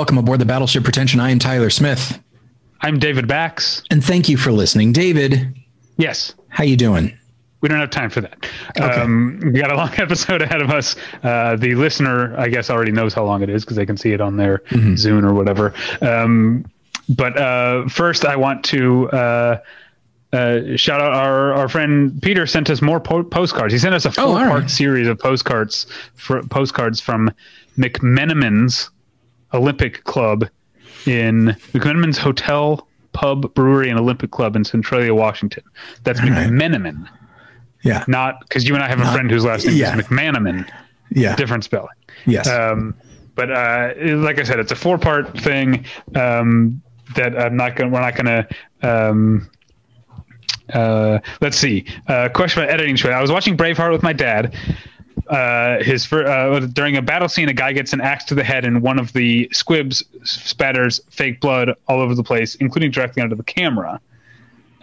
welcome aboard the Battleship Pretension. I am Tyler Smith. I'm David Bax. And thank you for listening. David. Yes. How you doing? We don't have time for that. Okay. Um, we got a long episode ahead of us. Uh, the listener, I guess, already knows how long it is because they can see it on their mm-hmm. Zune or whatever. Um, but uh, first, I want to uh, uh, shout out our, our friend Peter sent us more po- postcards. He sent us a four oh, part right. series of postcards for postcards from McMenamin's Olympic Club in McMenamin's Hotel, Pub, Brewery, and Olympic Club in Centralia, Washington. That's McMenamin. Right. Yeah. Not because you and I have a friend whose last name yeah. is McManaman. Yeah. Different spelling. Yes. Um, but uh, like I said, it's a four part thing um, that I'm not gonna. We're not going to. Um, uh, let's see. Uh, question about editing. I was watching Braveheart with my dad. Uh, his uh, during a battle scene, a guy gets an axe to the head, and one of the squibs spatters fake blood all over the place, including directly onto the camera.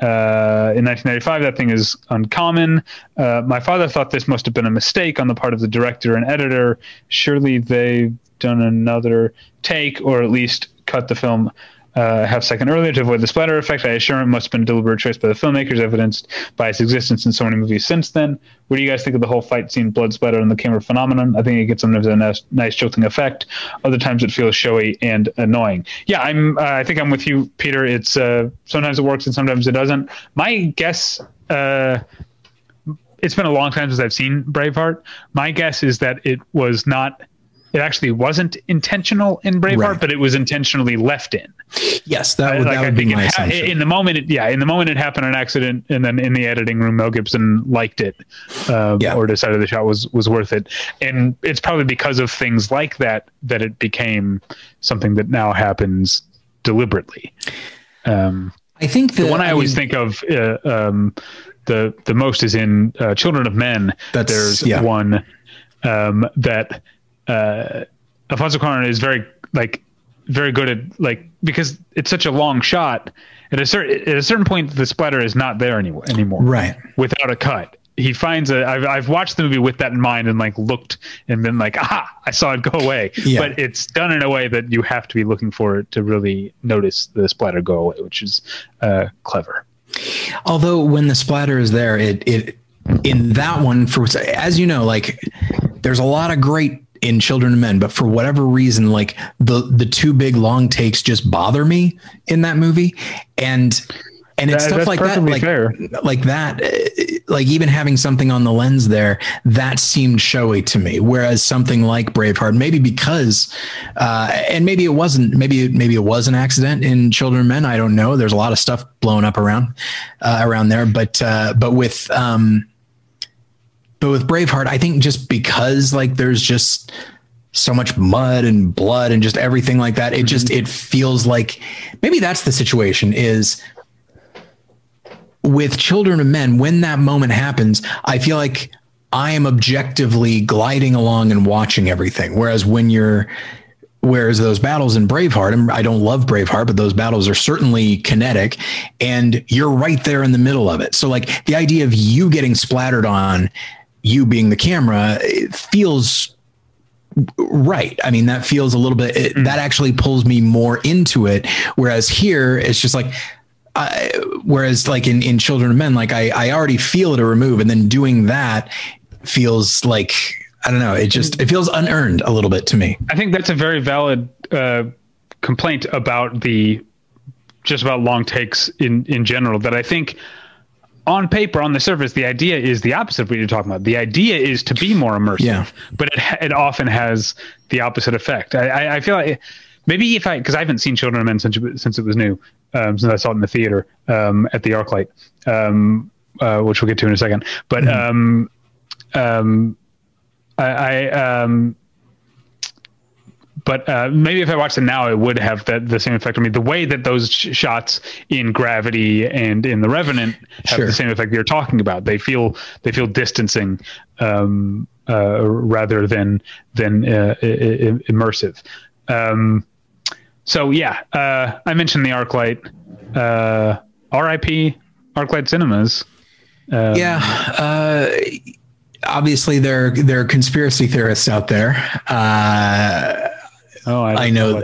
Uh, in 1995, that thing is uncommon. Uh, my father thought this must have been a mistake on the part of the director and editor. Surely they've done another take, or at least cut the film uh, half second earlier to avoid the splatter effect. I assure him must have been a deliberate choice by the filmmakers, evidenced by its existence in so many movies since then. What do you guys think of the whole fight scene, blood splatter, and the camera phenomenon? I think it gets sometimes a nice, nice jolting effect. Other times it feels showy and annoying. Yeah, I'm. Uh, I think I'm with you, Peter. It's uh, sometimes it works and sometimes it doesn't. My guess. Uh, it's been a long time since I've seen Braveheart. My guess is that it was not it actually wasn't intentional in Braveheart, right. but it was intentionally left in. Yes, that would, like, that would be my ha- assumption. In the moment, it, yeah, in the moment it happened an accident, and then in the editing room, Mel Gibson liked it, um, yeah. or decided the shot was was worth it, and it's probably because of things like that that it became something that now happens deliberately. Um, I think the, the one I, I always mean, think of. Uh, um, the the most is in uh, Children of Men. There's yeah. one um, that uh, Alfonso Cuarón is very like very good at like because it's such a long shot. At a certain at a certain point, the splatter is not there anymore. Anymore, right? Without a cut, he finds a. I've I've watched the movie with that in mind and like looked and been like, ah, I saw it go away. Yeah. But it's done in a way that you have to be looking for it to really notice the splatter go away, which is uh, clever. Although when the splatter is there, it it in that one for as you know, like there's a lot of great in Children of Men, but for whatever reason, like the the two big long takes just bother me in that movie, and and it's that, stuff like that, like fair. like that, uh, like even having something on the lens there that seemed showy to me. Whereas something like Braveheart, maybe because, uh, and maybe it wasn't, maybe maybe it was an accident in Children of Men. I don't know. There's a lot of stuff blown up around uh, around there, but uh, but with um, but with Braveheart, I think just because like there's just so much mud and blood and just everything like that, it mm-hmm. just it feels like maybe that's the situation is with Children of Men when that moment happens, I feel like I am objectively gliding along and watching everything whereas when you're Whereas those battles in Braveheart, I don't love Braveheart, but those battles are certainly kinetic and you're right there in the middle of it. So, like the idea of you getting splattered on you being the camera it feels right. I mean that feels a little bit it, mm. that actually pulls me more into it. Whereas here it's just like I, whereas like in, in children of men like I, I already feel it a remove and then doing that feels like i don't know it just it feels unearned a little bit to me. I think that's a very valid uh, complaint about the just about long takes in in general that i think on paper, on the surface, the idea is the opposite of what you're talking about. The idea is to be more immersive, yeah. but it, it often has the opposite effect. I, I, I feel like maybe if I, because I haven't seen Children of Men since, since it was new, um, since I saw it in the theater um, at the ArcLight, um, uh, which we'll get to in a second. But mm-hmm. um, um, I, I um, but uh, maybe if I watched it now, it would have that the same effect on me. The way that those sh- shots in Gravity and in The Revenant have sure. the same effect you're talking about. They feel they feel distancing um, uh, rather than than uh, I- immersive. Um, so yeah, uh, I mentioned the ArcLight. Uh, R.I.P. ArcLight Cinemas. Um, yeah uh, obviously there there are conspiracy theorists out there uh, Oh, I, I know.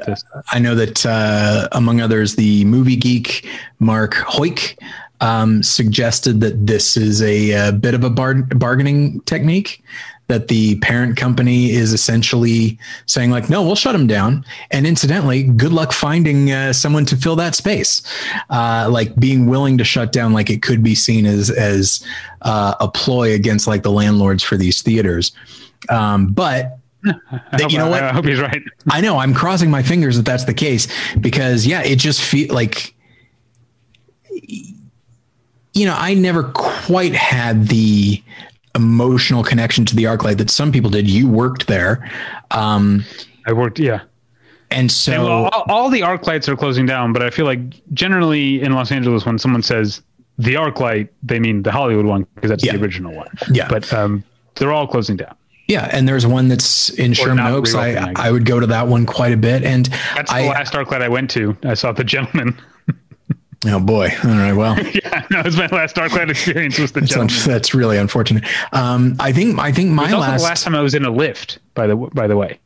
I know that uh, among others, the movie geek Mark Hoik um, suggested that this is a, a bit of a bar- bargaining technique. That the parent company is essentially saying, like, no, we'll shut them down. And incidentally, good luck finding uh, someone to fill that space. Uh, like being willing to shut down, like it could be seen as as uh, a ploy against like the landlords for these theaters. Um, but hope, you know what? I hope he's right. I know. I'm crossing my fingers that that's the case because yeah, it just feel like you know, I never quite had the emotional connection to the ArcLight that some people did. You worked there. Um, I worked, yeah. And so and all, all, the arc lights are closing down, but I feel like generally in Los Angeles, when someone says the arc light, they mean the Hollywood one because that's yeah. the original one. Yeah. But um, they're all closing down. Yeah, and there's one that's in or Sherman Oaks. I, I, would go to that one quite a bit, and that's the I, last ArcLight I went to. I saw the gentleman. Oh boy! All right. Well, yeah, no, it's my last ArcLight experience was the that's, un- that's really unfortunate. Um, I think I think my last the last time I was in a Lyft. By the by the way,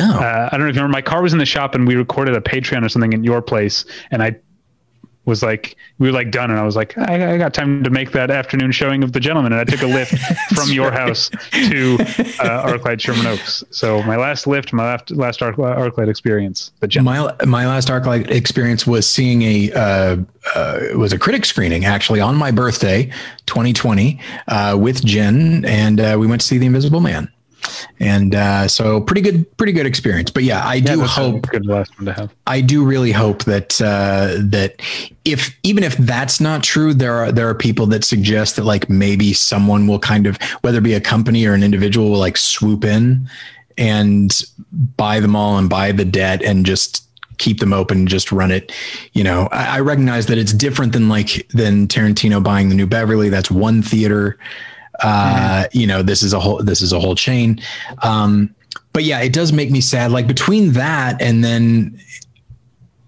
oh, uh, I don't know if you remember. My car was in the shop, and we recorded a Patreon or something in your place, and I was like we were like done and i was like I, I, got time to make that afternoon showing of the gentleman and i took a Lyft from your house to uh, arclight sherman oaks. So my last Lyft my last last Arc, arclight experience the gentleman. my my last arclight experience was seeing a uh, uh, was a critic screening actually on my birthday 2020 uh, with jen and uh, we went to see the invisible man and uh, so pretty good, pretty good experience. But yeah, I yeah, do hope good last one to have. I do really hope that uh, that if even if that's not true, there are there are people that suggest that like maybe someone will kind of whether it be a company or an individual will like swoop in and buy them all and buy the debt and just keep them open and just run it. You know, I, I recognize that it's different than like than Tarantino buying the New Beverly. That's one theater. Uh, mm-hmm. You know, this is a whole this is a whole chain. Um, but yeah, it does make me sad. Like between that and then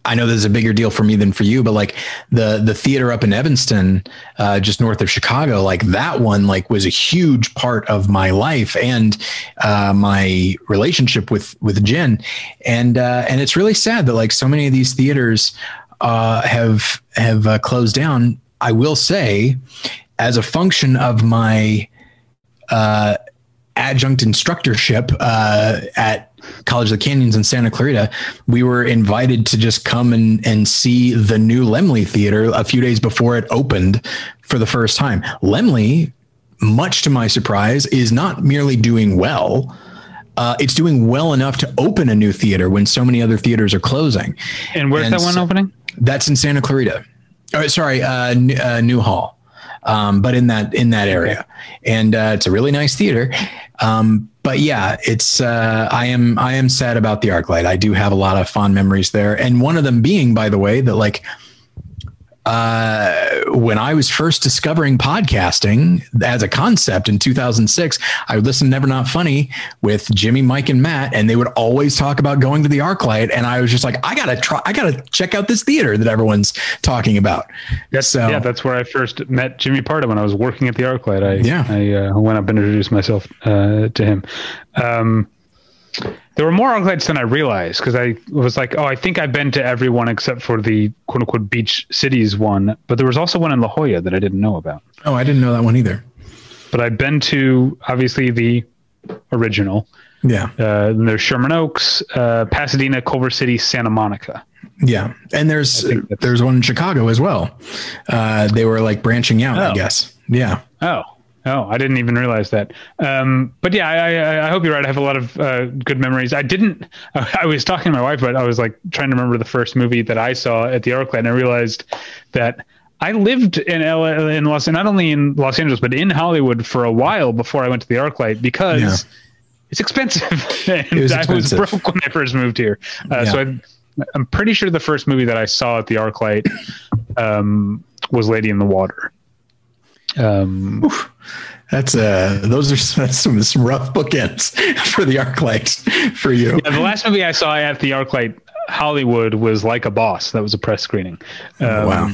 I know this is a bigger deal for me than for you, but like the the theater up in Evanston, uh, just north of Chicago, like that one, like was a huge part of my life and uh, my relationship with with Jen, and uh, and it's really sad that like so many of these theaters uh, have have uh, closed down. I will say, as a function of my uh, adjunct instructorship uh, at College of the Canyons in Santa Clarita, we were invited to just come and, and see the new Laemmle Theater a few days before it opened for the first time. Laemmle, much to my surprise, is not merely doing well. Uh, it's doing well enough to open a new theater when so many other theaters are closing. And where's and that one opening? That's in Santa Clarita. Oh, sorry, uh, uh, Newhall um, but in that in that area, and uh, it's a really nice theater. Um, but yeah, it's uh, I am I am sad about the ArcLight. I do have a lot of fond memories there, and one of them being, by the way, that like uh, when I was first discovering podcasting as a concept in 2006, I would listen to Never Not Funny with Jimmy, Mike, and Matt, and they would always talk about going to the ArcLight. And I was just like, I gotta try, I gotta check out this theater that everyone's talking about. That's so, yeah, that's where I first met Jimmy Pardo when I was working at the ArcLight. I yeah, I uh, went up and introduced myself uh, to him. Um, there were more ArcLights than I realized because I was like, oh, I think I've been to everyone except for the quote unquote beach cities one. But there was also one in La Jolla that I didn't know about. Oh, I didn't know that one either. But I've been to obviously the original. Yeah. Uh, there's Sherman Oaks, uh, Pasadena, Culver City, Santa Monica. Yeah, and there's there's one in Chicago as well. Uh, they were like branching out, oh. I guess. Yeah. Oh, Oh, I didn't even realize that. Um, but yeah, I, I, hope you're right. I have a lot of uh, good memories. I didn't. I was talking to my wife, but I was like trying to remember the first movie that I saw at the ArcLight, and I realized that I lived in LA, in Los, not only in Los Angeles, but in Hollywood for a while before I went to the ArcLight because yeah. it's expensive, and was expensive. I was broke when I first moved here. Uh, yeah. So I, am pretty sure the first movie that I saw at the ArcLight um, was Lady in the Water. Um, Oof. That's uh, those are that's some some rough bookends for the ArcLight for you. Yeah, the last movie I saw at the ArcLight Hollywood was Like a Boss. That was a press screening. Um, wow.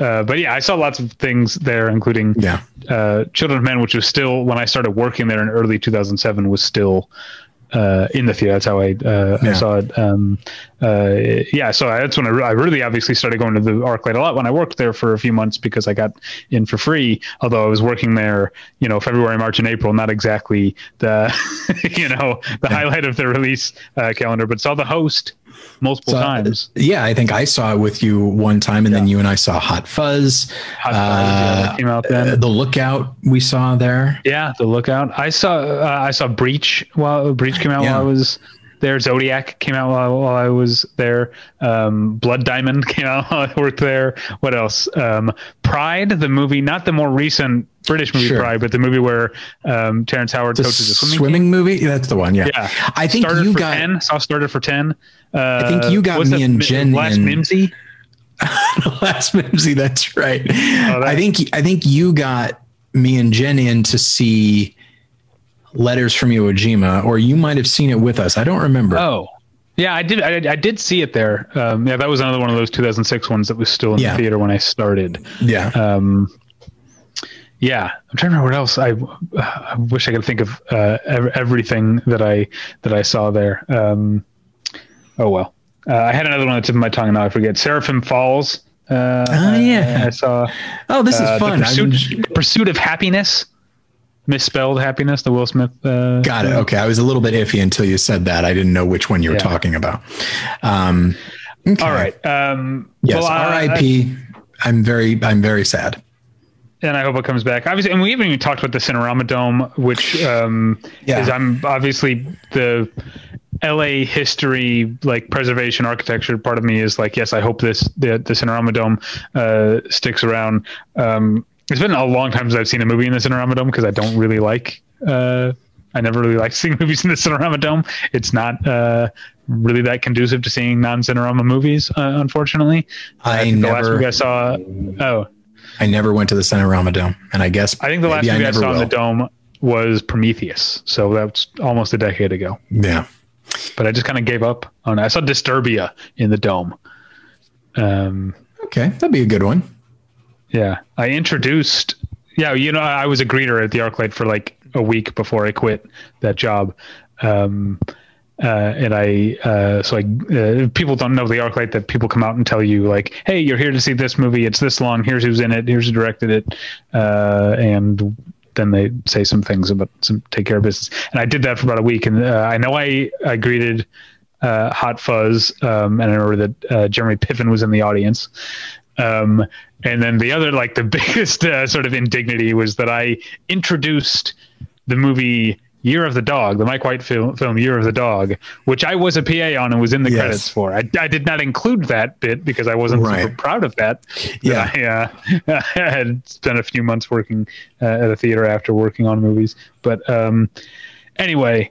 Uh, but yeah, I saw lots of things there, including yeah. uh, Children of Men, which was still when I started working there in early 2007 was still uh, in the theater. That's how I, uh, Yeah. I saw it. Um, uh, yeah, so that's when I, re- I really obviously started going to the ArcLight a lot when I worked there for a few months because I got in for free. Although I was working there, you know, February, March, and April, not exactly the, you know, the highlight of the release uh, calendar, but saw the host multiple So, times. Yeah, I think I saw it with you one time, and then you and I saw Hot Fuzz. Hot Fuzz, yeah, Uh, came out then. uh, the Lookout we saw there. Yeah, the lookout. I saw uh, I saw Breach while Breach came out Yeah. while I was there. Zodiac came out while, while I was there. Um, Blood Diamond came out while I worked there. What else? Um, Pride, the movie, not the more recent British movie Sure. Pride, but the movie where um, Terrence Howard The coaches a swimming, swimming, movie. That's the one. Yeah. Yeah, I think started you got ten. Saw Starter for Ten. Uh, I think you got me and Jen last in- Mimzy. last Mimzy. That's right. Oh, I think I think you got me and Jen in to see Letters from Iwo Jima, or you might have seen it with us. I don't remember. Oh, yeah, I did. I, I did see it there. Um, yeah, that was another one of those 2006 ones that was still in Yeah. the theater when I started. Yeah. Um, yeah, I'm trying to remember what else. I, I wish I could think of uh, ev- everything that I that I saw there. Um, oh well, uh, I had another one on the tip of my tongue, and now I forget. Seraphim Falls. Uh, Oh, yeah. I saw. oh, this is uh, fun. The I'm- pursuit, pursuit of happiness, misspelled happiness. The Will Smith. Uh, Got it. Okay. I was a little bit iffy until you said that. I didn't know which one you were Yeah. talking about. Um, okay. All right. Um, Yes. well, R.I.P. I'm very, I'm very sad. and I hope it comes back. Obviously, and we haven't even talked about the Cinerama Dome, which um, Yeah. is I'm obviously the LA history, like preservation architecture part of me is like, yes, I hope this the the Cinerama Dome uh, sticks around. Um, it's been a long time since I've seen a movie in the Cinerama Dome because I don't really like. Uh, I never really like seeing movies in the Cinerama Dome. It's not uh, really that conducive to seeing non-Cinerama movies, uh, unfortunately. I think the last never, movie I saw. Oh, I never went to the Cinerama Dome, and I guess I think the last movie I, never saw in the dome was Prometheus. So that's almost a decade ago. Yeah. But I just kind of gave up on it. I saw Disturbia in the dome. Um, Okay, that'd be a good one. Yeah, I introduced. Yeah, you know, I was a greeter at the ArcLight for like a week before I quit that job. Um, uh, and I, uh, so I, uh, people don't know the ArcLight that people come out and tell you like, Hey, you're here to see this movie. It's this long. Here's who's in it. Here's who directed it. Uh, and then they say some things about some take care of business. And I did that for about a week. And, uh, I know I, I greeted, uh, Hot Fuzz. Um, and I remember that, Jeremy Piven was in the audience. Um, and then the other, like the biggest uh, sort of indignity was that I introduced the movie Year of the Dog, the Mike White film, film Year of the Dog, which I was a PA on and was in the Yes. credits for. I, I did not include that bit because I wasn't super proud of that. Yeah. I, uh, I had spent a few months working uh, at a theater after working on movies. But um, anyway,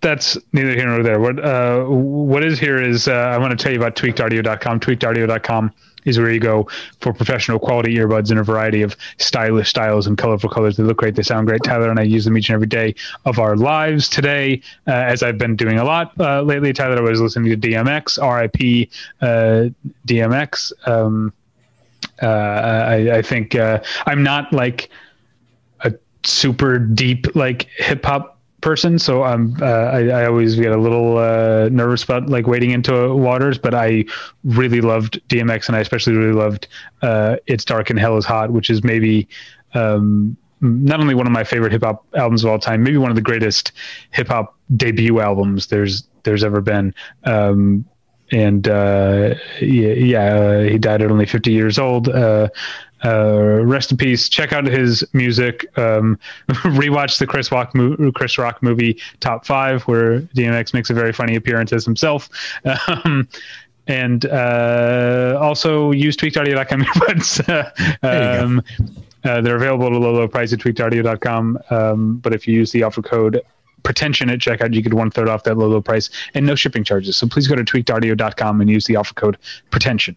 that's neither here nor there. What uh, what is here is uh, I want to tell you about tweakedaudio.com. Tweakedaudio.com is where you go for professional quality earbuds in a variety of stylish styles and colorful colors. They look great. They sound great. Tyler and I use them each and every day of our lives. Today, uh, as I've been doing a lot uh, lately, Tyler, I was listening to DMX, RIP uh, DMX. Um, uh, I, I think uh, I'm not like a super deep like hip hop person, so I'm uh, I, I always get a little uh, nervous about like wading into waters. But I really loved DMX, and I especially really loved uh, "It's Dark and Hell Is Hot," which is maybe. Um, not only one of my favorite hip hop albums of all time, maybe one of the greatest hip hop debut albums there's there's ever been. Um, and uh, yeah, yeah uh, he died at only 50 years old. Uh, rest in peace. Check out his music. Um, rewatch the Chris Rock, mo- Chris Rock movie Top Five, where DMX makes a very funny appearance as himself. Um, and uh, also use tweakedaudio.com earbuds. There you go. um, uh, they're available at a low, low price at tweakedaudio.com. Um, but if you use the offer code pretension at checkout, you get one third off that low, low price and no shipping charges. So please go to tweakedaudio.com and use the offer code pretension.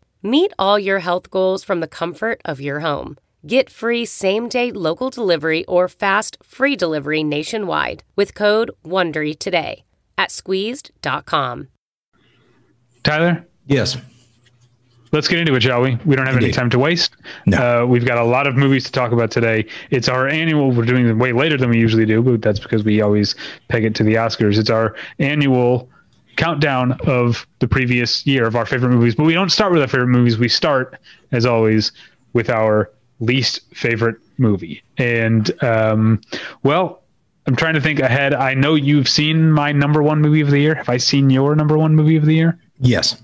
Meet all your health goals from the comfort of your home. Get free same day local delivery or fast free delivery nationwide with code WONDERY today at squeezed.com. Tyler? Yes. Let's get into it, shall we? We don't have any time to waste. No. Uh, we've got a lot of movies to talk about today. It's our annual, we're doing it way later than we usually do, but that's because we always peg it to the Oscars. It's our annual countdown of the previous year of our favorite movies. But we don't start with our favorite movies. We start, as always, with our least favorite movie. And, um, well, I'm trying to think ahead. I know you've seen my number one movie of the year. Have I seen your number one movie of the year? Yes.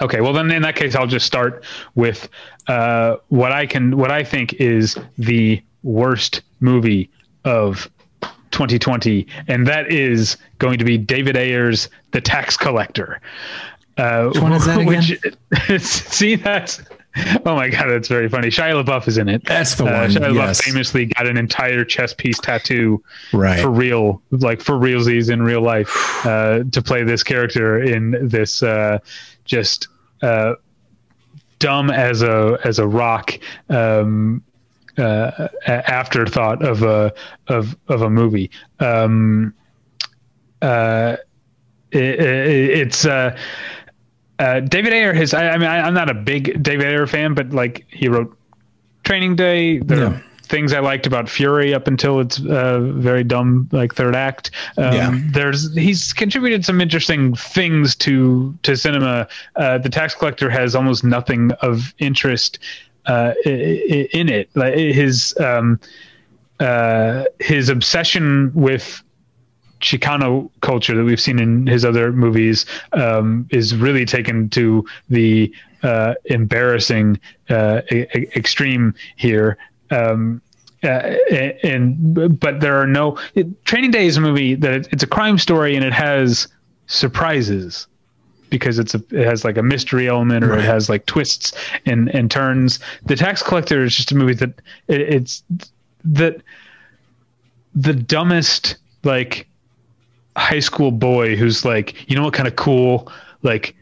Okay, well then in that case, I'll just start with uh, what I can, what I think is the worst movie of 2020, and that is going to be David Ayer's The Tax Collector. Uh, Which one is that Which, see that's. Oh my god, that's very funny. Shia LaBeouf is in it. That's the Uh, one, Shia yes. LaBeouf famously got an entire chess piece tattoo Right. for real, like for realsies in real life, uh, to play this character in this uh, just uh, dumb as a as a rock um, uh, afterthought of a of of a movie. Um, uh, it, it, it's uh, uh, David Ayer. His I, I mean I, I'm not a big David Ayer fan, but like he wrote Training Day. There Yeah. are things I liked about Fury up until its uh, very dumb like third act. Um, Yeah. There's he's contributed some interesting things to to cinema. Uh, the Tax Collector has almost nothing of interest uh, in it. Like his um, uh, his obsession with Chicano culture that we've seen in his other movies um, is really taken to the uh, embarrassing uh, e- extreme here. Um, uh, and but there are no it, Training Day is a movie that it, it's a crime story and it has surprises because it's a it has like a mystery element or Right. it has like twists and and turns. The Tax Collector is just a movie that it, it's that the dumbest like high school boy who's like, you know what kind of cool like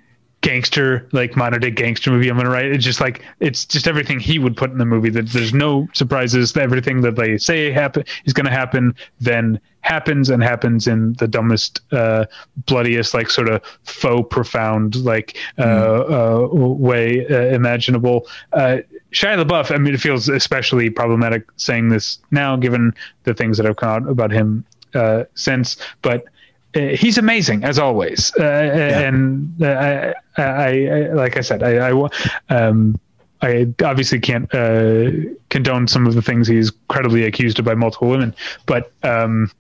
gangster like modern day gangster movie I'm gonna write. It's just like it's just everything he would put in the movie. That there's no surprises. Everything that they say happen is gonna happen, then happens and happens in the dumbest, uh, bloodiest, like sort of faux profound like uh, uh, way uh, imaginable. Uh, Shia LaBeouf. I mean, it feels especially problematic saying this now, given the things that have come out about him uh, since. But he's amazing as always, uh, and uh, I, I, I, like I said, I, I um, I obviously can't uh, condone some of the things he's credibly accused of by multiple women, but um,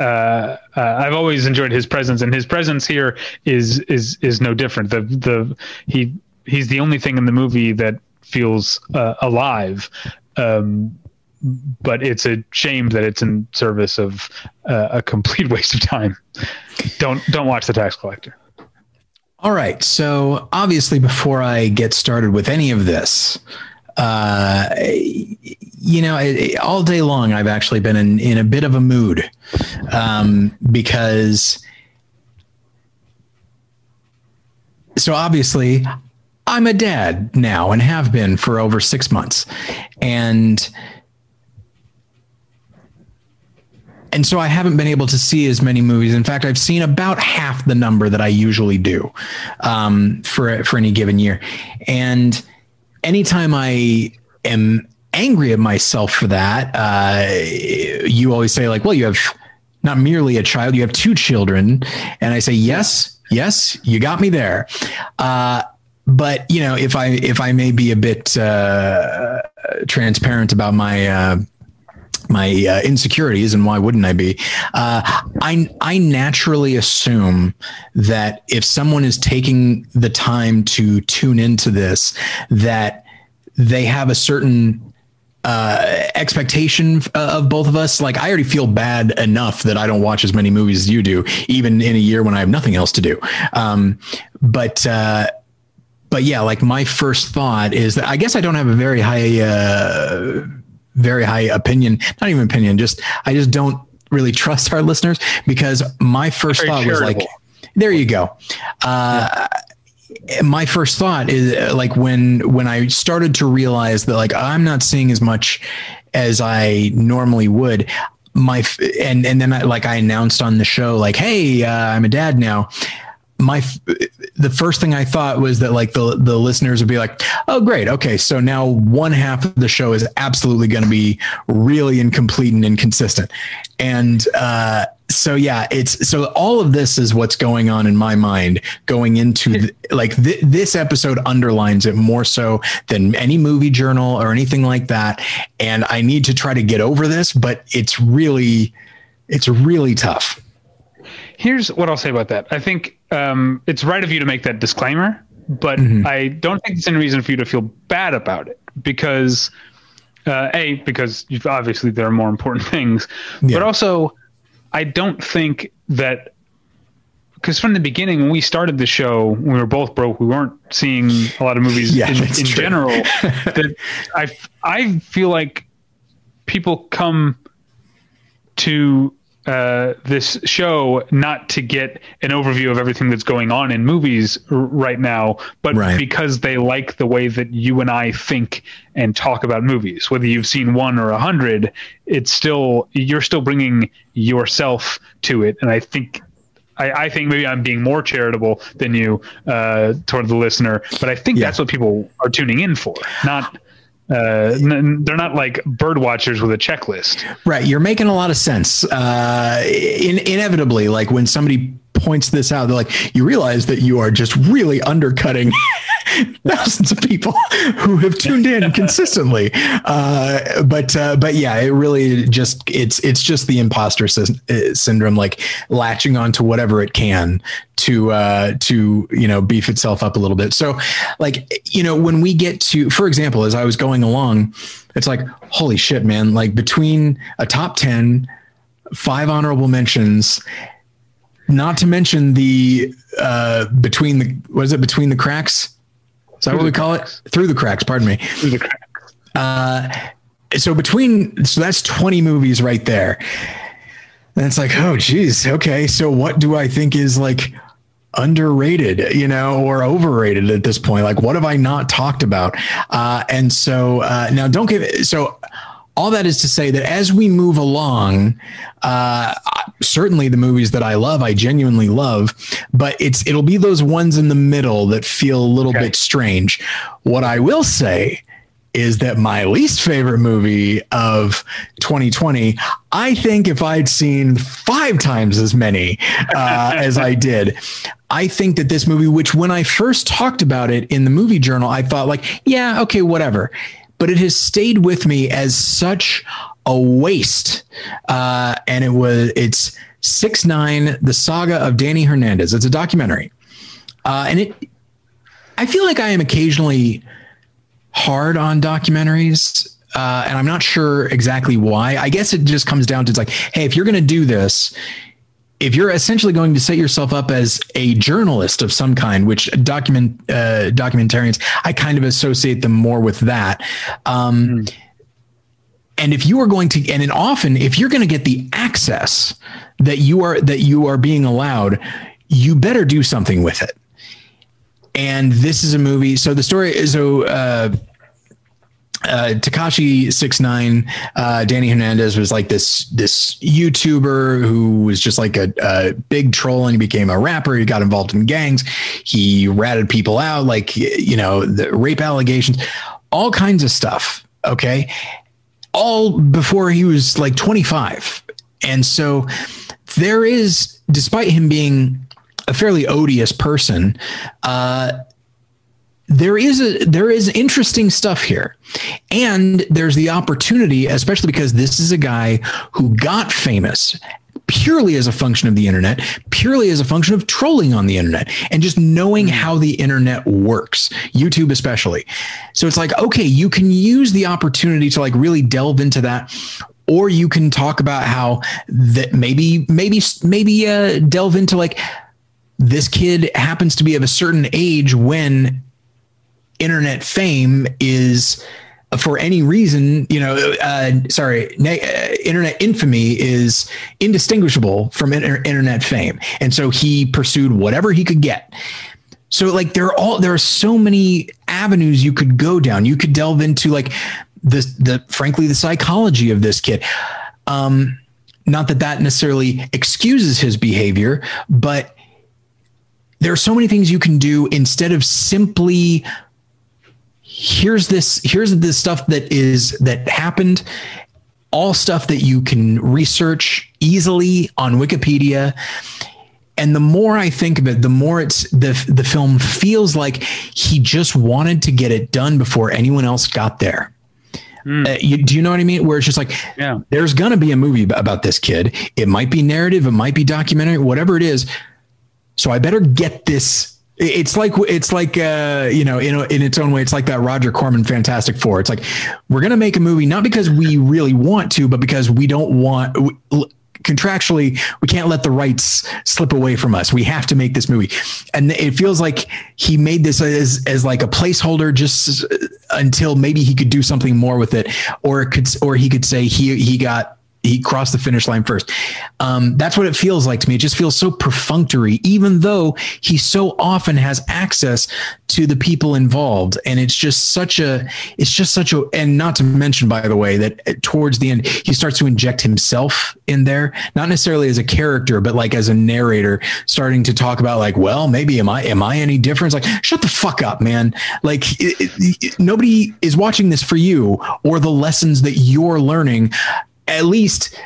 uh, uh, I've always enjoyed his presence, and his presence here is is is no different. The the he he's the only thing in the movie that feels uh, alive. Um, but it's a shame that it's in service of uh, a complete waste of time. Don't don't watch the tax collector. All right. So obviously, before I get started with any of this, uh, you know, all day long I've actually been in, in a bit of a mood um, because. So obviously, I'm a dad now and have been for over six months, and and so I haven't been able to see as many movies. In fact, I've seen about half the number that I usually do um, for for any given year. And anytime I am angry at myself for that, uh, you always say like, "Well, you have not merely a child, you have two children," and I say, "Yes, yes, you got me there." Uh, but you know, if I if I may be a bit uh, transparent about my uh, my uh, insecurities and why wouldn't I be? Uh, I I naturally assume that if someone is taking the time to tune into this, that they have a certain uh, expectation uh, of both of us. Like I already feel bad enough that I don't watch as many movies as you do, even in a year when I have nothing else to do. Um, but uh, but yeah, like my first thought is that I guess I don't have a very high uh, very high opinion, not even opinion, just I just don't really trust our listeners because my first thought charitable. was like, there you go. Uh, yeah my first thought is uh, like when when I started to realize that like I'm not seeing as much as I normally would my and and then I, like I announced on the show like hey uh, I'm a dad now my the first thing I thought was that like the the listeners would be like, oh great, okay, so now one half of the show is absolutely going to be really incomplete and inconsistent, and uh, so yeah, it's so all of this is what's going on in my mind going into the, like th- this episode underlines it more so than any movie journal or anything like that, and I need to try to get over this, but it's really it's really tough. Here's what I'll say about that. I think um, it's right of you to make that disclaimer, but mm-hmm. I don't think it's any reason for you to feel bad about it because, uh, a, because obviously there are more important things, yeah. but also I don't think that because from the beginning when we started the show we were both broke we weren't seeing a lot of movies yeah, in, in general that i i feel like people come to uh, this show not to get an overview of everything that's going on in movies r- right now, but right. because they like the way that you and I think and talk about movies. Whether you've seen one or a hundred, it's still you're still bringing yourself to it, and I think. I, I think maybe I'm being more charitable than you uh, toward the listener, but I think yeah. that's what people are tuning in for, not uh, they're not like bird watchers with a checklist. Right. You're making a lot of sense. Uh, in, inevitably, like when somebody points this out, they're like, you realize that you are just really undercutting thousands of people who have tuned in consistently. Uh, but uh, but yeah, it really just it's it's just the imposter sy- uh, syndrome, like latching onto whatever it can to uh, to you know beef itself up a little bit. So like you know when we get to, for example, as I was going along, it's like holy shit, man! Like between a top ten, five honorable mentions not to mention the uh, between the what is it between the cracks is that what we call cracks. it? Through the cracks. Pardon me. Through the cracks. Uh, so between so that's 20 movies right there. And it's like, oh geez, okay. So what do I think is like underrated, you know, or overrated at this point? Like, what have I not talked about? Uh, and so uh, now don't give it so all that is to say that as we move along, uh, certainly the movies that I love, I genuinely love, but it's it'll be those ones in the middle that feel a little okay. bit strange. What I will say is that my least favorite movie of 2020, I think if I'd seen five times as many uh, as I did, I think that this movie, which when I first talked about it in the movie journal, I thought like, yeah, okay, whatever but it has stayed with me as such a waste. Uh, and it was it's six nine, the saga of Danny Hernandez. It's a documentary, uh, and it. I feel like I am occasionally hard on documentaries. Uh, and I'm not sure exactly why. I guess it just comes down to it's like, hey, if you're going to do this, if you're essentially going to set yourself up as a journalist of some kind, which document uh, documentarians, I kind of associate them more with that. Um, mm. And if you are going to, and often if you're going to get the access that you are that you are being allowed, you better do something with it. And this is a movie. So the story is so. Uh, uh, Tekashi six nine, uh, Danny Hernandez was like this this YouTuber who was just like a, a, big troll, and he became a rapper. He got involved in gangs. He ratted people out, like you know, the rape allegations, all kinds of stuff. Okay, all before he was like twenty five, and so there is, despite him being a fairly odious person, uh, there is a there is interesting stuff here and there's the opportunity especially because this is a guy who got famous purely as a function of the internet, purely as a function of trolling on the internet and just knowing mm. how the internet works, YouTube especially. So it's like, okay, you can use the opportunity to like really delve into that or you can talk about how that maybe maybe maybe uh, delve into like this kid happens to be of a certain age when internet fame is for any reason, you know, uh, sorry, uh, internet infamy is indistinguishable from inter- internet fame. And so he pursued whatever he could get. So like there are all there are so many avenues you could go down. You could delve into like the the frankly the psychology of this kid. Um, not that that necessarily excuses his behavior, but there are so many things you can do instead of simply here's this here's the stuff that is that happened all stuff that you can research easily on wikipedia and the more i think of it the more it's the the film feels like he just wanted to get it done before anyone else got there Mm. Uh, you, do you know what I mean? Where it's just like, yeah. there's going to be a movie about this kid. It might be narrative, it might be documentary, whatever it is. So I better get this. It's like it's like uh, you know in in its own way. It's like that Roger Corman Fantastic Four. It's like we're gonna make a movie not because we really want to, but because we don't want. We, contractually we can't let the rights slip away from us we have to make this movie and it feels like he made this as as like a placeholder just until maybe he could do something more with it or it could or he could say he he got he crossed the finish line first. Um, that's what it feels like to me. It just feels so perfunctory, even though he so often has access to the people involved. And it's just such a, it's just such a, and not to mention, by the way, that towards the end, he starts to inject himself in there, not necessarily as a character, but like as a narrator, starting to talk about like, well, maybe am I, am I any different? Like, shut the fuck up, man. Like it, it, nobody is watching this for you or the lessons that you're learning at least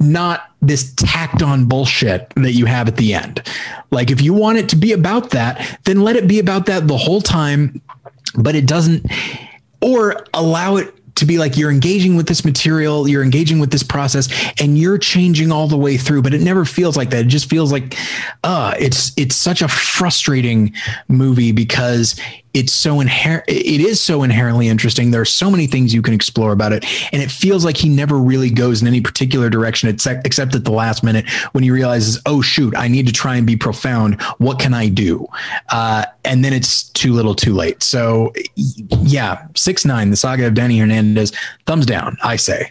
not this tacked on bullshit that you have at the end. Like if you want it to be about that, then let it be about that the whole time, but it doesn't or allow it to be like you're engaging with this material, you're engaging with this process, and you're changing all the way through. But it never feels like that. It just feels like, uh, it's it's such a frustrating movie because it's so inherent it is so inherently interesting. There are so many things you can explore about it. And it feels like he never really goes in any particular direction except, except at the last minute when he realizes oh shoot i need to try and be profound. What can i do? Uh, and then it's too little too late. So yeah six nine the saga of danny hernandez thumbs down i say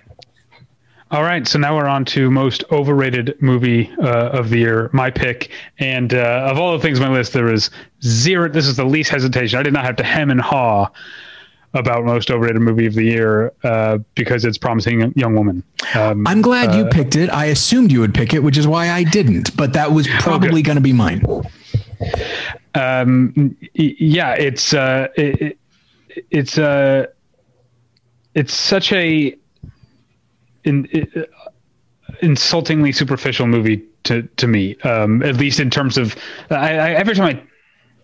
all right, so now we're on to most overrated movie uh, of the year. My pick, and uh, of all the things on my list, there is zero. This is the least hesitation. I did not have to hem and haw about most overrated movie of the year uh, because it's promising young woman. Um, I'm glad you uh, picked it. I assumed you would pick it, which is why I didn't. But that was probably going to be mine. Um, yeah, it's uh, it, it's uh, it's such a in, in, insultingly superficial movie to to me. Um, at least in terms of, I, I, every time I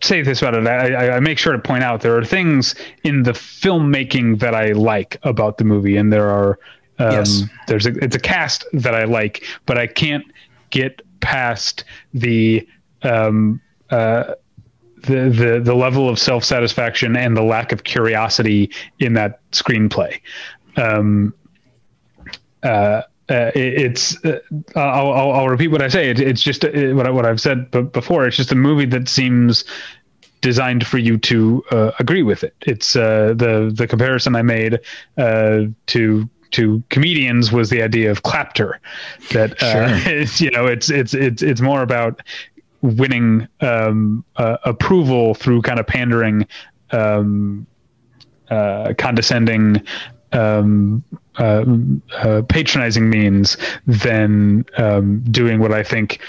say this about it, I, I, make sure to point out there are things in the filmmaking that I like about the movie, and there are um, yes. there's a, it's a cast that I like, but I can't get past the um, uh, the the the level of self satisfaction and the lack of curiosity in that screenplay. Um, uh, uh, it, it's uh, I'll, I'll, I'll, repeat what I say. It, it's just uh, what I, what I've said b- before. It's just a movie that seems designed for you to uh, agree with it. It's uh, the the comparison I made to to comedians was the idea of clapter. That sure. is, you know it's it's it's it's more about winning um, approval through kind of pandering, um, uh condescending um, uh, uh, patronizing means than um, doing what I think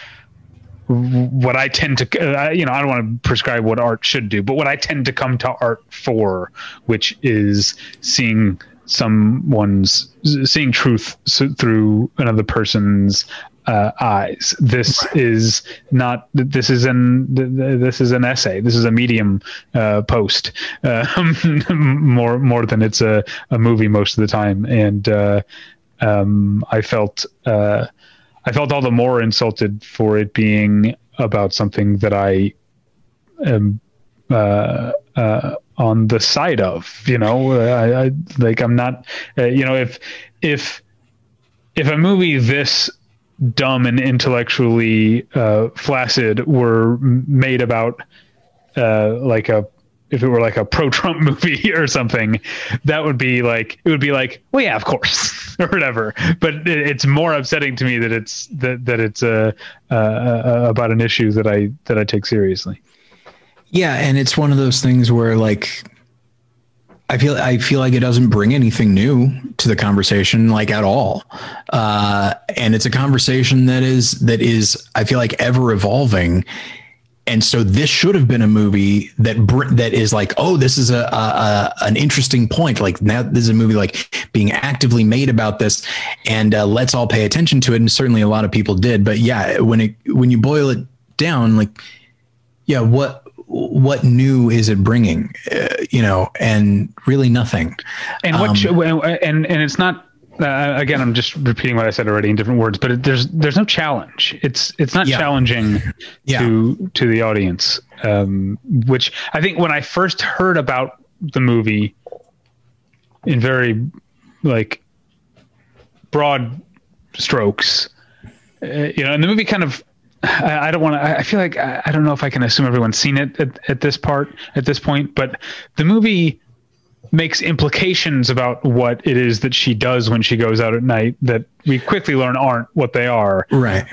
what I tend to, uh, you know, I don't want to prescribe what art should do, but what I tend to come to art for, which is seeing someone's seeing truth through another person's uh, eyes. This right. is not. This is an. This is an essay. This is a medium uh, post. Uh, more more than it's a, a movie most of the time, and uh, um, I felt. Uh, I felt all the more insulted for it being about something that I am uh, uh, on the side of. You know, I, I like I'm not. Uh, you know, if if if a movie this dumb and intellectually uh, flaccid were made about uh, like a if it were like a pro Trump movie or something, that would be like it would be like, well, yeah, of course, or whatever. But it, it's more upsetting to me that it's that that it's uh, uh, uh, about an issue that I that I take seriously. Yeah, and it's one of those things where like I feel I feel like it doesn't bring anything new to the conversation, like at all. Uh, and it's a conversation that is that is I feel like ever evolving. And so this should have been a movie that that is like oh this is a, a, a, an interesting point. Like now this is a movie like being actively made about this. And uh, let's all pay attention to it. And certainly a lot of people did. But yeah when it when you boil it down like yeah what what new is it bringing uh, you know and really nothing and what um, and and it's not uh, again, I'm just repeating what I said already in different words, but it, there's there's no challenge. It's it's not yeah. challenging yeah. to to the audience, um, which I think when I first heard about the movie in very like broad strokes, uh, you know, and the movie kind of I, I don't want to. I feel like I, I, don't know if I can assume everyone's seen it at, at this part at this point, but the movie makes implications about what it is that she does when she goes out at night that we quickly learn aren't what they are. Right.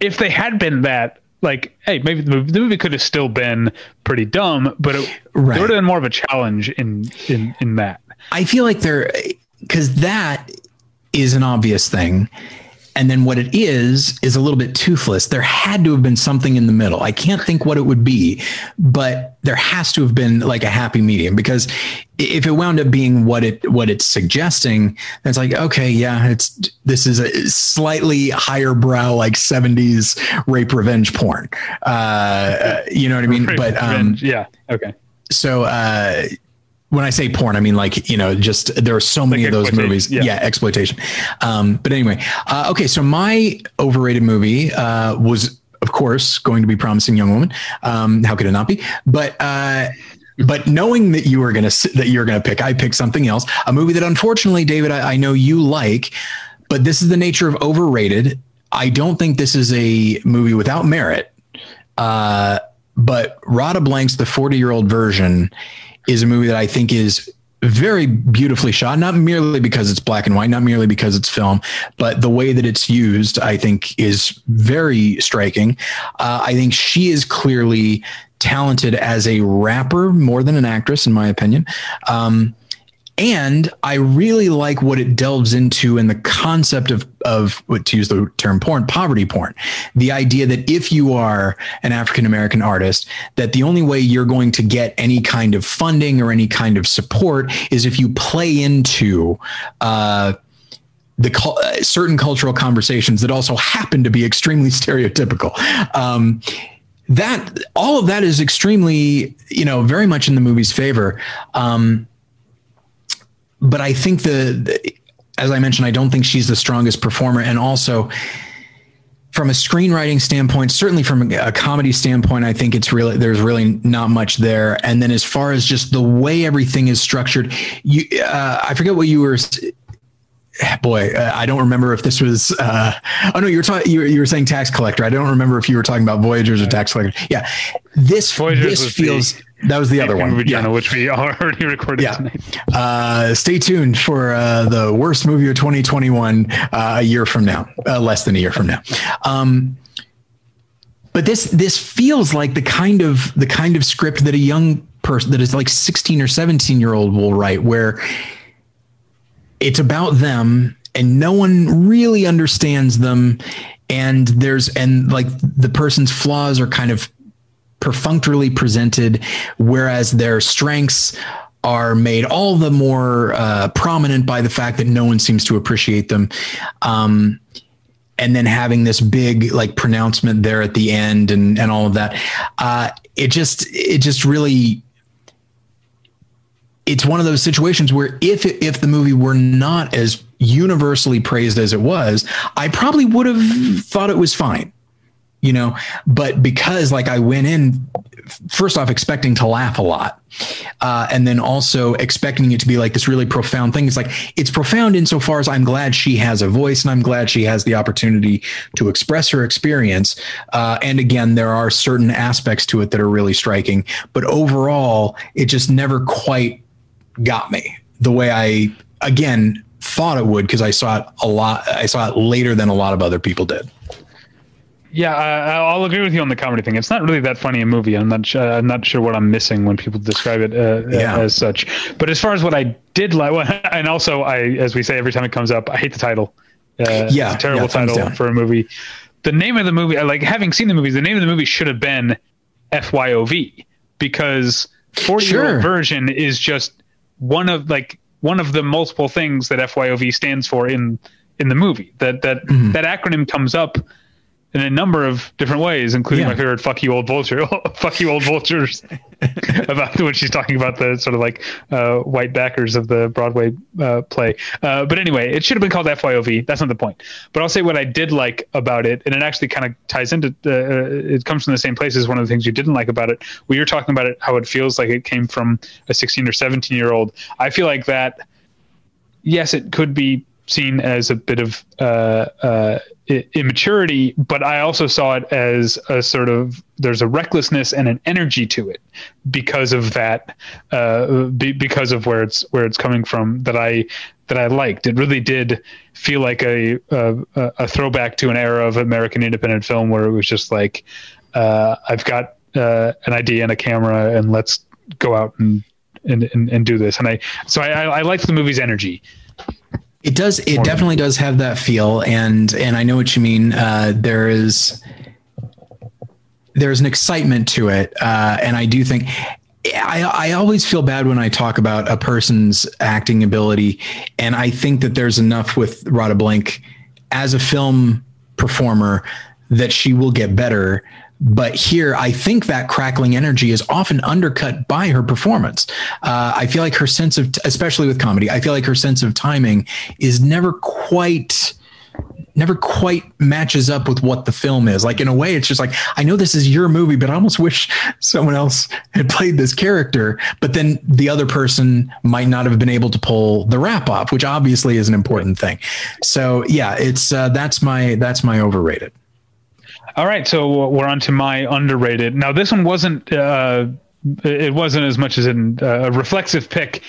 If they had been that, like, hey, maybe the movie, the movie could have still been pretty dumb, but it, right. there would have been more of a challenge in in in that. I feel like there because that is an obvious thing and then what it is is a little bit toothless. There had to have been something in the middle. I can't think what it would be, but there has to have been like a happy medium because if it wound up being what it what it's suggesting, it's like okay, yeah, it's this is a slightly higher brow like '70s rape revenge porn. Uh, you know what I mean? Rape but um, yeah, okay. So uh, when I say porn, I mean like you know, just there are so many like of those movies. Yeah, yeah exploitation. Um, but anyway, uh, okay. So my overrated movie uh, was, of course, going to be Promising Young Woman. Um, how could it not be? But uh, but knowing that you were gonna that you're gonna pick, I picked something else. A movie that unfortunately, David, I, I know you like, but this is the nature of overrated. I don't think this is a movie without merit. Uh, but Radha Blank's the 40 year old version is a movie that I think is very beautifully shot, not merely because it's black and white, not merely because it's film, but the way that it's used, I think, is very striking. Uh, I think she is clearly talented as a rapper more than an actress, in my opinion. Um, and I really like what it delves into in the concept of of to use the term porn, poverty porn. The idea that if you are an African American artist, that the only way you're going to get any kind of funding or any kind of support is if you play into uh, the uh, certain cultural conversations that also happen to be extremely stereotypical. Um, that all of that is extremely, you know, very much in the movie's favor. Um, but I think the, the, as I mentioned, I don't think she's the strongest performer, and also from a screenwriting standpoint, certainly from a comedy standpoint, I think it's really there's really not much there. And then as far as just the way everything is structured, you uh, I forget what you were boy, uh, I don't remember if this was. Uh, oh no, you were talking. You, you, were saying tax collector. I don't remember if you were talking about Voyagers or tax collector. Yeah, this Voyagers this feels. The, that was the other one, Vagina, yeah. which we already recorded yeah. tonight. Uh, stay tuned for uh, the worst movie of 2021 uh, a year from now, uh, less than a year from now. Um, but this this feels like the kind of the kind of script that a young person that is like 16 or 17 year old will write, where it's about them and no one really understands them. And there's and like the person's flaws are kind of perfunctorily presented whereas their strengths are made all the more uh, prominent by the fact that no one seems to appreciate them. Um, and then having this big like pronouncement there at the end and and all of that uh, it just it just really it's one of those situations where if if the movie were not as universally praised as it was, I probably would have thought it was fine you know? But because like i went in first off expecting to laugh a lot uh, and then also expecting it to be like this really profound thing. It's like it's profound insofar as i'm glad she has a voice and i'm glad she has the opportunity to express her experience uh, and again there are certain aspects to it that are really striking but overall it just never quite got me the way i again thought it would because i saw it a lot i saw it later than a lot of other people did yeah, I, will agree with you on the comedy thing. It's not really that funny a movie. I'm not. Sure, I'm not sure what I'm missing when people describe it uh, yeah. as such. But as far as what I did like, and also I, as we say every time it comes up, I hate the title. Uh, yeah, terrible yeah, title for a movie. The name of the movie, like having seen the movie, the name of the movie should have been FYOV because 40 year old version is just one of like one of the multiple things that FYOV stands for in in the movie. That that mm-hmm. that acronym comes up in a number of different ways, including yeah. my favorite "fuck you, old vulture," "fuck you, old vultures," about when she's talking about the sort of like uh, white backers of the Broadway uh, play. Uh, but anyway, it should have been called FYOV. That's not the point. But I'll say what I did like about it, and it actually kind of ties into. Uh, uh, it comes from the same place as one of the things you didn't like about it. When you're talking about it, how it feels like it came from a 16 or 17 year old. I feel like that. Yes, it could be seen as a bit of uh, uh, immaturity, but I also saw it as a sort of there's a recklessness and an energy to it because of that, uh, be, because of where it's where it's coming from that I that I liked. It really did feel like a a, a throwback to an era of American independent film where it was just like uh, I've got uh, an idea and a camera and let's go out and and, and, and do this. And I so I, I liked the movie's energy. It does. It definitely does have that feel, and and I know what you mean. Uh, there is there's an excitement to it, uh, and I do think I, I always feel bad when I talk about a person's acting ability, and I think that there's enough with Radha Blank as a film performer that she will get better. But here, I think that crackling energy is often undercut by her performance. Uh, I feel like her sense of, especially with comedy, I feel like her sense of timing is never quite never quite matches up with what the film is. Like in a way, it's just like I know this is your movie, but I almost wish someone else had played this character. But then the other person might not have been able to pull the wrap off, which obviously is an important thing. So yeah, it's uh, that's my that's my overrated. All right, so we're on to my underrated. Now, this one wasn't uh, it wasn't as much as an, uh, a reflexive pick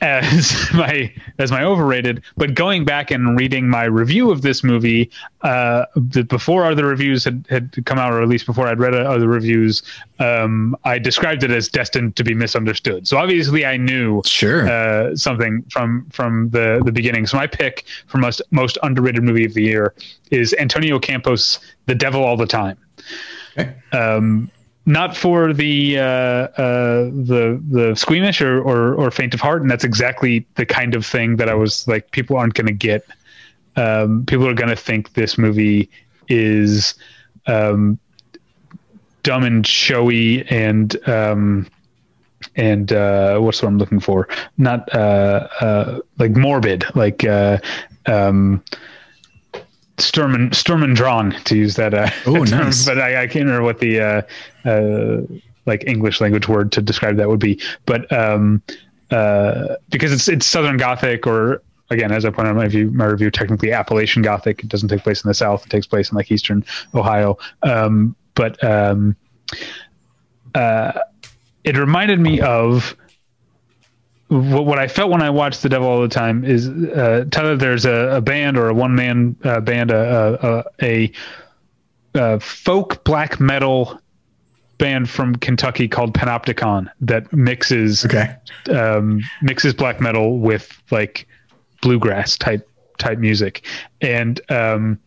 as my as my overrated. But going back and reading my review of this movie, uh, before other reviews had, had come out, or at least before I'd read other reviews, um, I described it as destined to be misunderstood. So obviously, I knew sure uh, something from from the the beginning. So my pick for most most underrated movie of the year is Antonio Campos' The Devil All the Time. Okay. Um, not for the uh, uh, the the squeamish or, or, or faint of heart, and that's exactly the kind of thing that I was like, people aren't going to get. Um, people are going to think this movie is um, dumb and showy and um, and uh, what's what I'm looking for? Not uh, uh, like morbid, like uh, um, Sturm Sturm und Drang to use that. Uh, oh, nice. But I, I, can't remember what the uh, uh, like English language word to describe that would be. But um, uh, because it's it's Southern Gothic, or again, as I pointed out in my review, my review, technically Appalachian Gothic. It doesn't take place in the South. It takes place in like Eastern Ohio. Um, but um, uh, it reminded me of what, what I felt when I watched The Devil All the Time is uh, Tyler, there's a, a band or a one man uh, band, a, a, a, folk black metal band from Kentucky called Panopticon that mixes okay. um, mixes black metal with like bluegrass type type music, and um,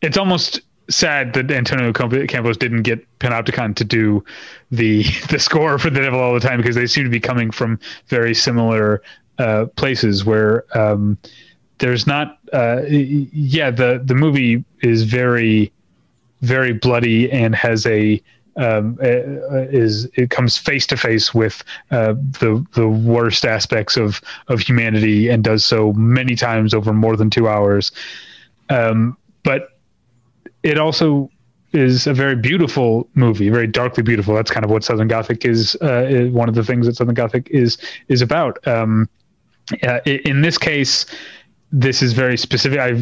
it's almost sad that Antonio Campos didn't get Panopticon to do the the score for the Devil all the time because they seem to be coming from very similar uh, places where um, there's not. Uh, yeah, the the movie is very very bloody and has a um, is it comes face to face with uh, the the worst aspects of of humanity and does so many times over more than two hours. Um, but it also is a very beautiful movie, very darkly beautiful. That's kind of what Southern Gothic is. Uh, is one of the things that Southern Gothic is is about. Um, uh, in this case, this is very specific. I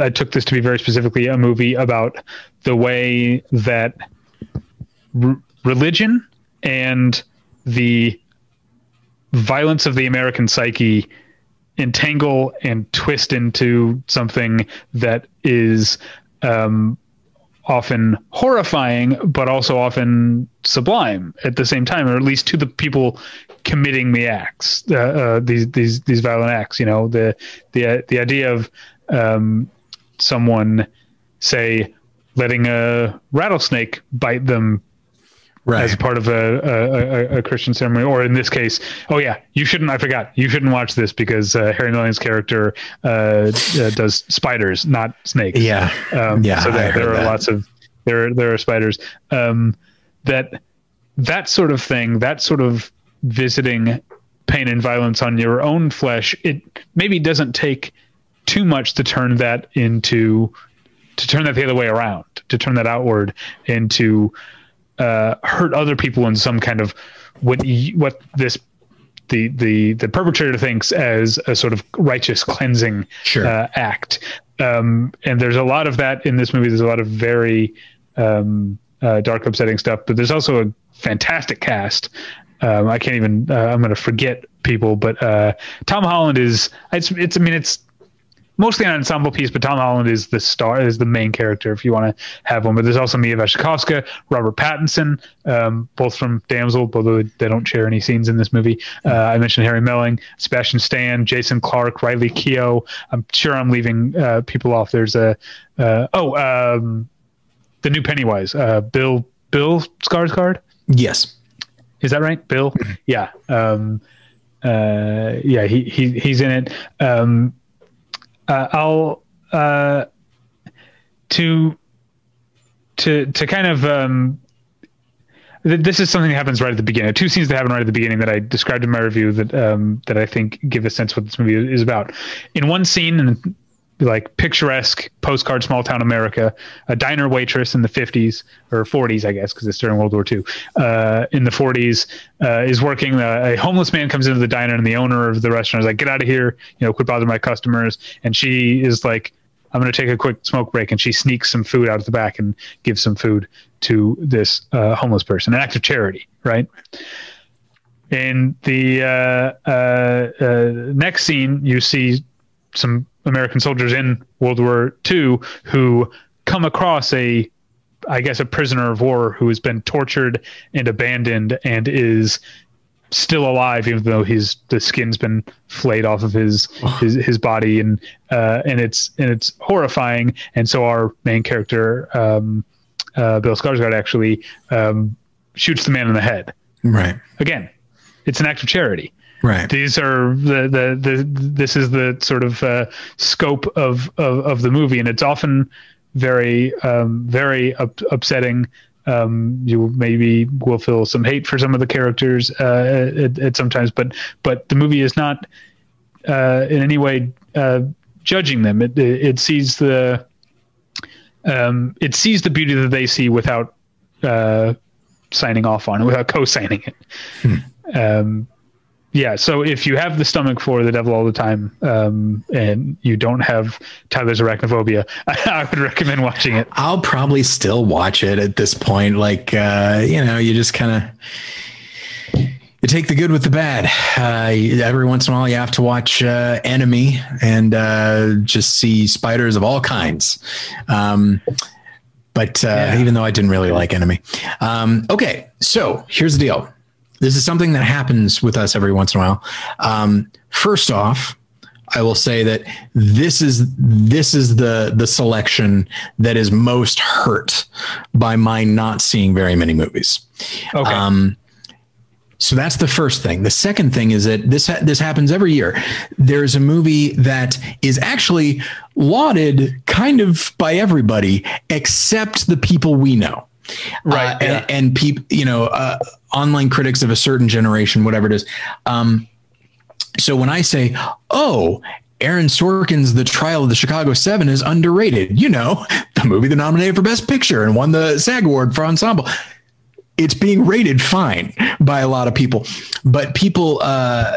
I took this to be very specifically a movie about the way that r- religion and the violence of the American psyche entangle and twist into something that is um, often horrifying, but also often sublime at the same time, or at least to the people committing the acts, uh, uh, these these these violent acts. You know, the the the idea of um, someone say letting a rattlesnake bite them right. as part of a, a, a, Christian ceremony, or in this case, oh yeah, you shouldn't. I forgot. You shouldn't watch this because uh, Harry Melling's character uh, uh, does spiders, not snakes. Yeah, um, yeah. So there, there are that. lots of there there are spiders. Um, that that sort of thing, that sort of visiting pain and violence on your own flesh, it maybe doesn't take too much to turn that into to turn that the other way around, to turn that outward into uh, hurt other people in some kind of what what this the the the perpetrator thinks as a sort of righteous cleansing sure. uh, act. Um, and there's a lot of that in this movie. There's a lot of very um, uh, dark, upsetting stuff, but there's also a fantastic cast. Um, I can't even. Uh, I'm going to forget people, but uh, Tom Holland is. It's. It's. I mean, it's mostly an ensemble piece, but Tom Holland is the star, is the main character if you want to have one. But there's also Mia Wasikowska, Robert Pattinson, um, both from Damsel, although they don't share any scenes in this movie. Uh, I mentioned Harry Melling, Sebastian Stan, Jason Clarke, Riley Keough. I'm sure I'm leaving uh, people off. There's a uh, oh um, the new Pennywise, uh, Bill Bill Skarsgård. Yes, is that right, Bill? Mm-hmm. yeah. Um, uh, yeah, he, he he's in it. Um, uh, I'll uh, to to to kind of um, this is something that happens right at the beginning. Two scenes that happen right at the beginning that I described in my review that um, that I think give a sense what this movie is about. In one scene, and like picturesque postcard small town America. A diner waitress in the 50s or 40s, I guess, because it's during World War II. Uh, in the 40s, uh, is working. Uh, a homeless man comes into the diner, and the owner of the restaurant is like, "Get out of here! You know, quit bothering my customers." And she is like, "I'm going to take a quick smoke break," and she sneaks some food out of the back and gives some food to this uh, homeless person, an act of charity, right? In the uh, uh, next scene, you see some American soldiers in World War II who come across a, I guess, a prisoner of war who has been tortured and abandoned and is still alive, even though his the skin's been flayed off of his his, his body, and uh, and it's and it's horrifying. And so our main character, um, uh, Bill Skarsgård, actually um, shoots the man in the head. Right. Again, it's an act of charity. Right. These are the the, the this is the sort of uh, scope of, of of the movie, and it's often very um, very up, upsetting. Um, you maybe will feel some hate for some of the characters uh, at, at sometimes, but but the movie is not uh, in any way uh, judging them. It, it sees the um, it sees the beauty that they see without uh, signing off on it, without co-signing it. Hmm. Um, yeah, so if you have the stomach for the devil all the time, um, and you don't have Tyler's arachnophobia, I would recommend watching it. I'll probably still watch it at this point. Like, uh, you know, you just kind of you take the good with the bad. Uh, every once in a while, you have to watch uh, Enemy and uh, just see spiders of all kinds. Um, but uh, yeah. even though I didn't really like Enemy, um, okay. So here's the deal this is something that happens with us every once in a while. Um, first off, I will say that this is this is the the selection that is most hurt by my not seeing very many movies. Okay. Um, so that's the first thing. The second thing is that this ha- this happens every year. There's a movie that is actually lauded kind of by everybody except the people we know. Right, Uh, yeah. and, and people, you know, uh, online critics of a certain generation, whatever it is. Um, so when I say, "Oh," Aaron Sorkin's The Trial of the Chicago Seven is underrated, you know, the movie that nominated for Best Picture and won the SAG Award for Ensemble. It's being rated fine by a lot of people, but people, uh,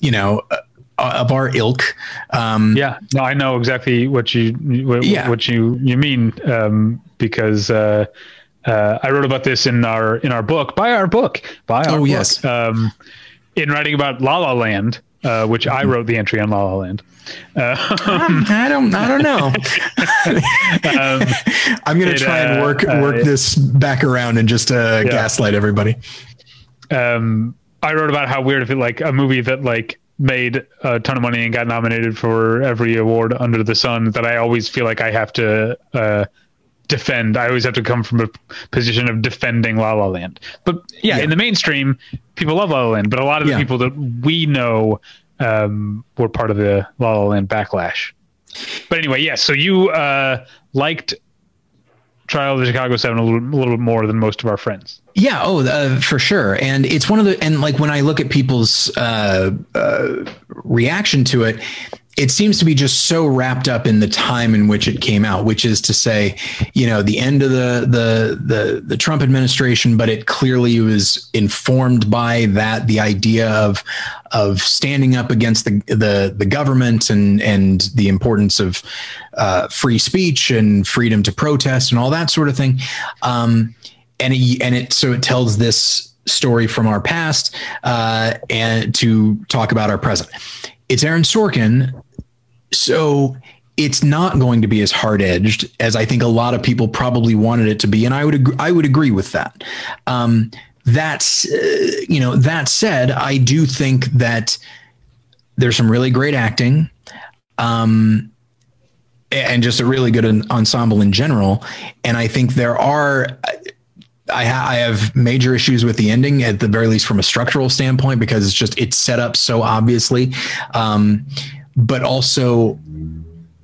you know, uh, of our ilk, um, Yeah, no, I know exactly what you what, Yeah. what you you mean um, because uh, uh, I wrote about this in our in our book by our book by our Oh, book, yes. um, in writing about La La Land, uh, which I wrote the entry on La La Land. Uh, I don't, I don't know. um, I'm gonna It, try and uh, work work this back around and just uh, gaslight everybody. um, I wrote about how weird if it like a movie that like made a ton of money and got nominated for every award under the sun that I always feel like I have to uh, defend. I always have to come from a position of defending La La Land. But yeah, Yeah. in the mainstream, people love La La Land, but a lot of the Yeah. people that we know um, were part of the La La Land backlash. But anyway, yes. so you uh, liked Trial of the Chicago Seven a little, a little bit more than most of our friends. Yeah, oh, uh, for sure. And it's one of the and like when I look at people's uh, uh, reaction to it, it seems to be just so wrapped up in the time in which it came out, which is to say, you know, the end of the the the, the Trump administration, but it clearly was informed by that the idea of of standing up against the the the government and and the importance of uh, free speech and freedom to protest and all that sort of thing. Um, and it, and it so it tells this story from our past uh, and to talk about our present. It's Aaron Sorkin, so it's not going to be as hard edged as I think a lot of people probably wanted it to be, and I would agree, I would agree with that. Um, that's uh, you know that said, I do think that there's some really great acting. Um, and just a really good ensemble in general. And I think there are, I, ha- I have major issues with the ending at the very least from a structural standpoint because it's just it's set up so obviously. Um, but also,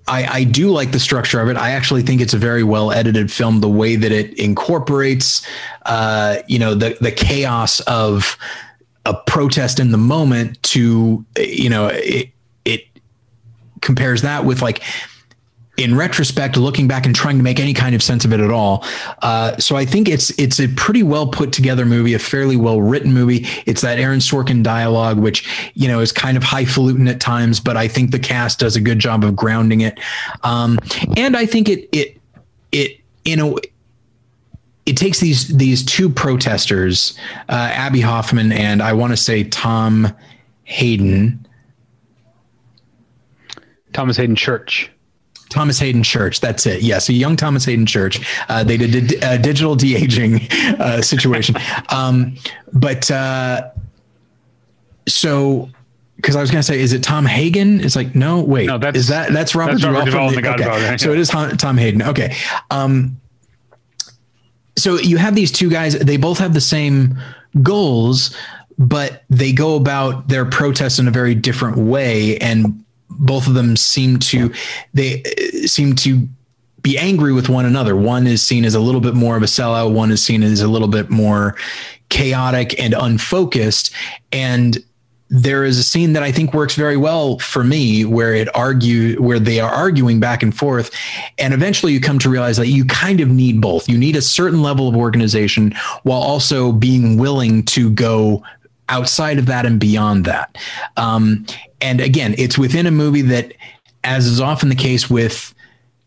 I, I do like the structure of it. I actually think it's a very well edited film. The way that it incorporates, uh, you know, the the chaos of a protest in the moment to, you know, it it compares that with like in retrospect, looking back and trying to make any kind of sense of it at all. Uh, so I think it's it's a pretty well put together movie, a fairly well written movie. It's that Aaron Sorkin dialogue, which you know is kind of highfalutin at times, but I think the cast does a good job of grounding it. Um, and I think it it it in a it takes these these two protesters, uh, Abbie Hoffman and I want to say Tom Hayden. Thomas Hayden Church. Thomas Hayden Church. That's it. Yes, a young Thomas Hayden Church. Uh, they did a, a digital de aging uh, situation, um, but uh, so because I was going to say, is it Tom Hagen? It's like no, wait, No, that's- is that that's Robert that's Robert Duvall Duvall The okay. Godfather, So it is Tom, Tom Hayden. Okay. Um, so you have these two guys. They both have the same goals, but they go about their protests in a very different way, and both of them seem to they uh, seem to be angry with one another. One is seen as a little bit more of a sellout. One is seen as a little bit more chaotic and unfocused. And there is a scene that I think works very well for me where it argue where they are arguing back and forth and eventually you come to realize that you kind of need both you need a certain level of organization while also being willing to go outside of that and beyond that. Um, and again it's within a movie that as is often the case with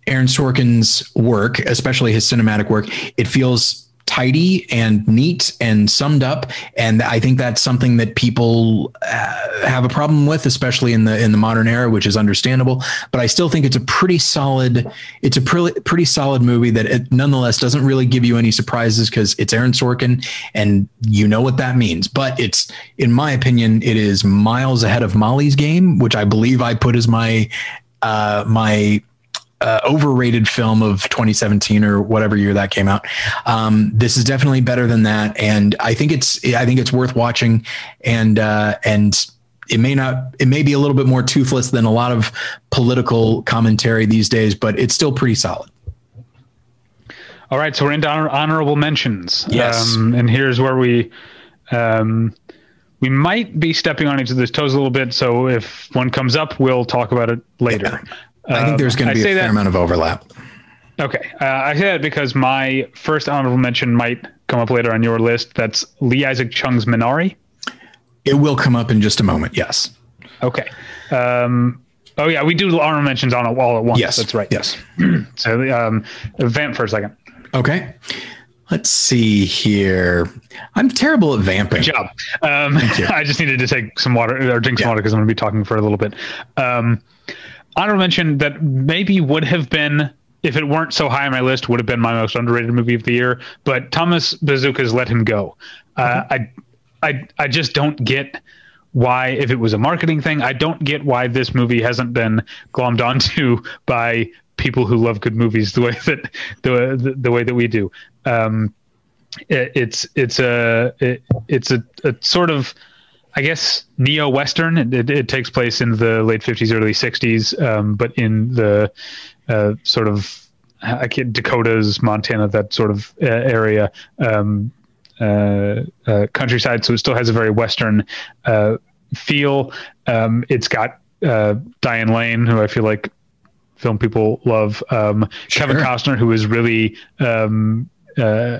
Aaron Sorkin's work, especially his cinematic work, it feels tidy and neat and summed up. And i think that's something that people uh, have a problem with especially in the in the modern era which is understandable. But i still think it's a pretty solid it's a pretty pretty solid movie that it nonetheless doesn't really give you any surprises because it's aaron sorkin and you know what that means. But it's in my opinion it is miles ahead of molly's game which i believe i put as my uh my uh, overrated film of 2017 or whatever year that came out. Um, this is definitely better than that, and I think it's I think it's worth watching. And uh, and it may not it may be a little bit more toothless than a lot of political commentary these days, but it's still pretty solid. All right, so we're into honor- honorable mentions. Yes. Um, and here's where we um, we might be stepping on each other's toes a little bit. So if one comes up, we'll talk about it later. I think there's going Um, to I be a fair that- amount of overlap. Okay, uh, I say that because my first honorable mention might come up later on your list. That's Lee Isaac Chung's Minari. It will come up in just a moment. Yes. Okay. Um, oh yeah, we do honorable mentions on all at once. Yes. that's right. Yes. So um, vamp for a second. Okay. Let's see here. I'm terrible at vamping. Good job. Um, I just needed to take some water or drink some Yeah. water because I'm going to be talking for a little bit. Um, honorable mention that maybe would have been if it weren't so high on my list would have been my most underrated movie of the year. But Thomas Bezucha's Let Him Go. Uh, I, I, I just don't get why if it was a marketing thing i don't get why this movie hasn't been glommed onto by people who love good movies the way that the the, the way that we do um it, it's it's a it, it's a, a sort of I guess neo western. It, it, it takes place in the late fifties, early sixties, um, but in the uh, sort of I can't, Dakotas, Montana, that sort of uh, area, um, uh, uh, countryside. So it still has a very western uh, feel. Um, it's got uh, Diane Lane, who I feel like film people love. Um, Kevin Costner, who is really um, uh,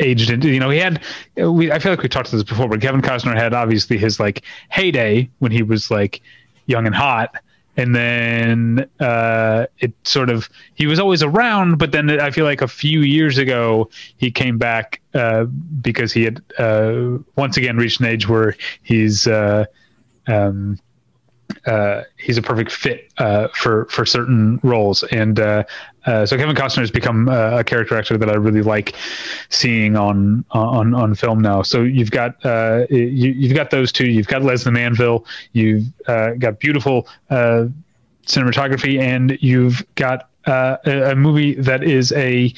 aged into, you know, he had, we, I feel like we talked about this before, but Kevin Costner had obviously his like heyday when he was like young and hot. And then uh, it sort of, he was always around, but then I feel like a few years ago, he came back uh, because he had uh, once again reached an age where he's, uh, um, uh, he's a perfect fit uh, for for certain roles, and uh, uh, so Kevin Costner has become uh, a character actor that I really like seeing on on on film now. So you've got uh, you, you've got those two. You've got Lesley Manville. You've got beautiful cinematography, and you've got a, a movie that is a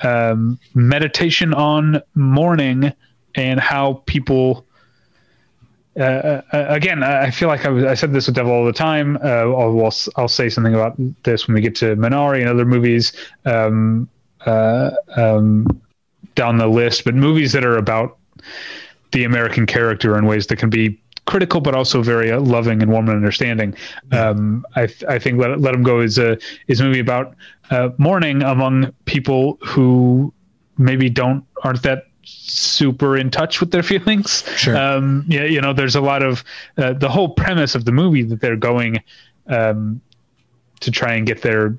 um, meditation on mourning and how people uh, uh, again, I feel like I, was, I said this with Devil all the time. Uh, I'll, I'll, say something about this when we get to Minari and other movies um, uh, um, down the list, but movies that are about the American character in ways that can be critical, but also very uh, loving and warm and understanding. Um, I, th- I think Let, Let 'Em Go is a is a movie about uh, mourning among people who maybe don't aren't that super in touch with their feelings. Sure. Um, yeah, you know, there's a lot of uh, the whole premise of the movie that they're going um, to try and get their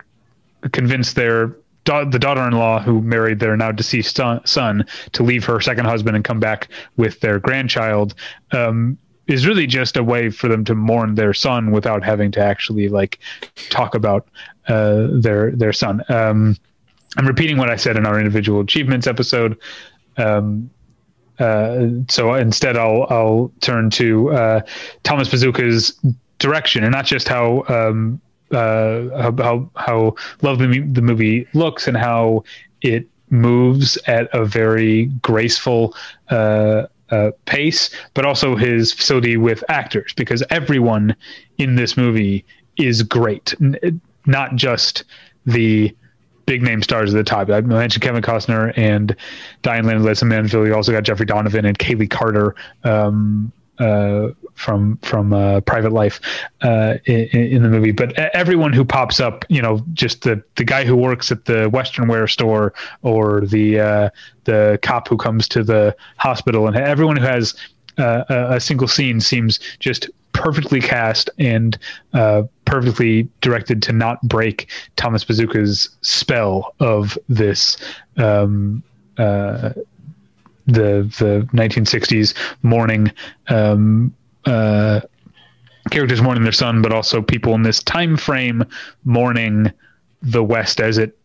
convince their da- the daughter-in-law who married their now deceased son, son to leave her second husband and come back with their grandchild um, is really just a way for them to mourn their son without having to actually like talk about uh, their their son. Um, I'm repeating what I said in our individual achievements episode. Um, uh, so instead, I'll I'll turn to uh, Thomas Bezucha's direction, and not just how um, uh, how, how how lovely the movie looks and how it moves at a very graceful uh, uh, pace, but also his facility with actors, because everyone in this movie is great, N- not just the big name stars at the top. I mentioned Kevin Costner and Diane Lane and Manville. You also got Jeffrey Donovan and Kayli Carter um, uh, from from uh, Private Life uh, in, in the movie. But everyone who pops up, you know, just the the guy who works at the Western wear store or the uh, the cop who comes to the hospital, and everyone who has uh, a, a single scene seems just perfectly cast and uh, perfectly directed to not break Thomas Bezucha's spell of this um, uh, the the 1960s mourning um, uh, characters mourning their son, but also people in this time frame mourning the West as it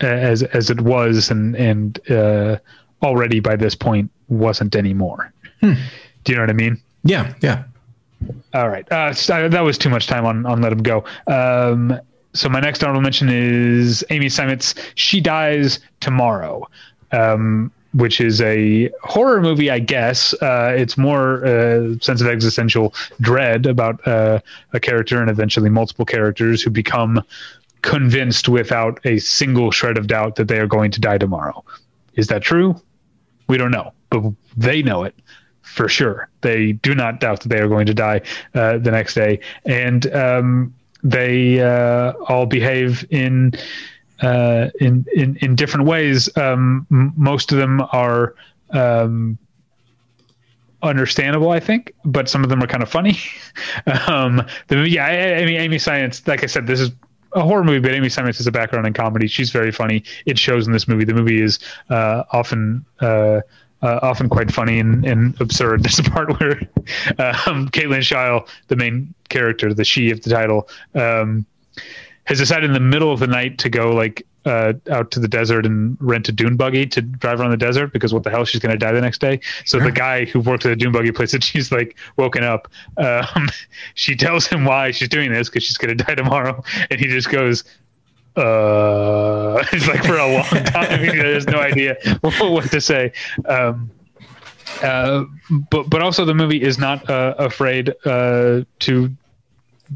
as as it was and and uh, already by this point wasn't anymore. Do you know what I mean? Yeah. Yeah. All right. Uh, that was too much time on, on Let Him Go. Um, so my next honorable mention is Amy Seimetz's She Dies Tomorrow, um, which is a horror movie, I guess. Uh, it's more uh, sense of existential dread about uh, a character and eventually multiple characters who become convinced without a single shred of doubt that they are going to die tomorrow. Is that true? We don't know, but they know it for sure. They do not doubt that they are going to die uh, the next day, and um, they uh, all behave in uh, in, in in different ways. Um, m- most of them are um, understandable, I think, but some of them are kind of funny. um, the, yeah, I, I, mean, Amy Seimetz, like I said, this is a horror movie, but Amy Seimetz has a background in comedy. She's very funny. It shows in this movie. The movie is uh, often. Uh, uh, often quite funny and, and absurd. There's a part where um, Kate Lyn Sheil, the main character, the she of the title, um, has decided in the middle of the night to go like uh, out to the desert and rent a dune buggy to drive around the desert because what the hell she's going to die the next day. So the guy who worked at the dune buggy place that she's like woken up. Um, she tells him why she's doing this because she's going to die tomorrow, and he just goes. Uh, it's like for a long time. he has no idea what to say. Um, uh, but but also the movie is not uh, afraid uh, to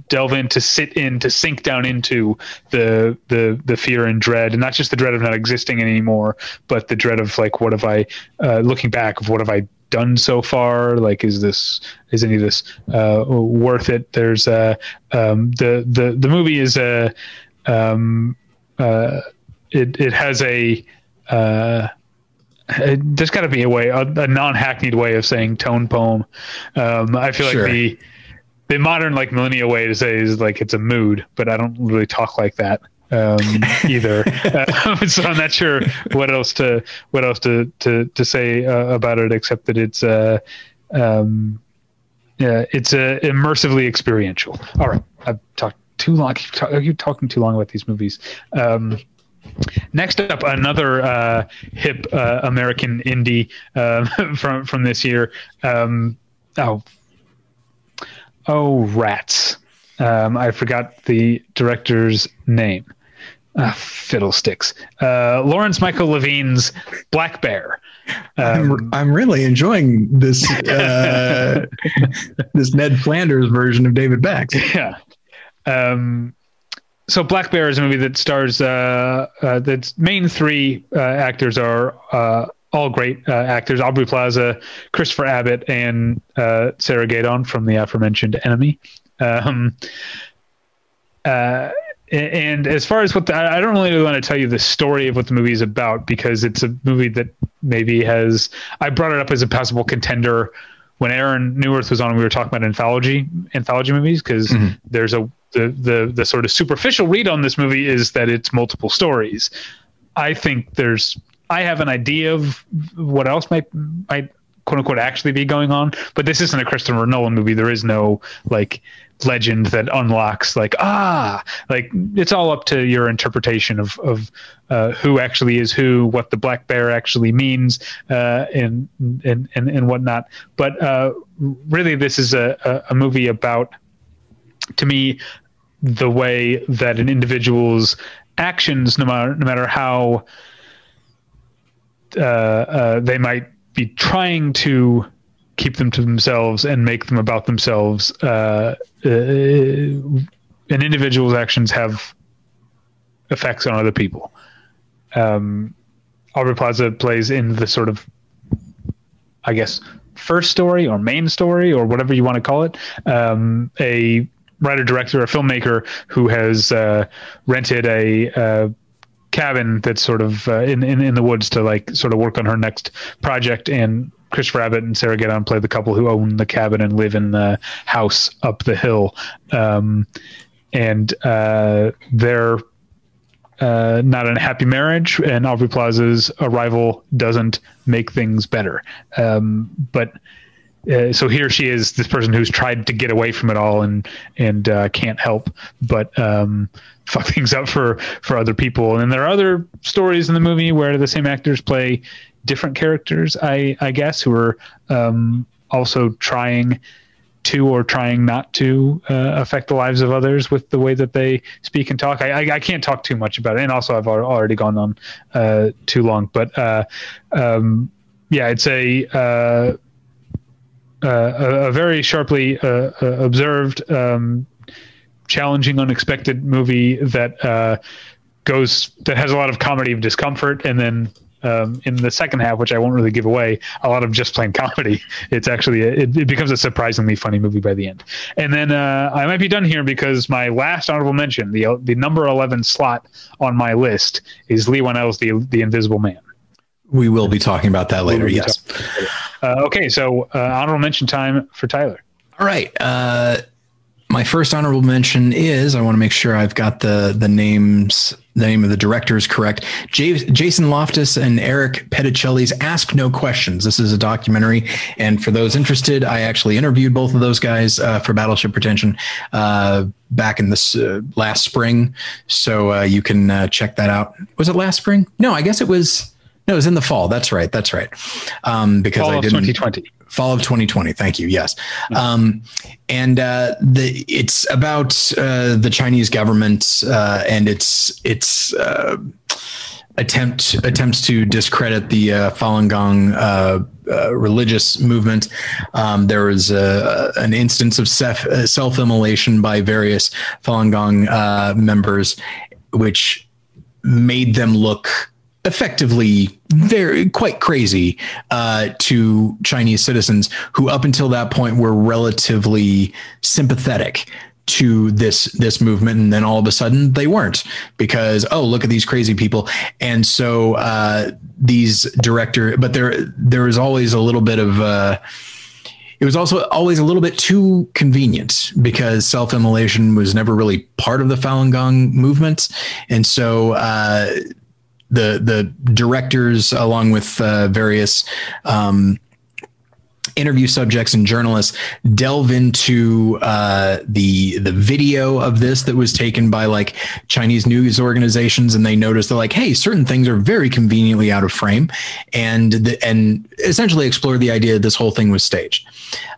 delve in to sit in to sink down into the the the fear and dread and not just the dread of not existing anymore but the dread of like what have i uh, looking back of what have i done so far like is this is any of this uh, worth it there's uh um the the the movie is a um uh it it has a uh there's got to be a way, a, a non-hackneyed way of saying tone poem. Um, I feel Sure. like the the modern like millennial way to say is like it's a mood, but I don't really talk like that um, either. Uh, so I'm not sure what else to what else to to to say uh, about it except that it's uh, um, yeah, it's uh, immersively experiential. All right, I've talked too long. I keep, I keep talking too long about these movies. Um, Next up, another uh, hip uh, American indie uh, from from this year. Um, oh, oh, rats! Um, I forgot the director's name. Ah, fiddlesticks. Uh, Lawrence Michael Levine's Black Bear. Um, I'm, I'm really enjoying this uh, this Ned Flanders version of David Bax. yeah. Um, so Black Bear is a movie that stars uh, uh, the main three uh, actors are uh, all great uh, actors: Aubrey Plaza, Christopher Abbott, and uh, Sarah Gadon from the aforementioned Enemy. Um, uh, and as far as what the, I don't really want to tell you the story of what the movie is about because it's a movie that maybe has I brought it up as a possible contender when Aaron Neuwirth was on. We were talking about anthology anthology movies because mm-hmm. there's a the, the the sort of superficial read on this movie is that it's multiple stories. I think there's I have an idea of what else might might quote unquote actually be going on, but this isn't a Christopher Nolan movie. There is no like legend that unlocks like ah like it's all up to your interpretation of of uh, who actually is who, what the black bear actually means, uh, and and and and whatnot. But uh, really, this is a, a movie about to me the way that an individual's actions, no matter no matter how uh, uh, they might be trying to keep them to themselves and make them about themselves, uh, uh, an individual's actions have effects on other people. Um, Aubrey Plaza plays in the sort of, I guess, first story or main story or whatever you want to call it. Um, a writer director, a filmmaker who has uh, rented a uh, cabin that's sort of uh, in, in in the woods to like sort of work on her next project and. Christopher Abbott and Sarah Gadon play the couple who own the cabin and live in the house up the hill. Um, and uh, they're uh, not in a happy marriage, and Aubrey Plaza's arrival doesn't make things better. Um, but uh, so here she is, this person who's tried to get away from it all and and uh, can't help but um, fuck things up for for other people. And there are other stories in the movie where the same actors play different characters, I I guess, who are um, also trying to or trying not to uh, affect the lives of others with the way that they speak and talk. I, I, I can't talk too much about it, and also I've already gone on uh, too long. But uh, um, yeah, it's a a, a very sharply uh, uh, observed um, challenging, unexpected movie that uh, goes that has a lot of comedy of discomfort, and then um, in the second half, which I won't really give away, a lot of just plain comedy. It's actually a, it, it, becomes a surprisingly funny movie by the end. And then uh, I might be done here because my last honorable mention, the the number eleven slot on my list, is Leigh Whannell's the the Invisible Man. We will be talking about that later. Yes. Uh, okay, so uh, honorable mention time for Tyler. All right. Uh, my first honorable mention is I want to make sure I've got the the names the name of the directors correct. J- Jason Loftus and Eric Pedicelli's Ask No Questions. This is a documentary, and for those interested, I actually interviewed both of those guys uh, for Battleship Pretension uh, back in this uh, last spring. So uh, you can uh, check that out. Was it last spring? No, I guess it was. No, it was in the fall. That's right. That's right. Um, because fall I didn't. 2020 fall of 2020 thank you yes um, and uh, the it's about uh, the chinese government uh, and its its uh, attempt attempts to discredit the uh, falun gong uh, religious movement um, there was an instance of self immolation by various falun gong members which made them look effectively very quite crazy uh, to Chinese citizens who up until that point were relatively sympathetic to this this movement. And then all of a sudden they weren't because oh look at these crazy people. And so uh, these director but there there was always a little bit of uh, it was also always a little bit too convenient because self-immolation was never really part of the Falun Gong movement. And so uh, the the directors along with uh, various um, interview subjects and journalists delve into uh, the the video of this that was taken by like Chinese news organizations, and they notice they're like, hey, certain things are very conveniently out of frame, and the, and essentially explore the idea that this whole thing was staged.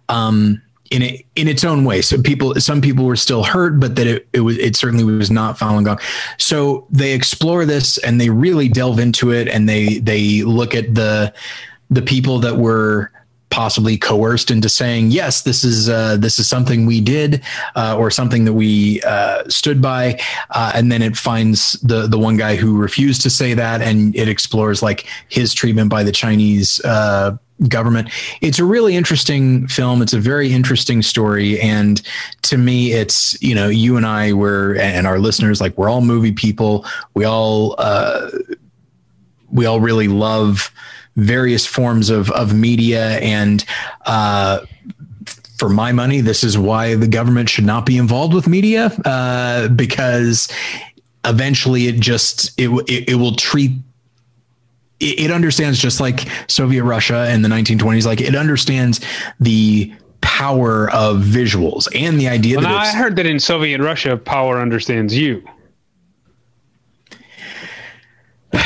Um, in it, in its own way. So people, some people were still hurt, but that it, it was, it certainly was not Falun Gong. So they explore this and they really delve into it and they, they look at the, the people that were possibly coerced into saying, yes, this is, uh, this is something we did, uh, or something that we, uh, stood by. Uh, and then it finds the, the one guy who refused to say that. And it explores like his treatment by the Chinese, uh, government. It's a really interesting film. It's a very interesting story. And to me, it's, you know, you and I were, and our listeners, like we're all movie people. We all, uh, we all really love various forms of, of media and, uh, for my money, this is why the government should not be involved with media, uh, because eventually it just it, it, it will treat it, understands just like Soviet Russia in the 1920s, like it understands the power of visuals and the idea well, that I heard that in Soviet Russia, power understands you.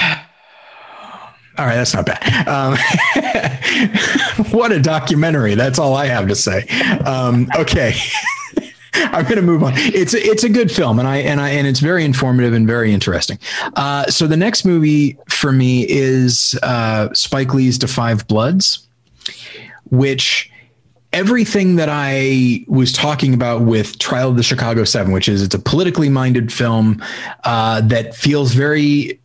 All right, that's not bad. Um, what a documentary! That's all I have to say. Um, okay. I'm going to move on. It's a, it's a good film, and I and I and it's very informative and very interesting. Uh, so the next movie for me is uh, Spike Lee's *Da 5 Bloods*, which everything that I was talking about with Trial of the Chicago Seven, which is it's a politically minded film uh, that feels very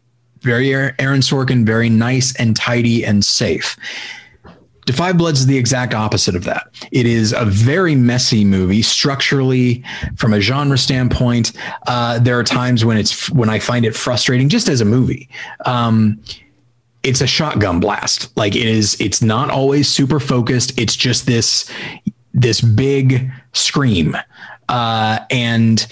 very Aaron Sorkin, very nice and tidy and safe. 5 Bloods is the exact opposite of that. It is a very messy movie structurally, from a genre standpoint. Uh, there are times when it's when I find it frustrating, just as a movie. Um, it's a shotgun blast. Like it is. It's not always super focused. It's just this this big scream, uh, and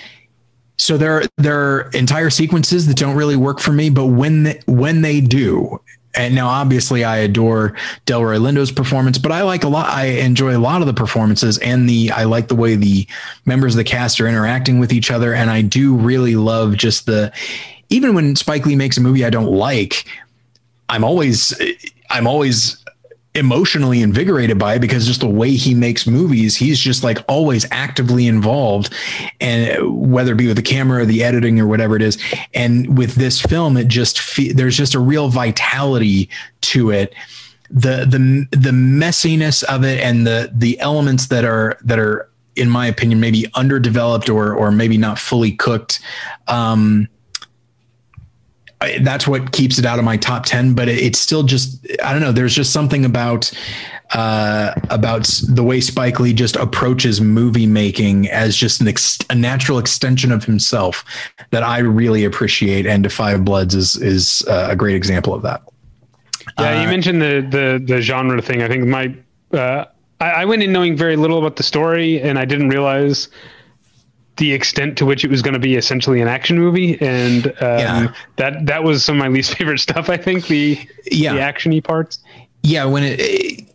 so there there are entire sequences that don't really work for me. But when they, when they do, and now obviously I adore Delroy Lindo's performance, but I like a lot. I enjoy a lot of the performances and the, I like the way the members of the cast are interacting with each other. And I do really love just the, even when Spike Lee makes a movie I don't like, I'm always, I'm always emotionally invigorated by it because just the way he makes movies, he's just like always actively involved, and whether it be with the camera or the editing or whatever it is. And with this film, it just fe- there's just a real vitality to it. The the the messiness of it and the the elements that are that are in my opinion, maybe underdeveloped or or maybe not fully cooked. Um, I, that's what keeps it out of my top 10 but it, it's still just i don't know there's just something about uh, about the way spike lee just approaches movie making as just an ex- a natural extension of himself that i really appreciate and five bloods is is uh, a great example of that. Yeah you Uh, mentioned the the the genre thing. I think my uh I, I went in knowing very little about the story and i didn't realize the extent to which it was going to be essentially an action movie and um, Yeah. that that was some of my least favorite stuff i think the Yeah. the actiony parts. Yeah when it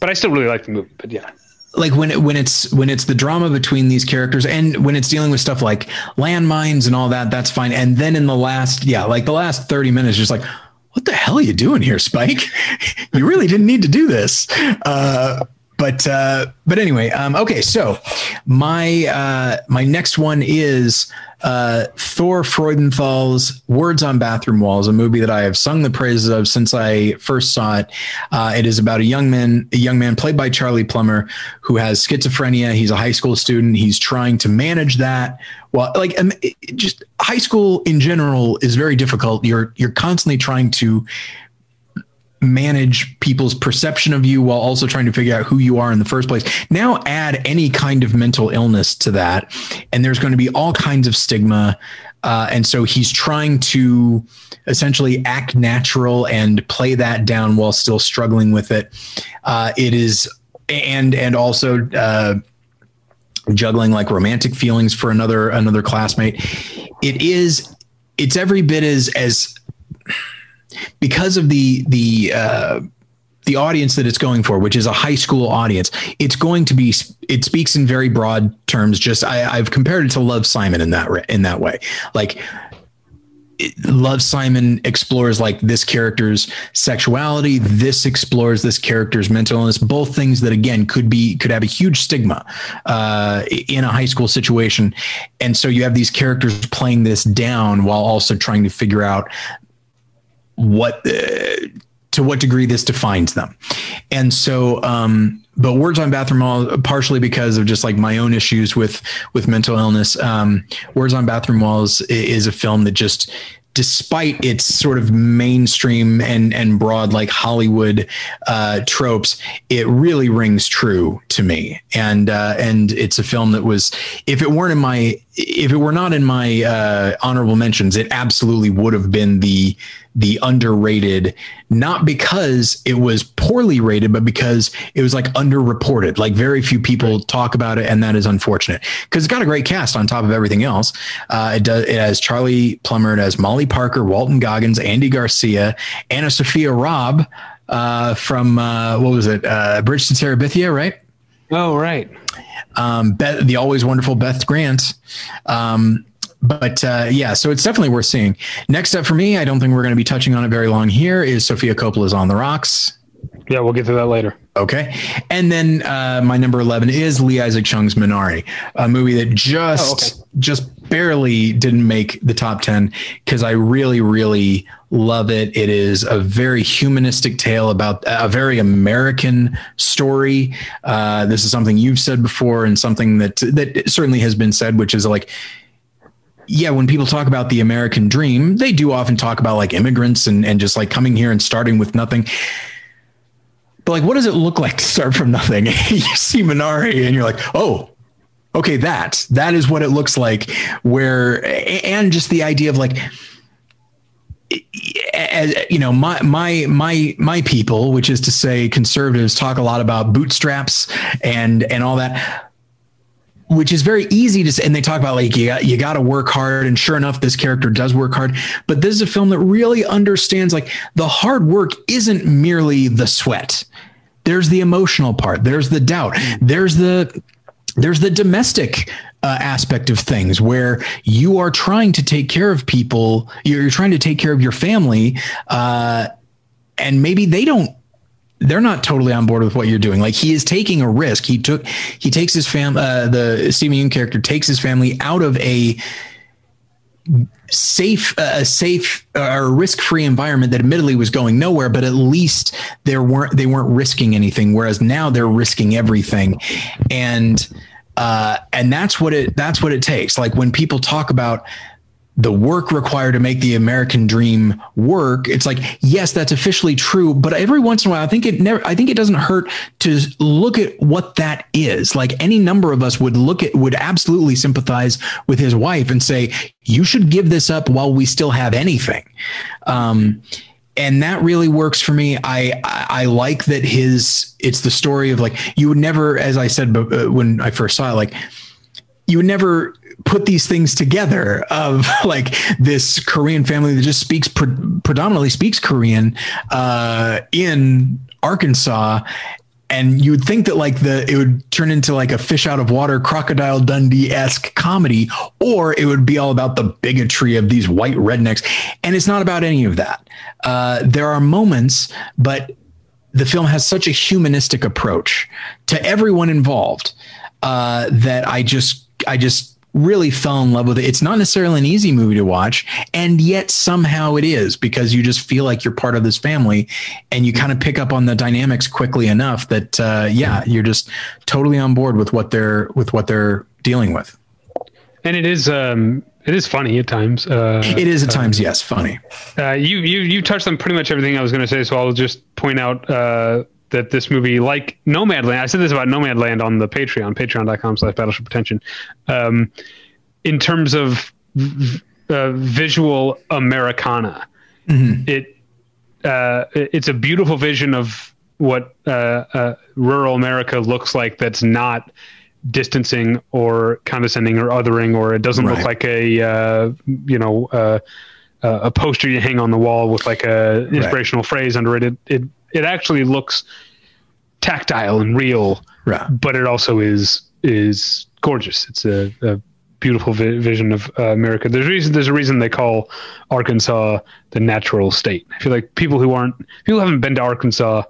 but i still really like the movie but yeah. Like when it, when it's when it's the drama between these characters and when it's dealing with stuff like landmines and all that that's fine. And then in the last yeah like the last 30 minutes just like what the hell are you doing here spike? You really didn't need to do this. Uh but uh but anyway um okay so my uh my next one is uh thor freudenthal's words on bathroom walls a movie that i have sung the praises of since i first saw it. Uh it is about a young man a young man played by charlie plummer who has schizophrenia. He's a high school student. He's trying to manage that. Well like um, just high school in general is very difficult. You're you're constantly trying to manage people's perception of you while also trying to figure out who you are in the first place. Now add any kind of mental illness to that, and there's going to be all kinds of stigma. Uh, and so he's trying to essentially act natural and play that down while still struggling with it. Uh, it is, and and also uh, juggling like romantic feelings for another another classmate. It is, it's every bit as as because of the the uh, the audience that it's going for, which is a high school audience, it's going to be it speaks in very broad terms. Just I, I've compared it to Love Simon in that in that way, like. it- Love Simon explores like this character's sexuality. This explores this character's mental illness. Both things that again could be could have a huge stigma uh, in a high school situation, and so you have these characters playing this down while also trying to figure out what uh, to what degree this defines them. And so um but words on bathroom walls, partially because of just like my own issues with with mental illness um words on bathroom walls is a film that just despite its sort of mainstream and and broad like hollywood uh tropes it really rings true to me. And uh and it's a film that was if it weren't in my if it were not in my uh honorable mentions it absolutely would have been the the underrated, not because it was poorly rated, but because it was like underreported. Like very few people talk about it, and that is unfortunate because it's got a great cast on top of everything else. Uh, it does. It has Charlie Plummer, it has Molly Parker, Walton Goggins, Andy Garcia, AnnaSophia Robb uh, from uh, what was it, uh, Bridge to Terabithia, right? oh right um, Beth, the always wonderful Beth Grant. Um, but uh, yeah, so it's definitely worth seeing. Next up for me, I don't think we're going to be touching on it very long here, is Sofia Coppola's On the Rocks. yeah we'll get to that later Okay. And then uh, my number 11 is Lee Isaac Chung's Minari, a movie that just, just barely didn't make the top 10 because I really, really love it. It is a very humanistic tale about a very American story. Uh, this is something you've said before and something that, that certainly has been said, which is like, yeah, when people talk about the American dream, they do often talk about like immigrants and, and just like coming here and starting with nothing but like what does it look like to start from nothing you see minari and you're like oh okay that that is what it looks like where and just the idea of like as, you know my my my my people which is to say conservatives talk a lot about bootstraps and and all that which is very easy to say. And they talk about like, you got, you got to work hard. And sure enough, this character does work hard. But this is a film that really understands like the hard work isn't merely the sweat. There's the emotional part. There's the doubt. There's the, there's the domestic uh, aspect of things where you are trying to take care of people. You're, trying to take care of your family. Uh, and maybe they don't they're not totally on board with what you're doing. Like he is taking a risk. He took he takes his fam uh, the Steven Yeun character takes his family out of a safe a safe or risk free environment that admittedly was going nowhere but at least there weren't they weren't risking anything whereas now they're risking everything and uh and that's what it that's what it takes like when people talk about the work required to make the American dream work. It's like, yes, that's officially true, but every once in a while, I think it never, I think it doesn't hurt to look at what that is. Like any number of us would look at, would absolutely sympathize with his wife and say, you should give this up while we still have anything. Um, and that really works for me. I, I, I like that his it's the story of like you would never, as I said uh, when I first saw it, like you would never put these things together of like this Korean family that just speaks pre- predominantly speaks Korean uh, in Arkansas. And you would think that like the it would turn into like a fish out of water crocodile Dundee esque comedy, or it would be all about the bigotry of these white rednecks. And it's not about any of that. Uh, there are moments, but the film has such a humanistic approach to everyone involved uh, that I just I just really fell in love with it. It's not necessarily an easy movie to watch, and yet somehow it is because you just feel like you're part of this family, and you kind of pick up on the dynamics quickly enough that uh, yeah, you're just totally on board with what they're with what they're dealing with. And it is um, it is funny at times. Uh, it is at times, uh, yes, funny. Uh, you you you touched on pretty much everything I was going to say, so I'll just point out uh, that this movie, like Nomadland, I said this about Nomadland on the Patreon, patreon.com slash battleship pretension. Um, in terms of v- uh, visual Americana, mm-hmm. it, uh, it's a beautiful vision of what uh, uh, rural America looks like that's not distancing or condescending or othering, or it doesn't right. look like a, uh, you know, uh, a poster you hang on the wall with like a inspirational right. phrase under it. It, it it actually looks tactile and real, right. but it also is is gorgeous. It's a, a beautiful vi- vision of uh, America. There's a reason. There's a reason they call Arkansas the natural state. I feel like people who aren't people who haven't been to Arkansas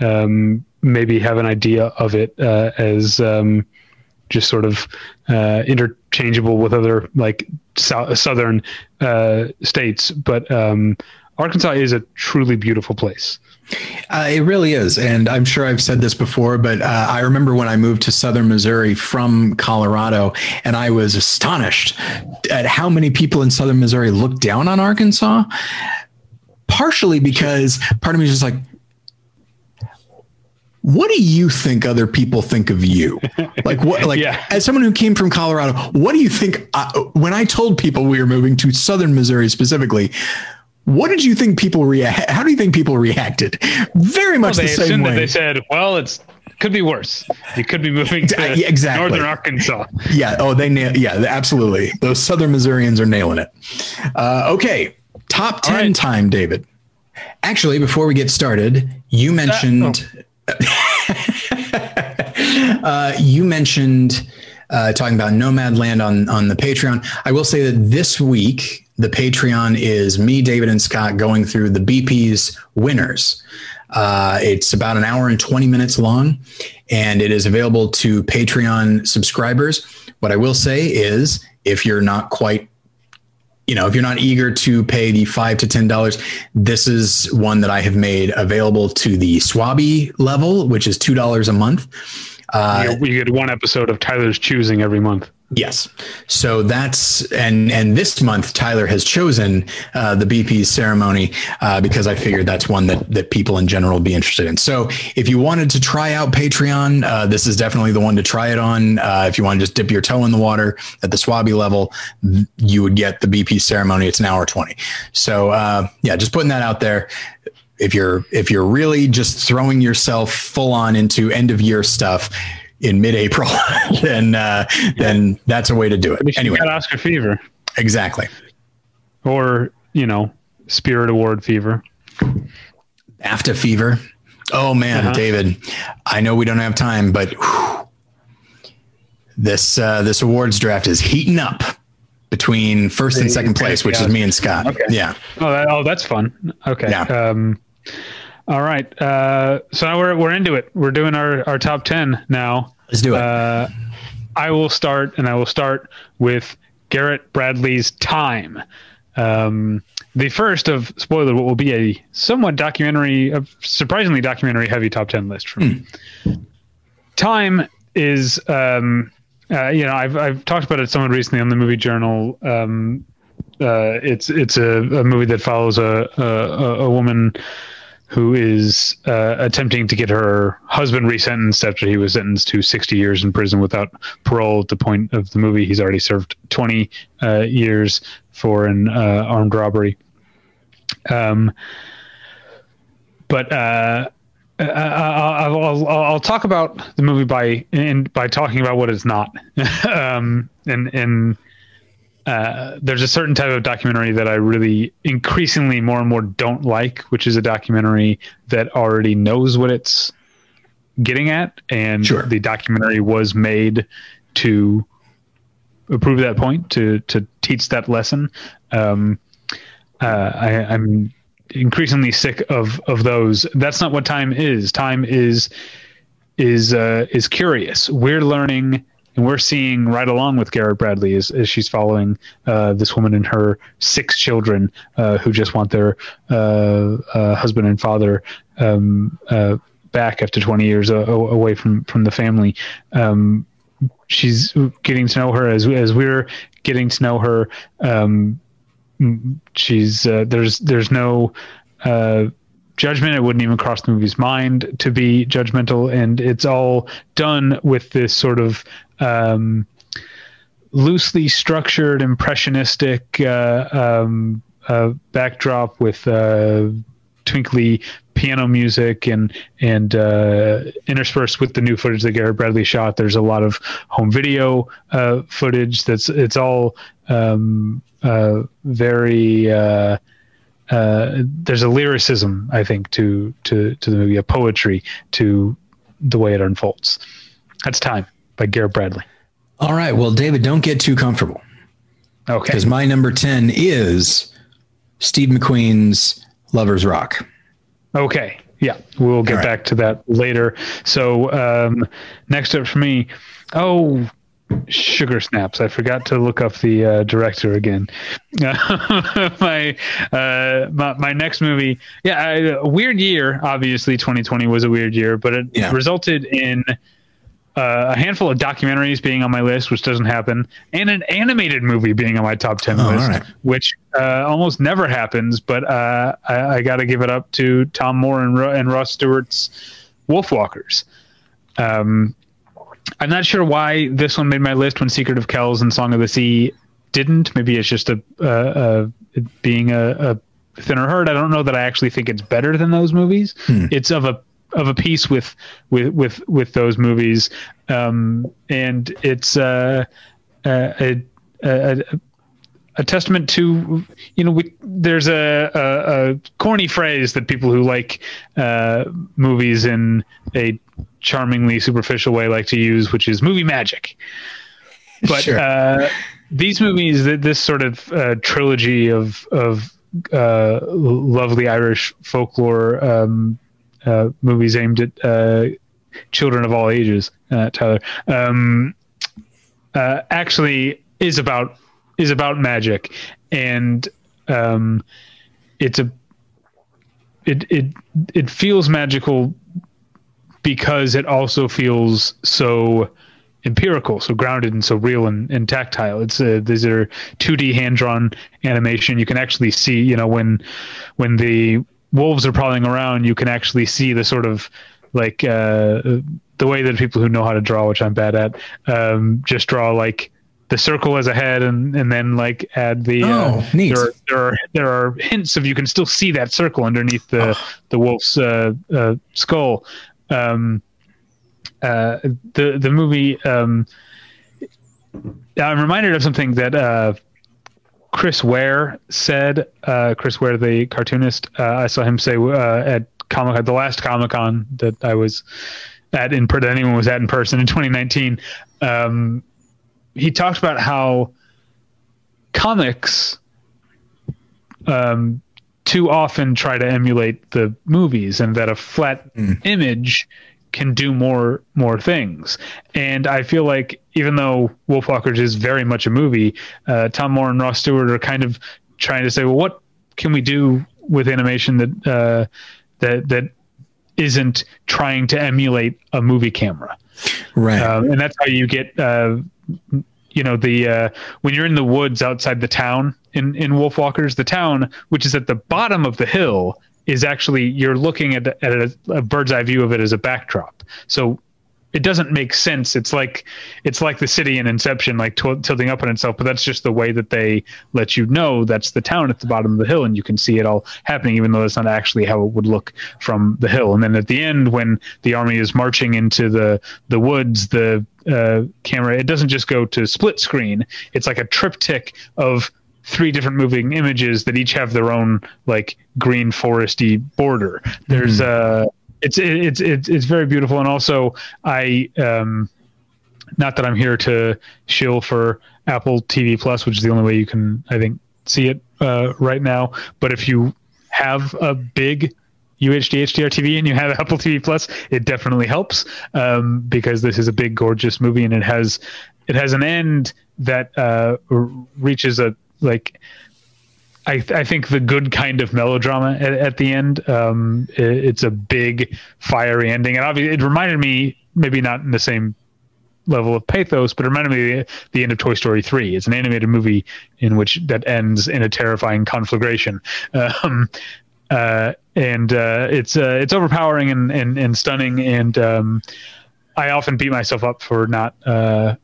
um, maybe have an idea of it uh, as um, just sort of uh, interchangeable with other like so- southern uh, states, but um, Arkansas is a truly beautiful place. Uh, it really is. And I'm sure I've said this before, but uh, I remember when I moved to southern Missouri from Colorado, and I was astonished at how many people in southern Missouri looked down on Arkansas. Partially because part of me is just like, what do you think other people think of you? Like what? Like yeah. as someone who came from Colorado, what do you think? I, when I told people we were moving to Southern Missouri specifically, what did you think people react? How do you think people reacted? Very much well, the same way. they said, "Well, it's could be worse. You could be moving to exactly. northern Arkansas." Yeah. Oh, they nail. Yeah, absolutely. Those Southern Missourians are nailing it. Uh, okay, top ten right. time, David. Actually, before we get started, you mentioned. Uh, oh. uh, you mentioned uh, talking about Nomadland on on the Patreon. I will say that this week the Patreon is me, David, and Scott going through the BP's winners. Uh, it's about an hour and 20 minutes long, and it is available to Patreon subscribers. What I will say is, if you're not quite you know, if you're not eager to pay the five to ten dollars, this is one that I have made available to the Swabby level, which is two dollars a month. Uh, you, you get one episode of Tyler's choosing every month. Yes. So that's and and this month Tyler has chosen uh, the BP's ceremony uh, because I figured that's one that that people in general would be interested in. So if you wanted to try out Patreon, uh, this is definitely the one to try it on. Uh, if you want to just dip your toe in the water at the Swabby level, you would get the BP ceremony. It's an hour twenty. So uh, yeah, just putting that out there if you're if you're really just throwing yourself full on into end of year stuff in mid-April, then uh, yeah. then that's a way to do it. Anyway, got Oscar fever. Exactly. Or you know, Spirit Award fever. BAFTA fever. Oh man, uh-huh. David, I know we don't have time, but whew, this uh, this awards draft is heating up between first and second place, which is me and Scott. Okay. Yeah. Oh, that, oh, that's fun. Okay. Yeah. Um, all right. Uh, so now we're we're into it. We're doing our, our top ten now. Let's do it. Uh, I will start, and I will start with Garrett Bradley's Time. Um, the first of spoiler what will be a somewhat documentary, a surprisingly documentary heavy top ten list for me. Time is, um, uh, you know, I've I've talked about it somewhat recently on the Movie Journal. Um, uh, it's it's a, a movie that follows a a, a woman who is uh, attempting to get her husband resentenced after he was sentenced to 60 years in prison without parole. At the point of the movie, he's already served 20 uh, years for an uh, armed robbery. Um, but uh, I'll, I'll, I'll, talk about the movie by and by talking about what it's not. um, and and uh, there's a certain type of documentary that I really increasingly more and more don't like, which is a documentary that already knows what it's getting at, and sure. the documentary was made to prove that point, to to teach that lesson. Um, uh, I, I'm increasingly sick of of those. That's not what time is. Time is is uh, is curious. We're learning and we're seeing right along with Garrett Bradley as, as she's following uh, this woman and her six children uh, who just want their uh, uh husband and father um, uh, back after 20 years away from from the family. Um, she's getting to know her as as we're getting to know her. Um, she's uh, there's there's no judgment. It wouldn't even cross the movie's mind to be judgmental, and it's all done with this sort of um, loosely structured, impressionistic uh, um, uh, backdrop with uh, twinkly piano music and and uh, interspersed with the new footage that Garrett Bradley shot. There's a lot of home video uh, footage. That's it's all um, uh, very. Uh, there's a lyricism, I think, to to to the movie, a poetry to the way it unfolds. That's time by Garrett Bradley. All right. Well, David, don't get too comfortable. Okay. Because my number 10 is Steve McQueen's Lovers Rock. Okay. Yeah. We'll get right. back to that later. So, um, next up for me, oh, sugar snaps. I forgot to look up the uh, director again. my, uh, my my next movie, yeah, I, a weird year. Obviously, 2020 was a weird year, but it yeah. resulted in uh, a handful of documentaries being on my list, which doesn't happen, and an animated movie being on my top 10 oh, list, right. which uh, almost never happens. But uh, I, I got to give it up to Tomm Moore and, and Ross Stewart's Wolfwalkers. Um, I'm not sure why this one made my list when Secret of Kells and Song of the Sea didn't. Maybe it's just a, a being a, a, thinner herd. I don't know that I actually think it's better than those movies. Hmm. It's of a of a piece with with with with those movies, um, and it's uh, a, a, a testament to you know we, there's a, a, a, corny phrase that people who like uh, movies in a charmingly superficial way like to use, which is movie magic. But sure. uh, these movies, this sort of uh, trilogy of of uh, lovely Irish folklore um, uh, movies aimed at uh, children of all ages. Uh, Tyler um, uh, actually is about is about magic, and um, it's a it it it feels magical because it also feels so empirical, so grounded and so real and, and tactile. It's uh, these are 2D hand drawn animation. You can actually see, you know, when when the wolves are prowling around, you can actually see the sort of like uh, the way that people who know how to draw, which I'm bad at, um, just draw like the circle as a head and and then like add the oh, uh, neat. There, are, there are there are hints of you can still see that circle underneath the oh. the wolf's uh, uh, skull. Um, uh, the the movie um, I'm reminded of something that uh, Chris Ware said. Uh, Chris Ware, the cartoonist, uh, I saw him say uh, at Comic at the last Comic Con that I was at in that anyone was at in person in 2019. Um, he talked about how comics um, too often try to emulate the movies, and that a flat mm. image can do more more things. And I feel like even though Wolfwalkers is very much a movie, uh, Tomm Moore and Ross Stewart are kind of trying to say, well, what can we do with animation that uh, that that isn't trying to emulate a movie camera? Right. Um, and that's how you get. Uh, you know the uh, when you're in the woods outside the town in in Wolfwalkers, the town which is at the bottom of the hill is actually you're looking at, at a, a bird's eye view of it as a backdrop. So it doesn't make sense. It's like it's like the city in Inception, like t- tilting up on itself. But that's just the way that they let you know that's the town at the bottom of the hill, and you can see it all happening, even though that's not actually how it would look from the hill. And then at the end, when the army is marching into the the woods, the uh, camera it doesn't just go to split screen. It's like a triptych of three different moving images that each have their own like green foresty border. There's mm-hmm. uh it's it's it's it's very beautiful. And also I um not that I'm here to shill for Apple TV Plus, which is the only way you can I think see it uh, right now, but if you have a big UHD HDR TV and you have Apple TV Plus, it definitely helps um, because this is a big, gorgeous movie and it has it has an end that uh, reaches a like I, I, think the good kind of melodrama at, at the end. Um, it, it's a big fiery ending, and obviously it reminded me, maybe not in the same level of pathos, but it reminded me the, the end of Toy Story three. It's an animated movie in which that ends in a terrifying conflagration. Um, uh, and uh, it's uh, it's overpowering and, and, and stunning, and um, I often beat myself up for not uh,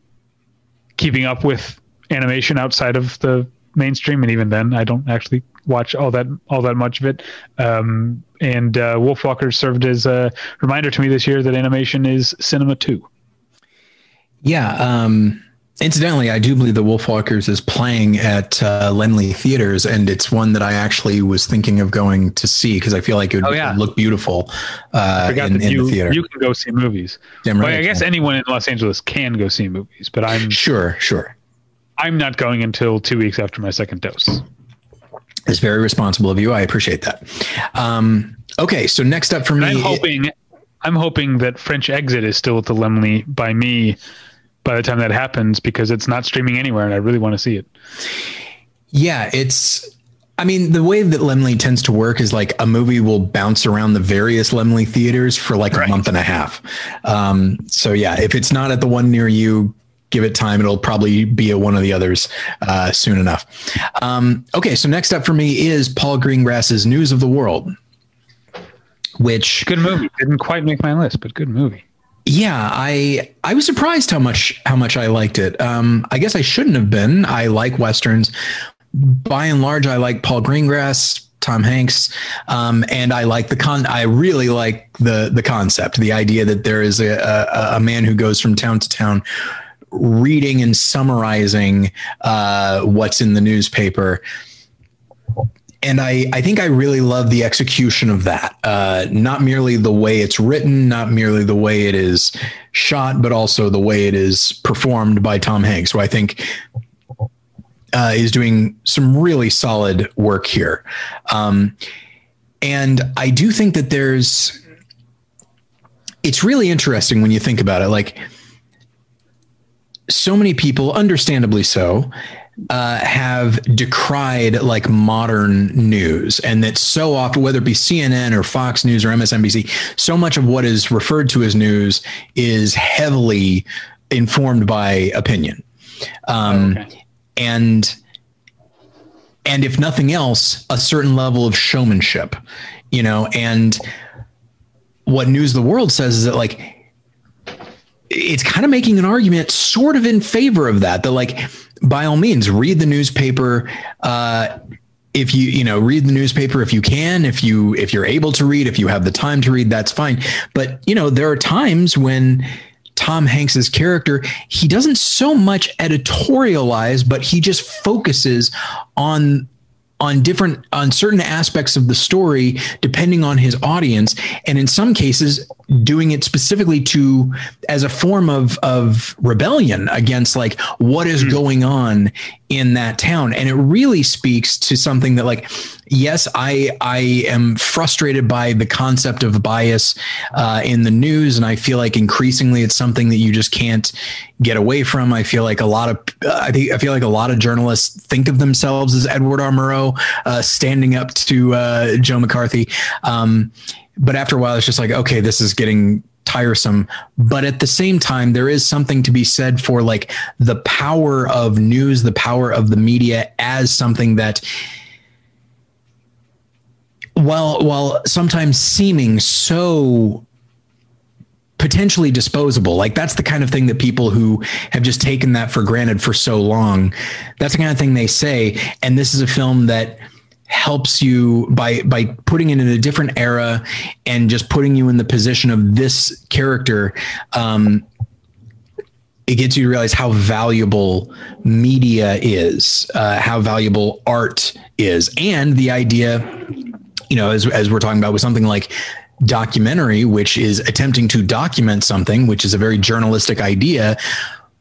keeping up with animation outside of the mainstream, and even then, I don't actually watch all that all that much of it. Um, and uh, Wolfwalker served as a reminder to me this year that animation is cinema too. Yeah. Um, incidentally, I do believe that Wolfwalkers is playing at uh, Laemmle Theaters, and it's one that I actually was thinking of going to see because I feel like it would, oh, yeah. look beautiful uh, in, in you, the theater. You can go see movies. Damn right well, I guess anyone in Los Angeles can go see movies, but I'm sure, sure. I'm not going until two weeks after my second dose. It's very responsible of you. I appreciate that. Um, okay, so next up for me, I'm hoping, I'm hoping that French Exit is still at the Laemmle by me by the time that happens because it's not streaming anywhere, and I really want to see it. Yeah, it's. I mean, the way that Laemmle tends to work is like a movie will bounce around the various Laemmle theaters for like right. a month and a half. Um, so yeah, if it's not at the one near you, give it time. It'll probably be at one of the others uh, soon enough. Um, okay, so next up for me is Paul Greengrass's News of the World, which good movie. Didn't quite make my list, but good movie. Yeah, I I was surprised how much how much I liked it. Um, I guess I shouldn't have been. I like westerns. By and large, I like Paul Greengrass. Tom Hanks, um, and I like the con. I really like the the concept, the idea that there is a, a, a man who goes from town to town, reading and summarizing uh, what's in the newspaper. And I, I think I really love the execution of that. Uh, not merely the way it's written, not merely the way it is shot, but also the way it is performed by Tom Hanks, who I think uh, is doing some really solid work here. Um, and I do think that there's, it's really interesting when you think about it. Like, so many people, understandably so, uh, have decried like modern news, and that so often, whether it be CNN or Fox News or MSNBC, so much of what is referred to as news is heavily informed by opinion, um, oh, okay. and and if nothing else, a certain level of showmanship, you know, and what News of the World says is that like it's kind of making an argument sort of in favor of that. That like, by all means, read the newspaper. Uh, if you you know read the newspaper if you can if you if you're able to read if you have the time to read that's fine but you know there are times when Tom Hanks's character he doesn't so much editorialize but he just focuses on on different on certain aspects of the story depending on his audience and in some cases doing it specifically to as a form of of rebellion against like what is mm. going on in that town. And it really speaks to something that like yes i i am frustrated by the concept of bias uh, in the news and i feel like increasingly it's something that you just can't get away from. I feel like a lot of uh, i think i feel like a lot of journalists think of themselves as edward r. Murrow uh, standing up to uh, joe mccarthy. Um, but after a while it's just like okay this is getting tiresome. But at the same time there is something to be said for like the power of news the power of the media as something that while while sometimes seeming so potentially disposable like that's the kind of thing that people who have just taken that for granted for so long that's the kind of thing they say. And this is a film that helps you by by putting it in a different era and just putting you in the position of this character um, it gets you to realize how valuable media is uh, how valuable art is. And the idea you know as, as we're talking about with something like documentary which is attempting to document something which is a very journalistic idea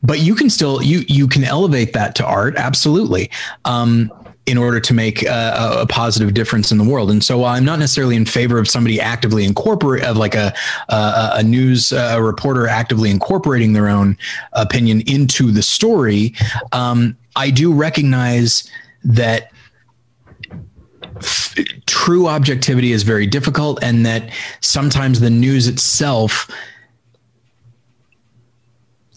but you can still you you can elevate that to art absolutely. Um, in order to make a, a, positive difference in the world. And so while I'm not necessarily in favor of somebody actively incorporate of like a, a, a news a reporter actively incorporating their own opinion into the story. Um, I do recognize that f- true objectivity is very difficult and that sometimes the news itself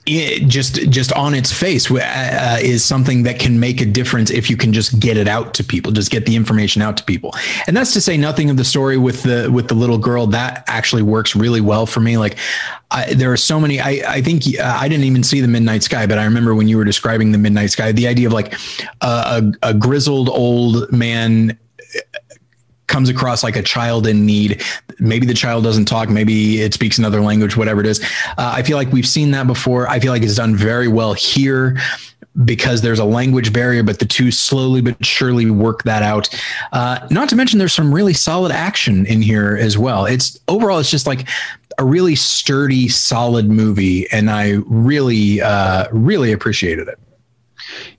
it just just on its face uh, uh, is something that can make a difference if you can just get it out to people just get the information out to people. And that's to say nothing of the story with the with the little girl. That actually works really well for me. Like I, there are so many i i think uh, i didn't even see the midnight sky but i remember when you were describing the midnight sky the idea of like uh, a, a grizzled old man comes across like a child in need. Maybe the child doesn't talk. Maybe it speaks another language, whatever it is. Uh, I feel like we've seen that before. I feel like it's done very well here because there's a language barrier, but the two slowly but surely work that out. Uh, not to mention, there's some really solid action in here as well. It's overall, it's just like a really sturdy, solid movie, and I really, uh, really appreciated it.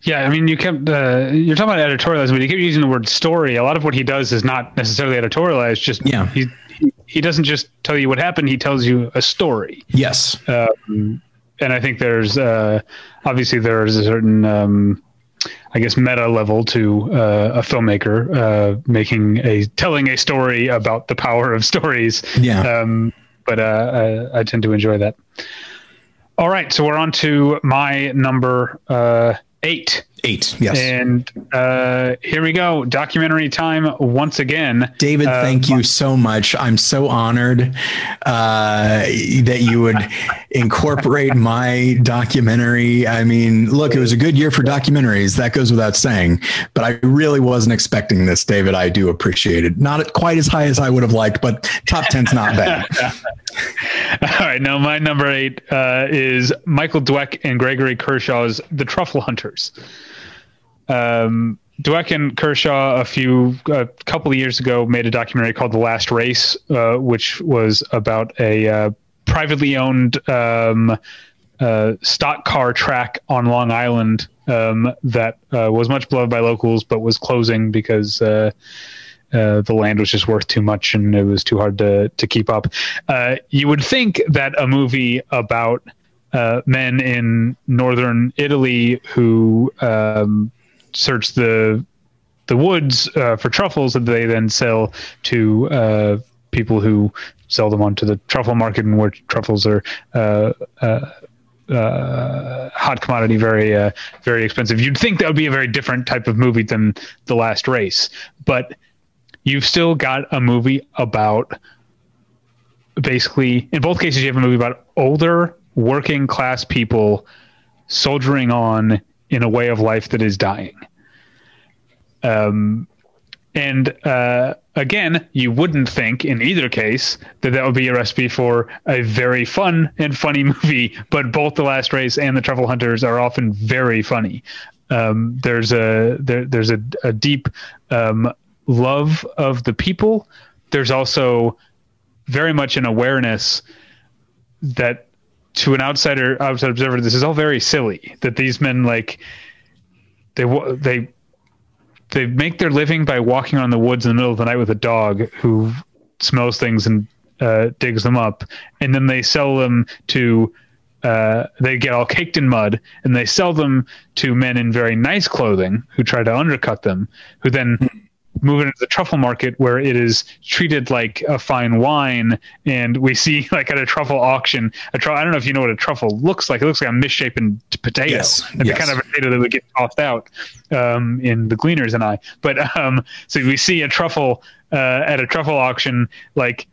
Yeah, I mean, you kept uh, you're talking about editorializing, but you keep using the word story. A lot of what he does is not necessarily editorialized. Just yeah, he he doesn't just tell you what happened. He tells you a story. Yes, um, and I think there's uh, obviously there's a certain um, I guess meta level to uh, a filmmaker uh, making a telling a story about the power of stories. Yeah, um, but uh, I, I, tend to enjoy that. All right, so we're on to my number uh, eight. Eight, yes. And uh, here we go. Documentary time once again. David, uh, thank you so much. I'm so honored uh, that you would incorporate my documentary. I mean, look, it was a good year for documentaries. That goes without saying. But I really wasn't expecting this, David. I do appreciate it. Not quite as high as I would have liked, but top 10's not bad. Right. Now, my number eight uh, is Michael Dweck and Gregory Kershaw's The Truffle Hunters. Um, Dweck and Kershaw, a few, a couple of years ago, made a documentary called The Last Race, uh, which was about a uh, privately owned um, uh, stock car track on Long Island um, that uh, was much beloved by locals, but was closing because uh, uh, the land was just worth too much and it was too hard to to keep up. you would think that a movie about men in northern Italy who um, search the the woods uh, for truffles that they then sell to uh, people who sell them onto the truffle market and where truffles are uh, uh, uh hot commodity, very uh, very expensive. You'd think that would be a very different type of movie than The Last Race, but you've still got a movie about basically in both cases you have a movie about older working class people soldiering on in a way of life that is dying. Um, and uh, again, you wouldn't think in either case that that would be a recipe for a very fun and funny movie. But both The Last Race and The Truffle Hunters are often very funny. Um, there's a there, there's a, a deep um, love of the people. There's also very much an awareness that to an outsider outside observer, this is all very silly. That these men like they they they make their living by walking on the woods in the middle of the night with a dog who smells things and uh, digs them up, and then they sell them to. Uh, they get all caked in mud, and they sell them to men in very nice clothing who try to undercut them, who then move into the truffle market where it is treated like a fine wine and we see like at a truffle auction a tr- i don't know if you know what a truffle looks like. It looks like a misshapen potato. Yes, yes. the kind of potato that would get tossed out um, in the gleaners and i. But um, so we see a truffle uh, at a truffle auction like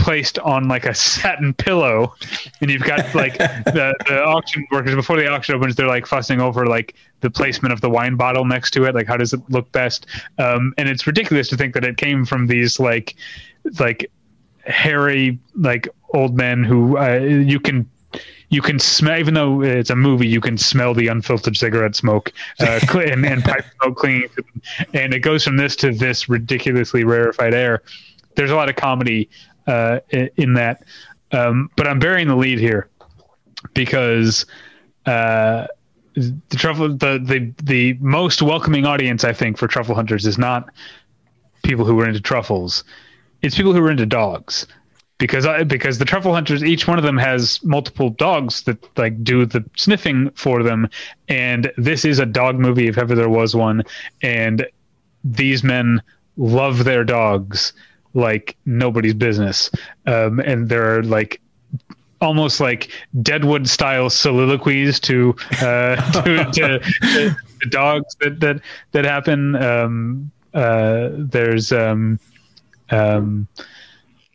placed on like a satin pillow and you've got like the, the auction workers before the auction opens they're like fussing over like the placement of the wine bottle next to it like how does it look best? Um, and it's ridiculous to think that it came from these like like hairy like old men who uh, you can you can smell even though it's a movie you can smell the unfiltered cigarette smoke uh, and, and pipe smoke clinging to them. And it goes from this to this ridiculously rarefied air. There's a lot of comedy uh, in that um, but i'm burying the lead here because uh, the truffle the, the the most welcoming audience I think for truffle hunters is not people who are into truffles. It's people who are into dogs. Because I, because the truffle hunters, each one of them has multiple dogs that like do the sniffing for them, and this is a dog movie if ever there was one. And these men love their dogs like nobody's business, um, and there are like almost like Deadwood style soliloquies to uh, to, to, to the dogs that that that happen. Um, uh, there's um, um,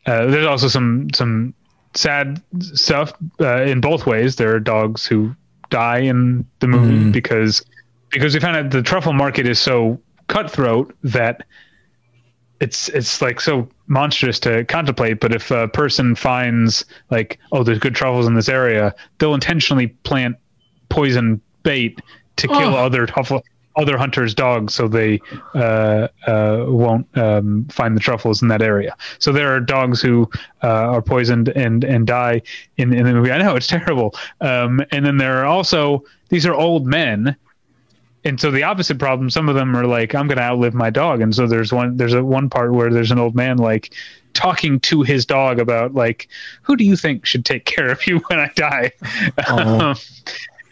uh, there's also some some sad stuff uh, in both ways. There are dogs who die in the movie because because we found out the truffle market is so cutthroat that it's it's like so monstrous to contemplate. But if a person finds like, oh, there's good truffles in this area, they'll intentionally plant poison bait to kill Oh. other truffle other hunters' dogs, so they uh, uh, won't um, find the truffles in that area. So there are dogs who uh, are poisoned and and die in, in the movie. I know it's terrible. Um, and then there are also these are old men and so the opposite problem some of them are like i'm going to outlive my dog and so there's one there's a one part where there's an old man like talking to his dog about like who do you think should take care of you when i die Aw.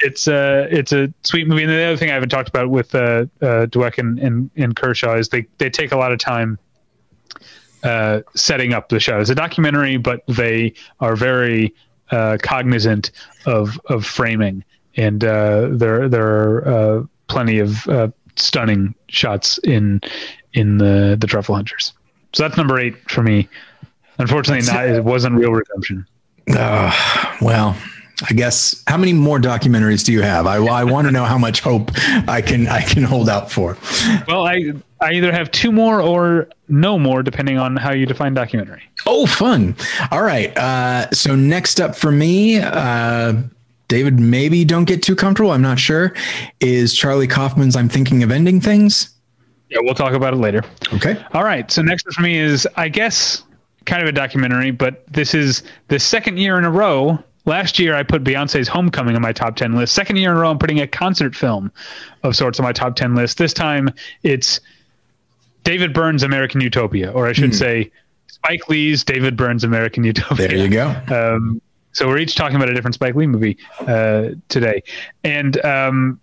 it's a it's a sweet movie and the other thing i haven't talked about with uh uh dweck and, and, and kershaw is they they take a lot of time uh, setting up the show. It's a documentary, but they are very uh, cognizant of of framing, and uh, there there are uh, plenty of uh, stunning shots in in the the Truffle Hunters. So that's number eight for me. Unfortunately, not it wasn't Real Redemption. Uh, well, I guess how many more documentaries do you have? I, I want to know how much hope I can I can hold out for. Well, I I either have two more or no more, depending on how you define documentary. Oh, fun! All right. Uh, so next up for me, uh, David, maybe don't get too comfortable. I'm not sure. Is Charlie Kaufman's "I'm Thinking of Ending Things"? Yeah, we'll talk about it later. Okay. All right. So next for me is, I guess, kind of a documentary, but this is the second year in a row. Last year, I put Beyonce's Homecoming on my top 10 list. Second year in a row, I'm putting a concert film of sorts on my top 10 list. This time, it's David Byrne's American Utopia, or I should say, Spike Lee's David Byrne's American Utopia. There you go. Um, so we're each talking about a different Spike Lee movie uh, today, and um,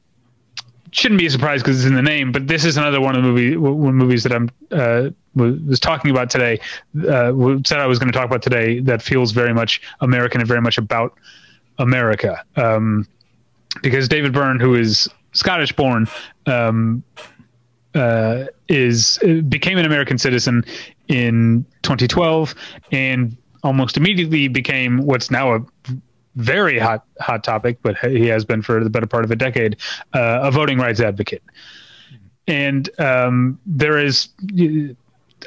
shouldn't be a surprise because it's in the name. But this is another one of the movie w- movies that I'm uh, was talking about today. Uh, said I was going to talk about today that feels very much American and very much about America. Um, because David Byrne, who is Scottish born, um, uh, is became an American citizen in 2012 and almost immediately became what's now a very hot hot topic, but he has been for the better part of a decade, uh, a voting rights advocate. And um, there is uh,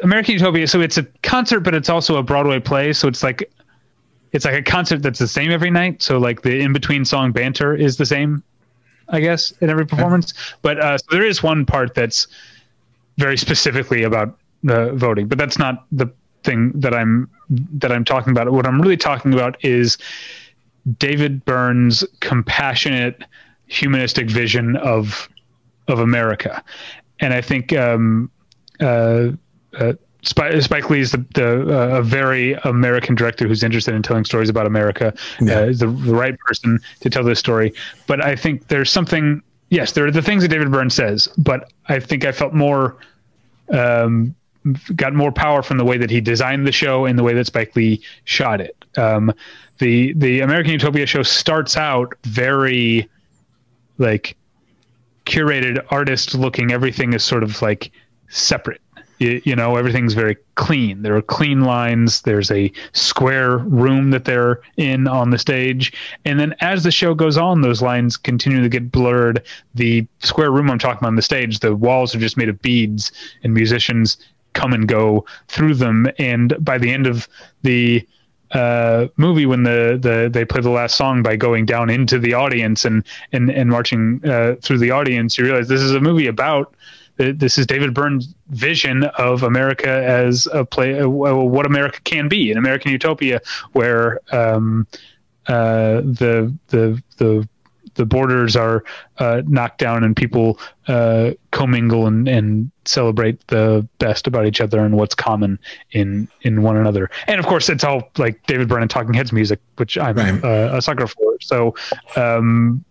American Utopia. So it's a concert, but it's also a Broadway play. So it's like it's like a concert that's the same every night. So like the in between song banter is the same, I guess, in every performance. But uh, so there is one part that's very specifically about the voting, but that's not the thing that I'm that I'm talking about. What I'm really talking about is David Byrne's compassionate, humanistic vision of of America, and I think um, uh, uh, Spike, Spike Lee is the, the uh, a very American director who's interested in telling stories about America. Yeah. Uh, is the, the right person to tell this story. But I think there's something. Yes, there are the things that David Byrne says, but I think I felt more, um, got more power from the way that he designed the show and the way that Spike Lee shot it. Um, the the American Utopia show starts out very, like, curated artist looking. Everything is sort of like separate you, you, know everything's very clean there are clean lines there's a square room that they're in on the stage and then as the show goes on those lines continue to get blurred the square room i'm talking about on the stage the walls are just made of beads and musicians come and go through them. And by the end of the uh, movie when the, the they play the last song by going down into the audience and and and marching uh, through the audience you realize this is a movie about this is David Byrne's vision of America as a play, uh, what America can be, an American utopia where um, uh, the the the the borders are uh, knocked down and people uh, commingle and, and celebrate the best about each other and what's common in in one another. And of course, it's all like David Byrne and Talking Heads music, which I'm right. uh, a sucker for. So. Um,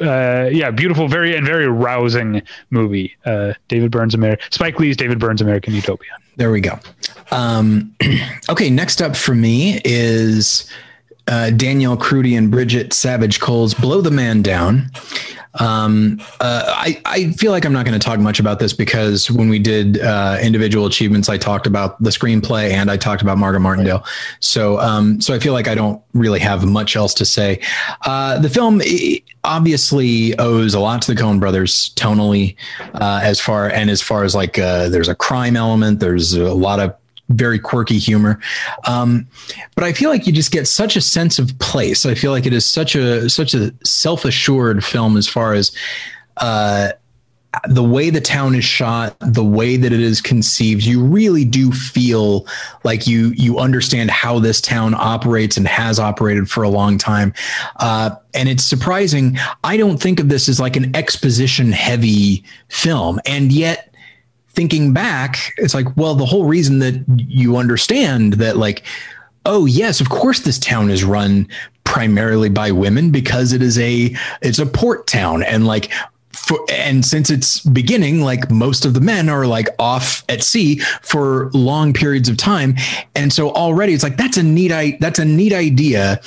uh, yeah, beautiful, very and very rousing movie. Uh, David Byrne's American, Spike Lee's David Byrne's American Utopia. There we go. Um, okay, next up for me is uh, Danielle Krudy and Bridget Savage Cole's "Blow the Man Down." Um, uh, I, I feel like I'm not going to talk much about this because when we did uh, individual achievements, I talked about the screenplay and I talked about Margaret Martindale. So, um, so I feel like I don't really have much else to say. Uh, the film obviously owes a lot to the Coen brothers tonally, uh, as far and as far as like uh, there's a crime element, there's a lot of very quirky humor. Um, but I feel like you just get such a sense of place. I feel like it is such a such a self assured film as far as uh, the way the town is shot, the way that it is conceived. You really do feel like you you understand how this town operates and has operated for a long time. Uh, and it's surprising. I don't think of this as like an exposition heavy film, and yet thinking back, it's like, well, the whole reason that you understand that, like, oh yes, of course, this town is run primarily by women because it is a it's a port town, and like for, and since its beginning, like most of the men are like off at sea for long periods of time, and so already it's like that's a neat that's a neat idea,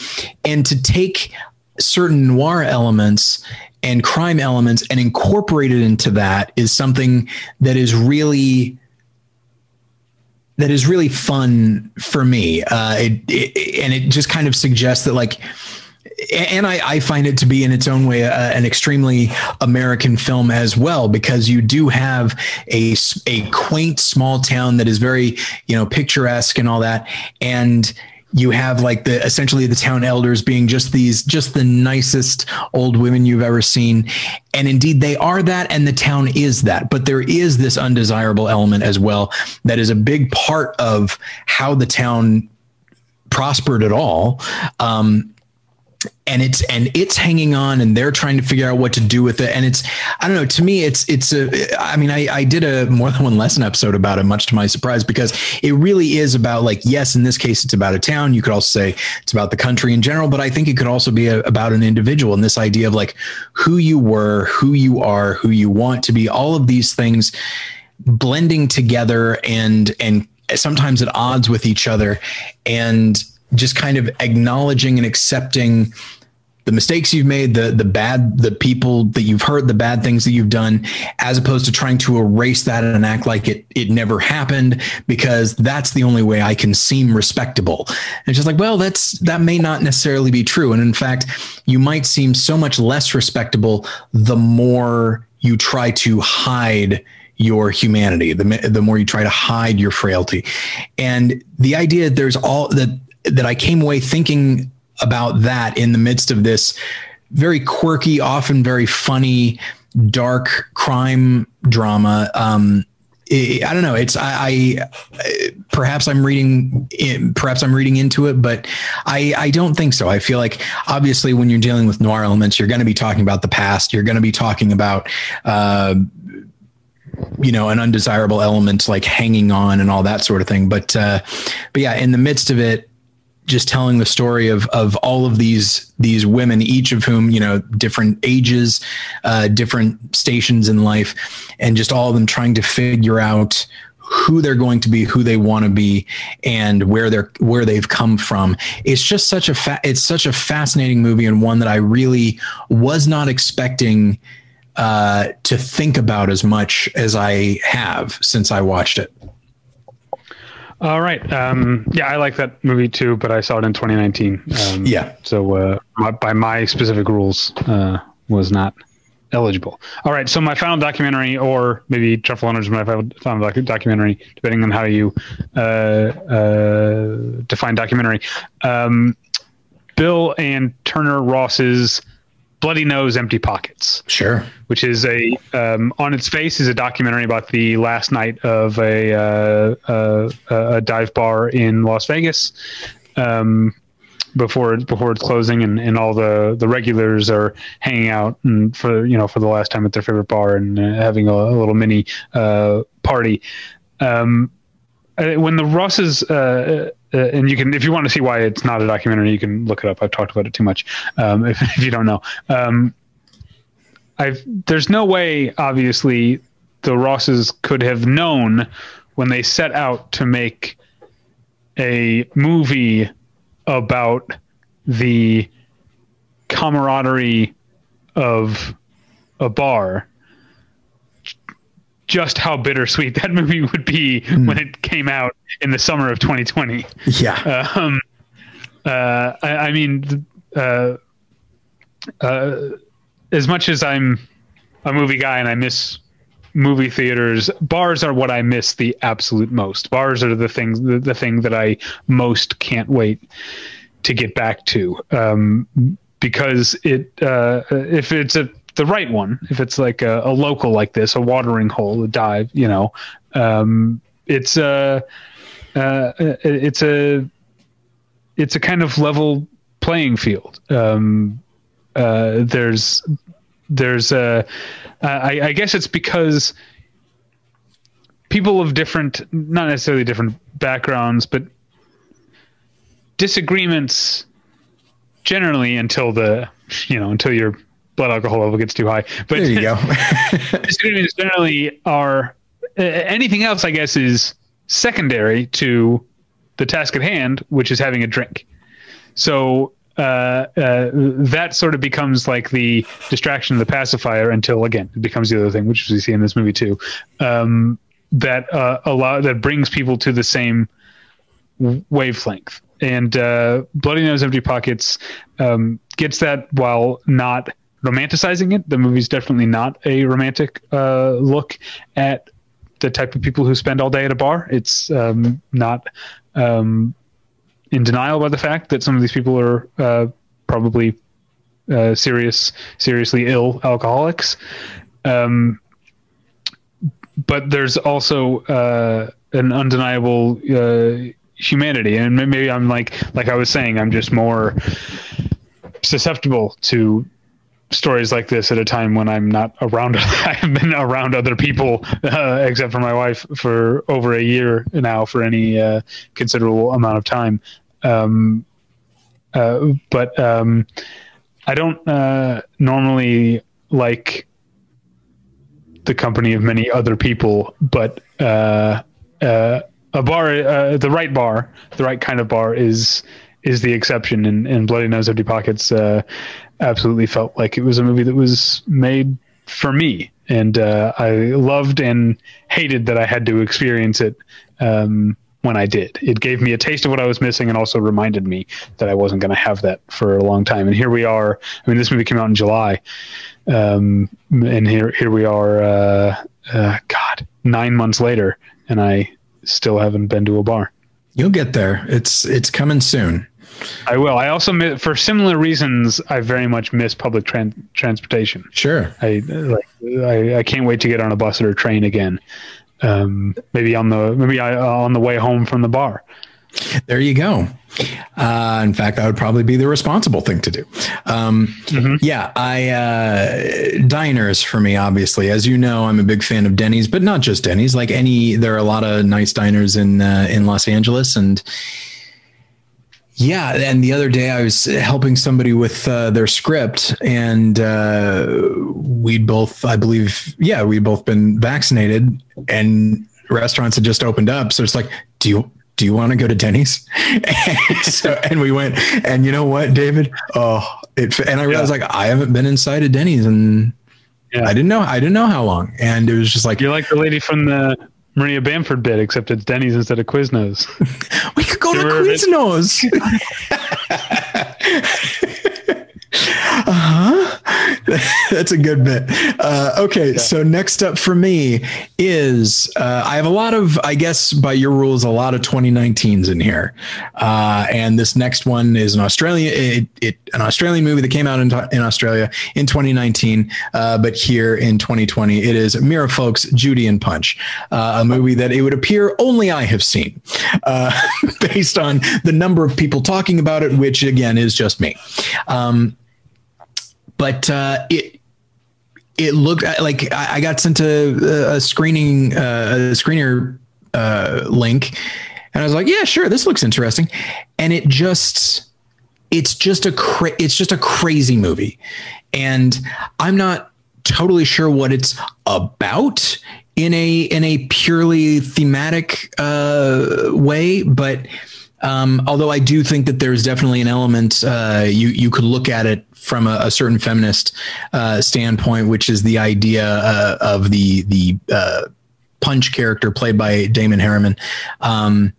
and to take certain noir elements and crime elements and incorporated into that is something that is really that is really fun for me. Uh, it, it, and it just kind of suggests that like and I, I, find it to be in its own way uh, an extremely American film as well because you do have a a quaint small town that is very you know picturesque and all that. And you have like the essentially the town elders being just these just the nicest old women you've ever seen. And indeed they are that and the town is that. But there is this undesirable element as well that is a big part of how the town prospered at all. Um, and it's and it's hanging on and they're trying to figure out what to do with it. And it's i don't know to me it's it's a i mean i i did a more than one lesson episode about it much to my surprise because it really is about like yes in this case it's about a town. You could also say it's about the country in general but i think it could also be a, about an individual and this idea of like who you were who you are who you want to be all of these things blending together and and sometimes at odds with each other. And just kind of acknowledging and accepting the mistakes you've made, the the bad, the people that you've hurt, the bad things that you've done, as opposed to trying to erase that and act like it it never happened, because that's the only way I can seem respectable. And it's just like, well, that's that may not necessarily be true, and in fact, you might seem so much less respectable the more you try to hide your humanity, the the more you try to hide your frailty, and the idea that there's all that that I came away thinking about that in the midst of this very quirky, often very funny, dark crime drama. Um, I don't know. It's I, I perhaps I'm reading in, perhaps I'm reading into it, but I I don't think so. I feel like obviously when you're dealing with noir elements, you're going to be talking about the past. You're going to be talking about. Uh, you know, an undesirable element like hanging on and all that sort of thing. But, uh, but yeah, in the midst of it, just telling the story of of all of these these women, each of whom you know different ages, uh, different stations in life, and just all of them trying to figure out who they're going to be, who they want to be, and where they're where they've come from. It's just such a fa- it's such a fascinating movie and one that I really was not expecting uh, to think about as much as I have since I watched it. All right. Um, yeah, I like that movie too, but I saw it in 2019. Um, yeah. So uh, my, by my specific rules, uh, was not eligible. All right. So my final documentary, or maybe Truffle Hunters, my final documentary, depending on how you uh, uh, define documentary. Um, Bill and Turner Ross's Bloody Nose, Empty Pockets. Sure. Which is a um, on its face is a documentary about the last night of a uh, uh, a dive bar in Las Vegas. Um, before before it's closing and, and all the, the regulars are hanging out and for you know for the last time at their favorite bar and uh, having a, a, little mini uh, party. Um, uh, when the Rosses uh, uh, and you can if you want to see why it's not a documentary you can look it up. I've talked about it too much um, if, if, you don't know. Um, i've there's no way obviously the rosses could have known when they set out to make a movie about the camaraderie of a bar just how bittersweet that movie would be mm. when it came out in the summer of 2020. Yeah. Um, uh, I, I, mean, uh, uh, as much as I'm a movie guy and I miss movie theaters, bars are what I miss the absolute most. Bars are the things, the, the thing that I most can't wait to get back to. Um, because it, uh, if it's a the right one, if it's like a, a, local like this, a watering hole, a dive, you know, um, it's a, uh, it's a, it's a kind of level playing field. Um, uh, there's, there's a, I, I guess it's because people of different, not necessarily different backgrounds, but disagreements generally until the, you know, until you're blood alcohol level gets too high. But there you go. generally are uh, anything else. I guess is secondary to the task at hand, which is having a drink. So uh, uh, that sort of becomes like the distraction, the pacifier, until again it becomes the other thing, which we see in this movie too. Um, that uh, allow that brings people to the same wavelength. And uh, Bloody Nose, Empty Pockets um, gets that while not romanticizing it. The movie's definitely not a romantic uh, look at the type of people who spend all day at a bar. It's um, not um, in denial by the fact that some of these people are uh, probably uh, serious, seriously ill alcoholics. Um, but there's also uh, an undeniable uh, humanity, and maybe I'm like, like I was saying, I'm just more susceptible to stories like this at a time when I'm not around. I have been around other people, uh, except for my wife, for over a year now, for any uh, considerable amount of time. Um, uh, but um, I don't uh, normally like the company of many other people, but uh, uh, a bar, the right bar, the right kind of bar is is the exception. And Bloody Nose Empty Pockets absolutely felt like it was a movie that was made for me, and uh, I loved and hated that I had to experience it um, when I did. It gave me a taste of what I was missing, and also reminded me that I wasn't going to have that for a long time. And here we are. I mean, this movie came out in July, um, and here here we are. Uh, uh, God, nine months later, and I still haven't been to a bar. You'll get there. It's it's coming soon. I will. I also miss, for similar reasons. I very much miss public transportation. Sure. I like. I, I can't wait to get on a bus or a train again. um, maybe on the maybe I, uh, on the way home from the bar. There you go. Uh, in fact, that would probably be the responsible thing to do. Um, mm-hmm. Yeah, I uh, diners for me. Obviously, as you know, I'm a big fan of Denny's, but not just Denny's. Like any, there are a lot of nice diners in uh, in Los Angeles, and yeah. And the other day, I was helping somebody with uh, their script, and uh, we'd both, I believe, yeah, we'd both been vaccinated, and restaurants had just opened up. So it's like, do you do you want to go to Denny's? And so, and we went, and you know what, David? Oh, it, and I realized yeah. like, I haven't been inside of Denny's and yeah. I didn't know, I didn't know how long. And it was just like, you're like the lady from the Maria Bamford bit, except it's Denny's instead of Quiznos. we could go to Quiznos. uh-huh. That's a good bit. Uh, okay, yeah. so next up for me is uh, I have a lot of, I guess by your rules, a lot of 2019s in here, uh, and this next one is an Australian, it, it, an Australian movie that came out in, in Australia in 2019, uh, but here in 2020, it is Mirrah Foulkes' Judy and Punch, uh, a movie that it would appear only I have seen, uh, based on the number of people talking about it, which again is just me. Um, but uh, it it looked like I got sent a, a screening uh, a screener uh, link, and I was like, yeah, sure, this looks interesting, and it just it's just a cra- it's just a crazy movie, and I'm not totally sure what it's about in a in a purely thematic uh, way, but um, although I do think that there's definitely an element uh, you you could look at it from a, a certain feminist uh, standpoint, which is the idea uh, of the the uh, punch character played by Damon Herriman. Um,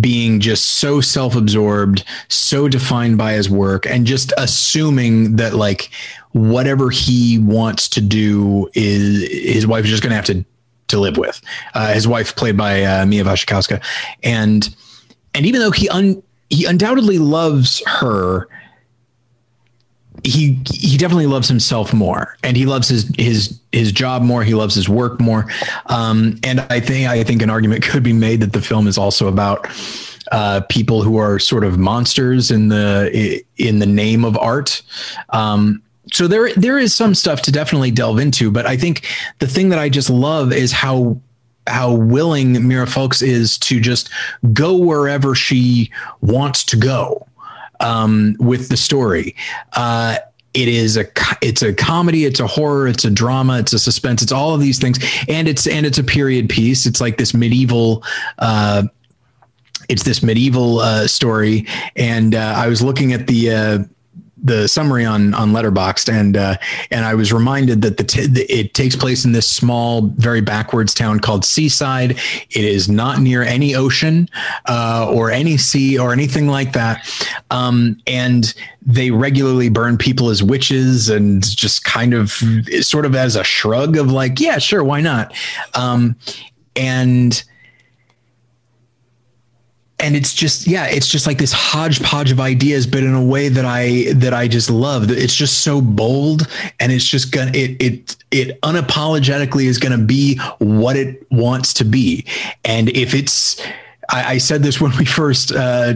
being just so self-absorbed, so defined by his work, and just assuming that like whatever he wants to do is his wife is just going to have to to live with. Uh, his wife, played by uh, Mia Wasikowska, and and even though he un, he undoubtedly loves her, he he definitely loves himself more, and he loves his his his job more. He loves his work more. Um, and I think I think an argument could be made that the film is also about uh, people who are sort of monsters in the in the name of art. Um, so there there is some stuff to definitely delve into, but I think the thing that I just love is how how willing Mirrah Foulkes is to just go wherever she wants to go um, with the story. Uh, it is a it's a comedy it's a horror it's a drama it's a suspense it's all of these things. And it's and it's a period piece. It's like this medieval uh, it's this medieval uh, story. And uh, i was looking at the uh, the summary on on Letterboxd, and uh, and I was reminded that the, t- the, it takes place in this small, very backwards town called Seaside. It is not near any ocean uh, or any sea or anything like that, um, and they regularly burn people as witches and just kind of sort of as a shrug of like, yeah, sure, why not? Um, and and it's just yeah it's just like this hodgepodge of ideas but in a way that i that i just love it's just so bold and it's just gonna it it it unapologetically is gonna be what it wants to be and if it's I, said this when we first uh,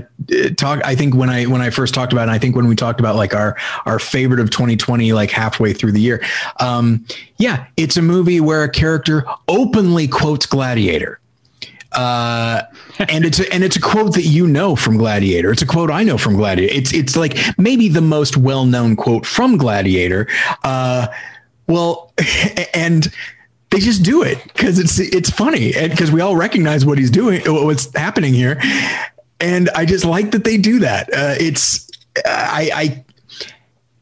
talked. I think when I when I first talked about it, I think when we talked about like our our favorite of 2020, like halfway through the year. Um, yeah, it's a movie where a character openly quotes Gladiator uh, and it's a, and it's a quote that you know from Gladiator. It's a quote I know from Gladiator. It's it's like maybe the most well known quote from Gladiator. Uh, well, and they just do it because it's it's funny and because we all recognize what he's doing, what's happening here, and I just like that they do that. Uh, it's I, I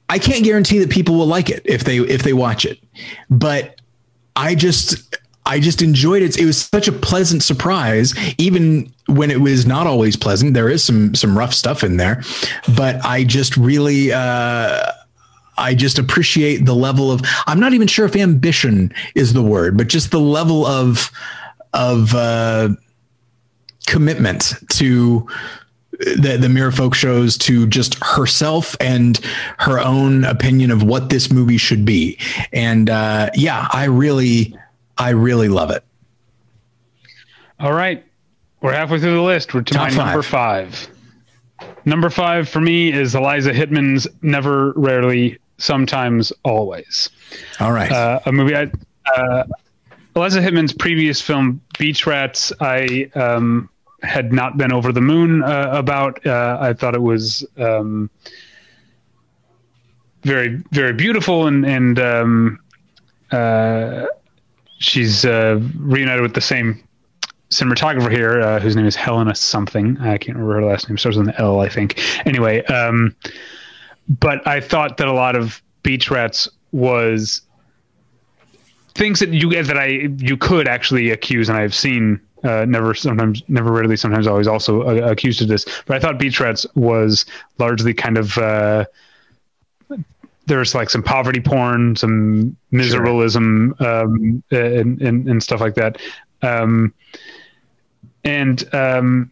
I can't guarantee that people will like it if they if they watch it, but I just I just enjoyed it. It was such a pleasant surprise, even when it was not always pleasant. There is some some rough stuff in there, but I just really. Uh, I just appreciate the level of I'm not even sure if ambition is the word, but just the level of of uh, commitment to the the Mirrah Foulkes shows to just herself and her own opinion of what this movie should be. And uh, yeah, I really I really love it. All right. We're halfway through the list. We're to Top my number five. Number five for me is Eliza Hittman's Never, Rarely, Sometimes, Always. All right. Uh, a movie I. Uh, Eliza Hittman's previous film, Beach Rats, I um, had not been over the moon uh, about. Uh, I thought it was um, very, very beautiful, and and um, uh, she's uh, reunited with the same cinematographer here, uh, whose name is Helena something. I can't remember her last name. Starts with an L, I think. Anyway, um, but I thought that a lot of Beach Rats was things that you that I you could actually accuse, and I've seen uh, never sometimes never rarely sometimes always also uh, accused of this. But I thought Beach Rats was largely kind of. Uh, there's like some poverty porn, some miserableism, um, and, and, and stuff like that. Um, and um,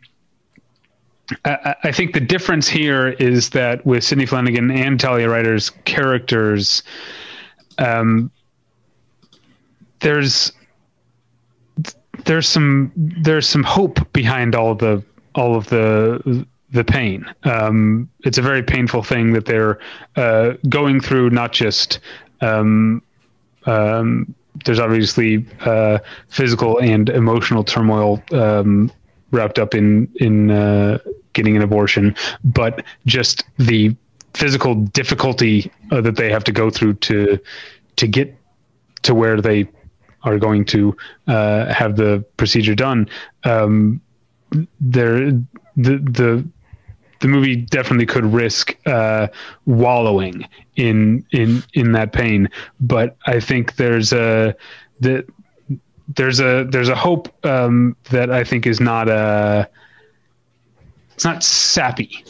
I, I, think the difference here is that with Sidney Flanigan and Talia Ryder's characters, um, there's there's some there's some hope behind all the all of the the pain. Um, it's a very painful thing that they're uh, going through, not just um, um, there's obviously uh, physical and emotional turmoil um, wrapped up in in uh, getting an abortion, but just the physical difficulty uh, that they have to go through to to get to where they are going to uh, have the procedure done. Um, there, the the the movie definitely could risk uh, wallowing in in in that pain. But I think there's a that there's a there's a hope um, that I think is not a uh, it's not sappy.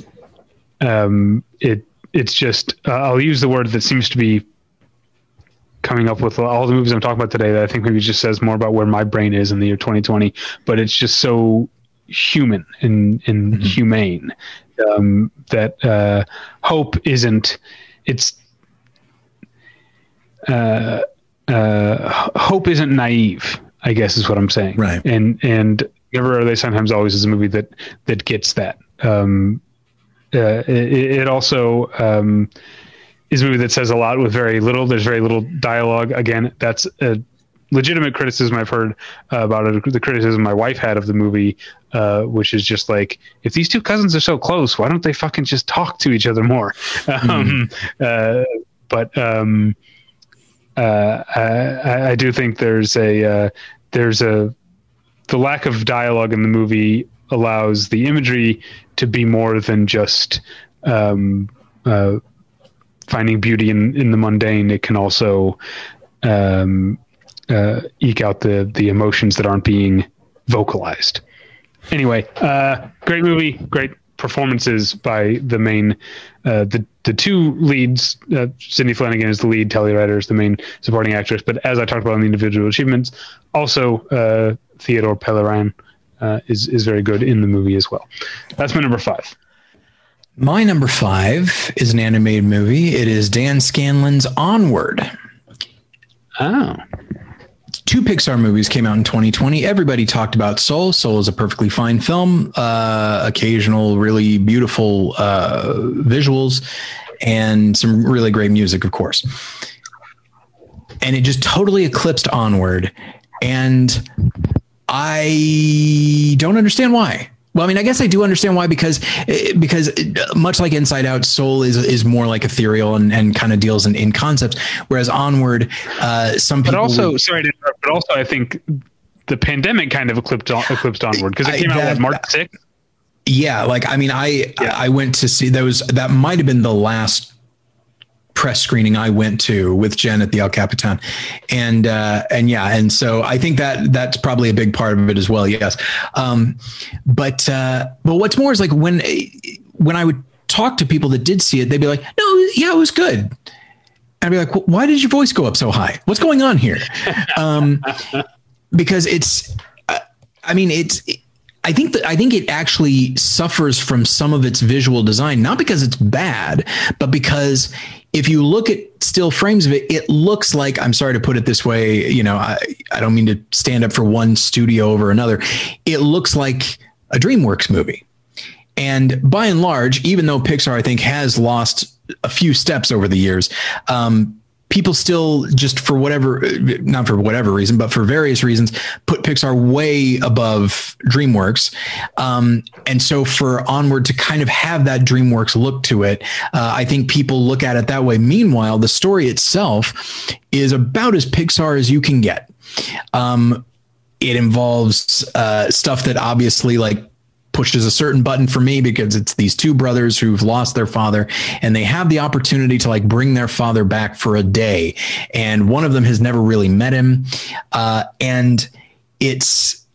Um, it it's just uh, I'll use the word that seems to be coming up with all the movies I'm talking about today that I think maybe just says more about where my brain is in the year 2020. But it's just so human and, and mm-hmm. humane um, that uh, hope isn't it's uh, uh, hope isn't naive i guess is what i'm saying. Right. And and never rarely sometimes always is a movie that that gets that. Um, uh, it, it, also um, is a movie that says a lot with very little there's very little dialogue. Again that's a legitimate criticism I've heard uh, about it, the criticism my wife had of the movie, uh, which is just like, if these two cousins are so close, why don't they fucking just talk to each other more? Um, uh, but um, uh, I, I, do think there's a uh, there's a the lack of dialogue in the movie allows the imagery to be more than just um, uh, finding beauty in, in the mundane. It can also um, uh, eke out the the emotions that aren't being vocalized. Anyway, uh, great movie, great performances by the main uh, the the two leads. Uh, Sidney Flanigan is the lead. Talia Ryder is the main supporting actress. But as I talked about in the individual achievements, also uh, Theodore Pellerin uh, is is very good in the movie as well. That's my number five. My number five is an animated movie. It is Dan Scanlon's Onward. Oh two Pixar movies came out in 2020. Everybody talked about Soul. Soul is a perfectly fine film, uh, occasional really beautiful uh, visuals, and some really great music, of course. And it just totally eclipsed Onward. And I don't understand why. Well, I mean, I guess I do understand why because because much like Inside Out, Soul is is more like ethereal and, and kind of deals in, in concepts, whereas Onward, uh, some people. But also, sorry to interrupt, but also I think the pandemic kind of eclipsed eclipsed Onward because it came that, out March 6th. Yeah, like I mean, I yeah. I went to see those. That might have been the last press screening I went to with Jen at the El Capitan, and uh, and yeah, and so I think that that's probably a big part of it as well. Yes, um, but uh, but what's more is like when when I would talk to people that did see it, they'd be like, "No, yeah, it was good." And I'd be like, "Why did your voice go up so high? What's going on here?" Um, because it's, uh, I mean, it's. I think that I think it actually suffers from some of its visual design, not because it's bad, but because if you look at still frames of it, it looks like I'm sorry to put it this way. You know, I, I don't mean to stand up for one studio over another. It looks like a DreamWorks movie. And by and large, even though Pixar, I think, has lost a few steps over the years, um, people still just for whatever, not for whatever reason, but for various reasons, put Pixar way above DreamWorks. Um, and so for Onward to kind of have that DreamWorks look to it, uh, I think people look at it that way. Meanwhile, the story itself is about as Pixar as you can get. Um, it involves uh, stuff that obviously like pushes a certain button for me because it's these two brothers who've lost their father and they have the opportunity to like bring their father back for a day. And one of them has never really met him. Uh, and it's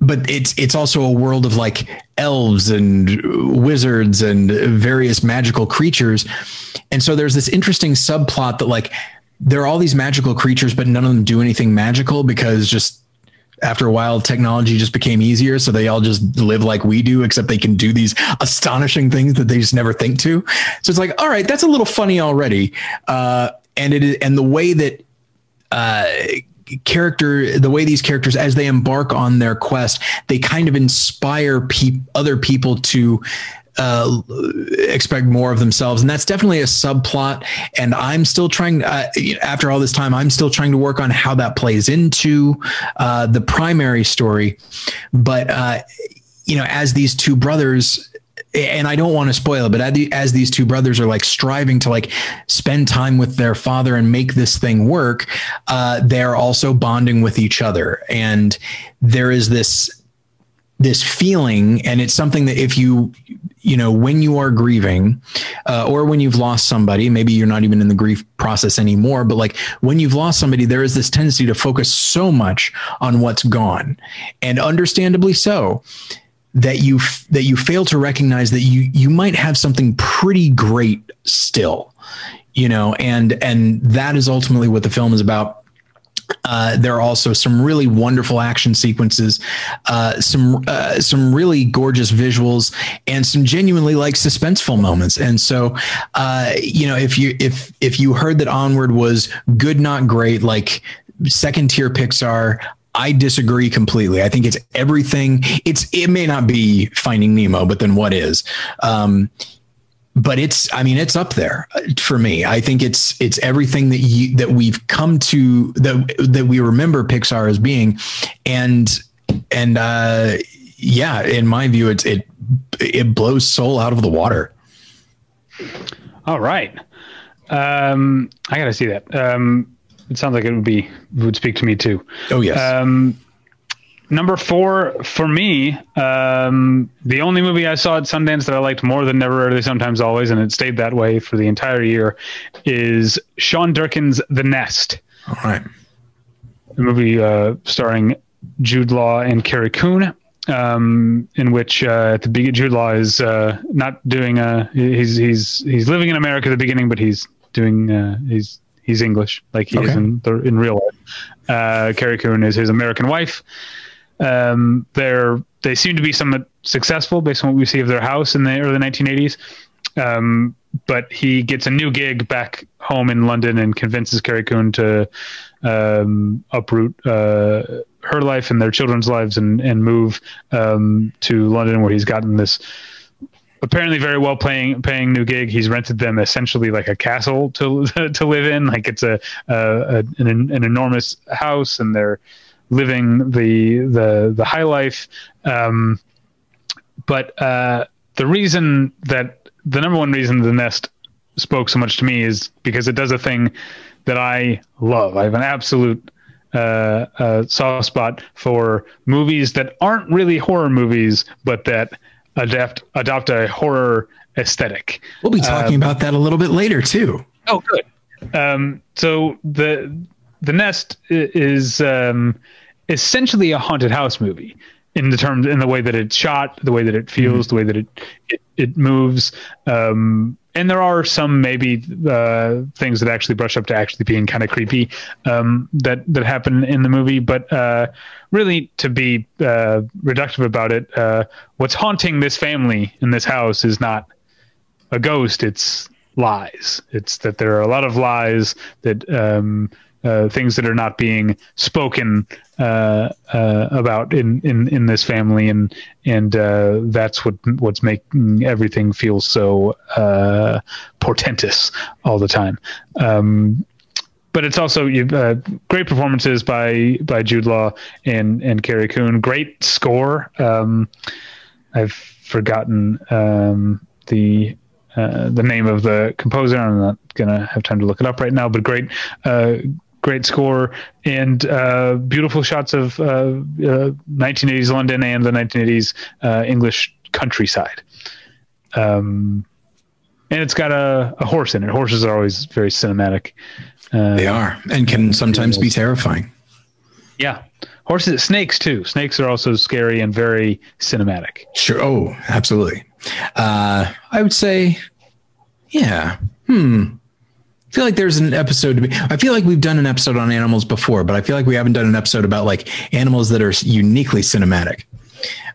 but it's it's also a world of like elves and wizards and various magical creatures. And so there's this interesting subplot that like there are all these magical creatures but none of them do anything magical because just after a while technology just became easier. So they all just live like we do except they can do these astonishing things that they just never think to. So it's like all right that's a little funny already. Uh, and it is and the way that uh, character the way these characters as they embark on their quest they kind of inspire pe- other people to uh, expect more of themselves. And that's definitely a subplot. And I'm still trying, uh, after all this time, I'm still trying to work on how that plays into uh, the primary story. But, uh, you know, as these two brothers, and I don't want to spoil it, but as these two brothers are like striving to like spend time with their father and make this thing work, uh, they're also bonding with each other. And there is this this feeling and it's something that if you you know when you are grieving uh, or when you've lost somebody maybe you're not even in the grief process anymore but like when you've lost somebody there is this tendency to focus so much on what's gone. And understandably so that you that you fail to recognize that you you might have something pretty great still you know and and that is ultimately what the film is about uh, there are also some really wonderful action sequences, uh, some uh, some really gorgeous visuals, and some genuinely like suspenseful moments. And so, uh, you know, if you if if you heard that Onward was good, not great, like second tier Pixar, I disagree completely. I think it's everything. It's it may not be Finding Nemo, but then what is? Um, but it's i mean it's up there for me. I think it's it's everything that you that we've come to that that we remember pixar as being. And and uh yeah in my view it's it it blows soul out of the water. All right. Um i gotta see that. Um it sounds like it would be would speak to me too. Oh yes. Um Number four for me, um, the only movie I saw at Sundance that I liked more than Never Rarely Sometimes Always, and it stayed that way for the entire year, is Sean Durkin's The Nest. All right. The movie uh, starring Jude Law and Carrie Coon, um, in which uh, at the beginning Jude Law is uh, not doing a he's he's he's living in America at the beginning, but he's doing uh, he's he's English like he okay. is in the, in real life. Uh, Carrie Coon is his American wife. Um, they're they seem to be somewhat successful based on what we see of their house in the early 1980s. Um, but he gets a new gig back home in London and convinces Carrie Coon to um, uproot uh, her life and their children's lives and and move um, to London, where he's gotten this apparently very well paying paying new gig. He's rented them essentially like a castle to to live in. Like it's a, a, a an, an enormous house, and they're living the the the high life. Um, but uh, the reason that the number one reason the nest spoke so much to me is because it does a thing that I love. I have an absolute uh, uh, soft spot for movies that aren't really horror movies, but that adapt adopt a horror aesthetic. We'll be talking uh, about that a little bit later too. Oh, good. Um, so the the nest is um, essentially a haunted house movie in the terms in the way that it's shot, the way that it feels, mm-hmm. the way that it it, it moves. Um, and there are some maybe uh, things that actually brush up to actually being kind of creepy um, that that happen in the movie. But uh, really, to be uh, reductive about it, uh, what's haunting this family in this house is not a ghost; it's lies. It's that there are a lot of lies that um, uh, things that are not being spoken uh, uh, about in, in, in this family, and and uh, that's what what's making everything feel so uh, portentous all the time. Um, but it's also uh, great performances by by Jude Law and and Carrie Coon. Great score. Um, I've forgotten um, the uh, the name of the composer. I'm not gonna have time to look it up right now, but great, uh, great score and uh, beautiful shots of 1980s uh, London and the 1980s uh, English countryside. Um, and it's got a, a, horse in it. Horses are always very cinematic. they are, and can sometimes be terrifying. Yeah, horses, snakes too. Snakes are also scary and very cinematic. Sure. Oh, absolutely. Uh, I would say, yeah. Hmm. I feel like there's an episode to be. I feel like we've done an episode on animals before, but I feel like we haven't done an episode about like animals that are uniquely cinematic.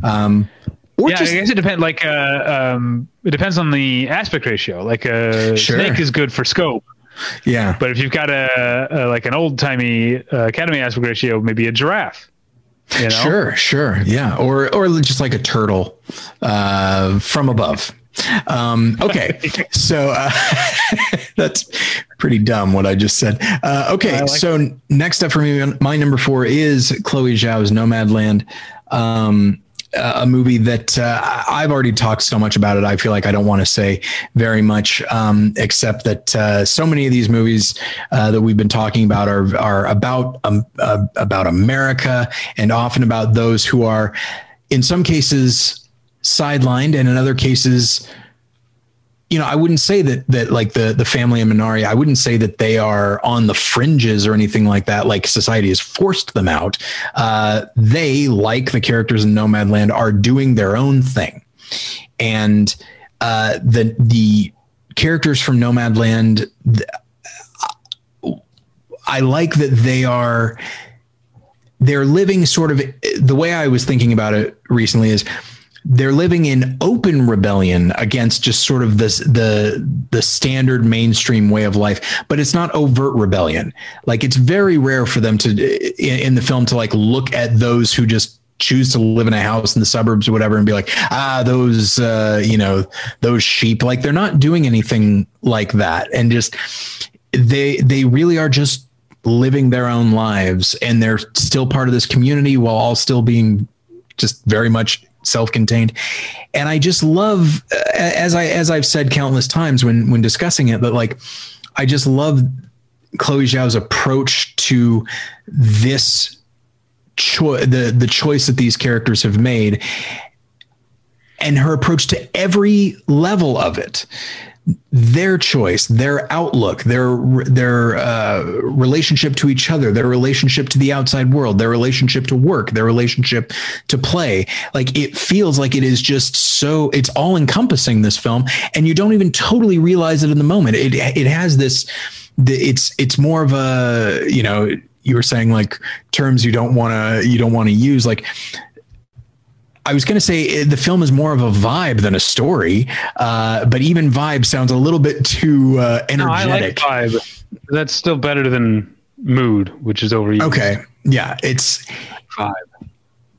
Um, yeah, just, I guess it depends. Like, uh, um, it depends on the aspect ratio. Like, a sure. snake is good for scope. Yeah, but if you've got a, a like an old timey uh, Academy aspect ratio, maybe a giraffe. You know? Sure, sure, yeah, or or just like a turtle uh, from above. Um, okay, so uh, that's pretty dumb what I just said. Uh, okay, like so it. next up for me, my number four is Chloe Zhao's Nomadland. Um, a movie that uh, I've already talked so much about it. I feel like I don't want to say very much, um, except that uh, so many of these movies uh, that we've been talking about are are about um, uh, about America and often about those who are, in some cases, sidelined, and in other cases, you know, I wouldn't say that that like the the family in Minari, I wouldn't say that they are on the fringes or anything like that. Like society has forced them out. Uh, they, like the characters in Nomadland, are doing their own thing, and uh, the the characters from Nomadland, I like that they are they're living sort of the way I was thinking about it recently is they're living in open rebellion against just sort of this the the standard mainstream way of life but it's not overt rebellion. Like it's very rare for them to in, in the film to like look at those who just choose to live in a house in the suburbs or whatever and be like ah those uh, you know those sheep. Like they're not doing anything like that. And just they they really are just living their own lives and they're still part of this community while all still being just very much self-contained. And i just love as i as i've said countless times when when discussing it but like i just love chloe zhao's approach to this choice the the choice that these characters have made and her approach to every level of it their choice, their outlook, their their uh, relationship to each other, their relationship to the outside world, their relationship to work, their relationship to play. Like it feels like it is just so it's all encompassing this film, and you don't even totally realize it in the moment. It it has this. It's it's more of a you know you were saying like terms you don't want to you don't want to use like I was going to say eh, the film is more of a vibe than a story, uh, but even vibe sounds a little bit too uh, energetic. No, I like vibe. That's still better than mood, which is over. Okay, yeah, it's vibe.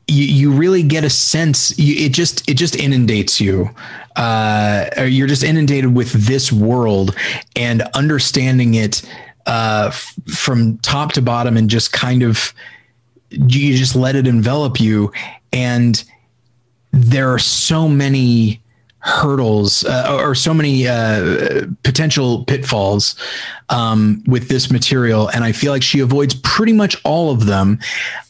You, you really get a sense. You, it just it just inundates you. Uh, you're just inundated with this world and understanding it uh, f- from top to bottom, and just kind of you just let it envelop you and there are so many hurdles uh, or so many uh, potential pitfalls um, with this material. And i feel like she avoids pretty much all of them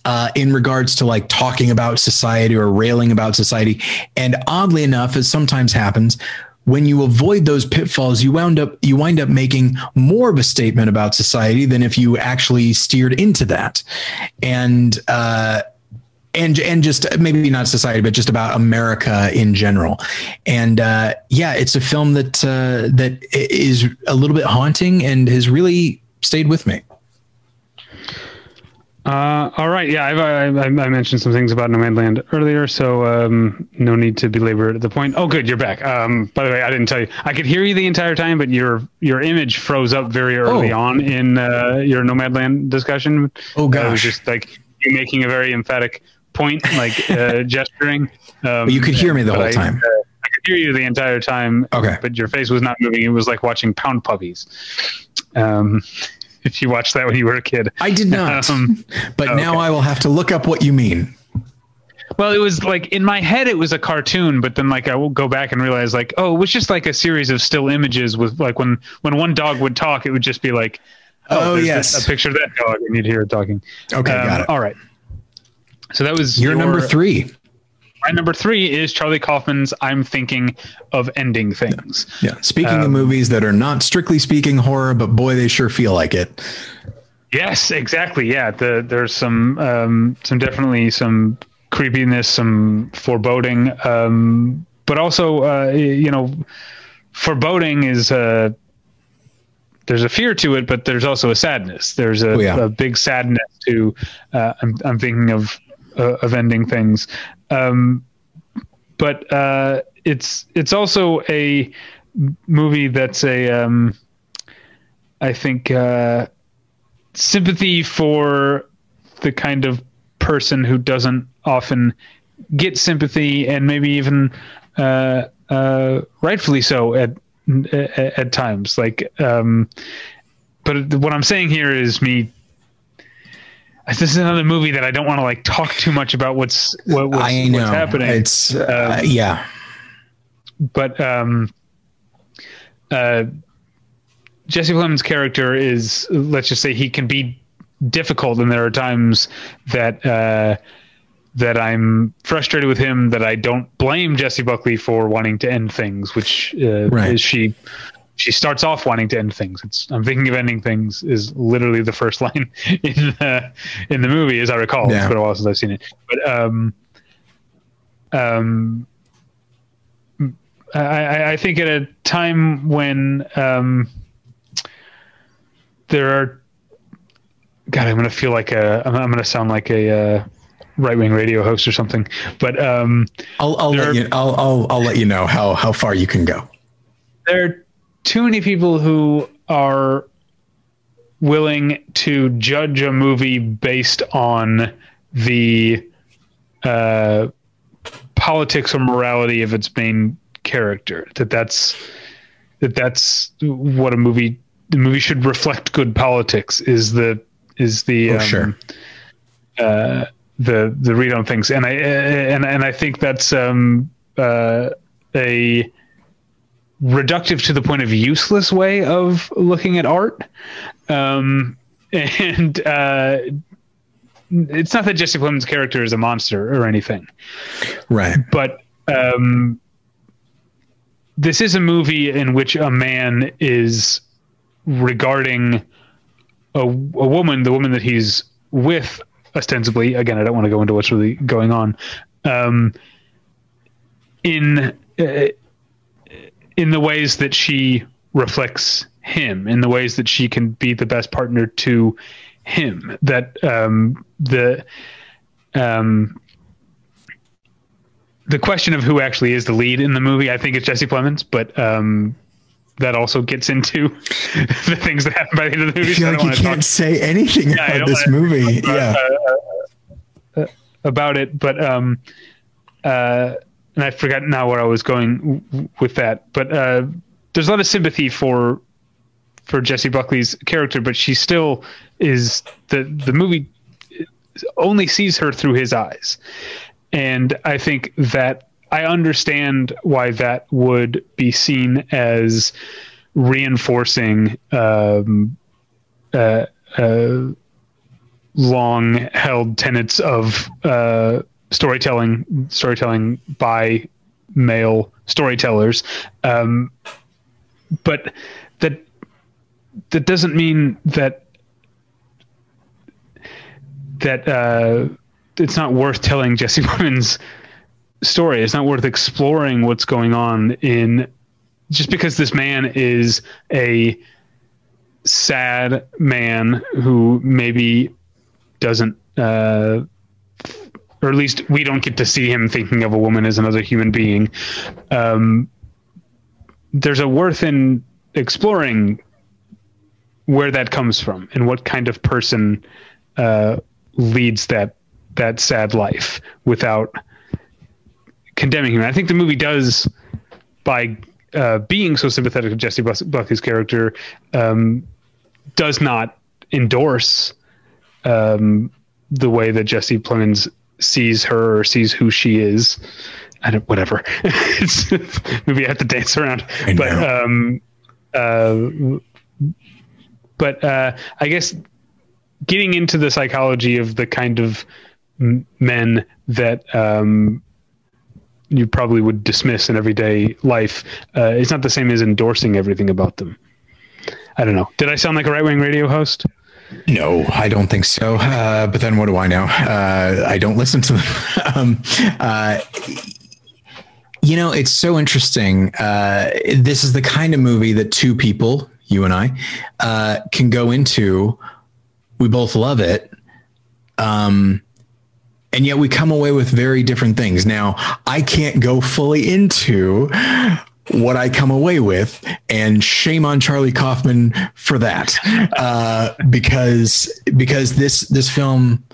uh, in regards to like talking about society or railing about society. And oddly enough as sometimes happens when you avoid those pitfalls you wound up you wind up making more of a statement about society than if you actually steered into that. And uh, and and just maybe not society, but just about America in general. And uh, yeah, it's a film that uh, that is a little bit haunting and has really stayed with me. Uh, all right. Yeah, I've, I, I mentioned some things about Nomadland earlier, so um, no need to belabor it at the point. Oh, good, you're back. Um, by the way, I didn't tell you. I could hear you the entire time, but your your image froze up very early Oh. on in uh, your Nomadland discussion. Oh, Uh, it was just like you making a very emphatic point, like uh, gesturing. Um, you could hear me the whole I, time. uh, I could hear you the entire time. Okay. But your face was not moving. It was like watching pound puppies. Um, if you watched that when you were a kid. I did not. Um, but now I will have to look up what you mean. Well, it was like in my head, it was a cartoon, but then like I will go back and realize like, oh, it was just like a series of still images with like when when one dog would talk, it would just be like, Oh, there's yes. this- a picture of that dog, and you'd hear it talking. Okay, Um, got it. All right. So that was You're your- number three. My number three is Charlie Kaufman's "I'm Thinking of Ending Things." Yeah. Speaking Um, of movies that are not strictly speaking horror, but boy, they sure feel like it. Yes, exactly. Yeah, the, there's some um, some definitely some creepiness, some foreboding, um, but also uh, you know, foreboding is uh, there's a fear to it, but there's also a sadness. There's a, Oh, yeah. a big sadness to uh, I'm I'm thinking of uh, of ending things, um, but uh, it's it's also a movie that's a um, I think. Uh, sympathy for the kind of person who doesn't often get sympathy and maybe even uh, uh, rightfully so at, at at times like um, but what I'm saying here is me this is another movie that I don't want to like talk too much about what's what, what's, I know. what's happening It's, uh, Um, yeah. but um, uh, Jesse Plemons' character is, let's just say, he can be difficult, and there are times that uh, that I'm frustrated with him. That I don't blame Jessie Buckley for wanting to end things, which uh, Right. is she. She starts off wanting to end things. It's I'm thinking of ending things is literally the first line in the in the movie, as I recall. Yeah. It's been a while since I've seen it, but um, um, I, I- think at a time when um, there are, God, I'm gonna feel like a, I'm, I'm gonna sound like a uh, right wing radio host or something. But um, I'll, I'll let are- you, I'll, I'll, I'll let you know how, how far you can go. there are too many people who are willing to judge a movie based on the uh, politics or morality of its main character. That that's that that's what a movie the movie should reflect good politics is the is the Oh, um, sure. uh, the the read on things, and I and and I think that's um, uh, a reductive to the point of useless way of looking at art. Um, and uh, it's not that Jesse Plemons' character is a monster or anything, Right. but um, this is a movie in which a man is regarding a, a woman, the woman that he's with, ostensibly. Again, I don't want to go into what's really going on. Um, in uh, in the ways that she reflects him, in the ways that she can be the best partner to him. That um, the um, the question of who actually is the lead in the movie, I think it's Jesse Plemons, but um, that also gets into the things that happen by the end of the movie. I feel I like don't you can't talk say anything I about this movie. talk Yeah. about it, but um, uh, and I forgot now where I was going with that. But uh, there's a lot of sympathy for for Jessie Buckley's character, but she still is the the movie only sees her through his eyes, and I think that I understand why that would be seen as reinforcing um, uh, uh, long held tenets of uh, storytelling storytelling by male storytellers um, but that that doesn't mean that that uh, it's not worth telling Jesse Plemons' story. It's not worth exploring what's going on in just because this man is a sad man who maybe doesn't uh, or at least we don't get to see him thinking of a woman as another human being. Um, there's a worth in exploring where that comes from and what kind of person uh, leads that that sad life without condemning him. I think the movie does by uh, being so sympathetic to Jessie Buckley's character um, does not endorse um, the way that Jesse Plemons sees her or sees who she is. I don't, whatever. it's, maybe I have to dance around, but, um, uh, but, uh, I guess getting into the psychology of the kind of men that, um, you probably would dismiss in everyday life. Uh, it's not the same as endorsing everything about them. I don't know. Did I sound like a right wing radio host? No, I don't think so. Uh, but then what do I know? Uh, I don't listen to them. um, uh, you know, it's so interesting. Uh, this is the kind of movie that two people, you and I, uh, can go into. We both love it. Um, and yet we come away with very different things. Now, I can't go fully into what I come away with, and shame on Charlie Kaufman for that, uh, because because this this film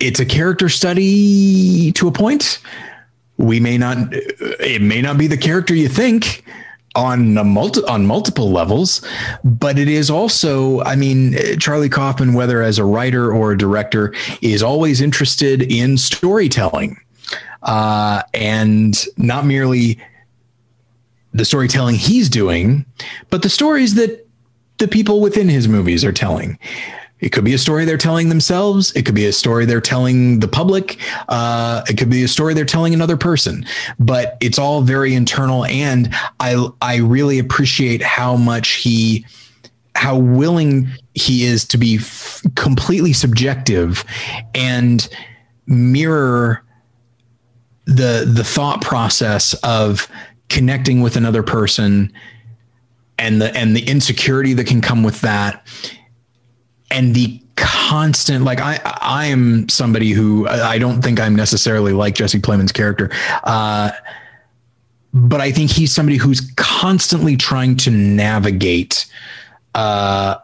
it's a character study to a point. We may not it may not be the character you think on multi, on multiple levels, but it is also, I mean, Charlie Kaufman, whether as a writer or a director, is always interested in storytelling uh, and not merely the storytelling he's doing, but the stories that the people within his movies are telling. It could be a story they're telling themselves. It could be a story they're telling the public. Uh, it could be a story they're telling another person. But it's all very internal, and I I really appreciate how much he, how willing he is to be f- completely subjective, and mirror the the thought process of connecting with another person and the and the insecurity that can come with that and the constant like I I am somebody who I don't think I'm necessarily like Jesse Plemons' character uh, but I think he's somebody who's constantly trying to navigate uh,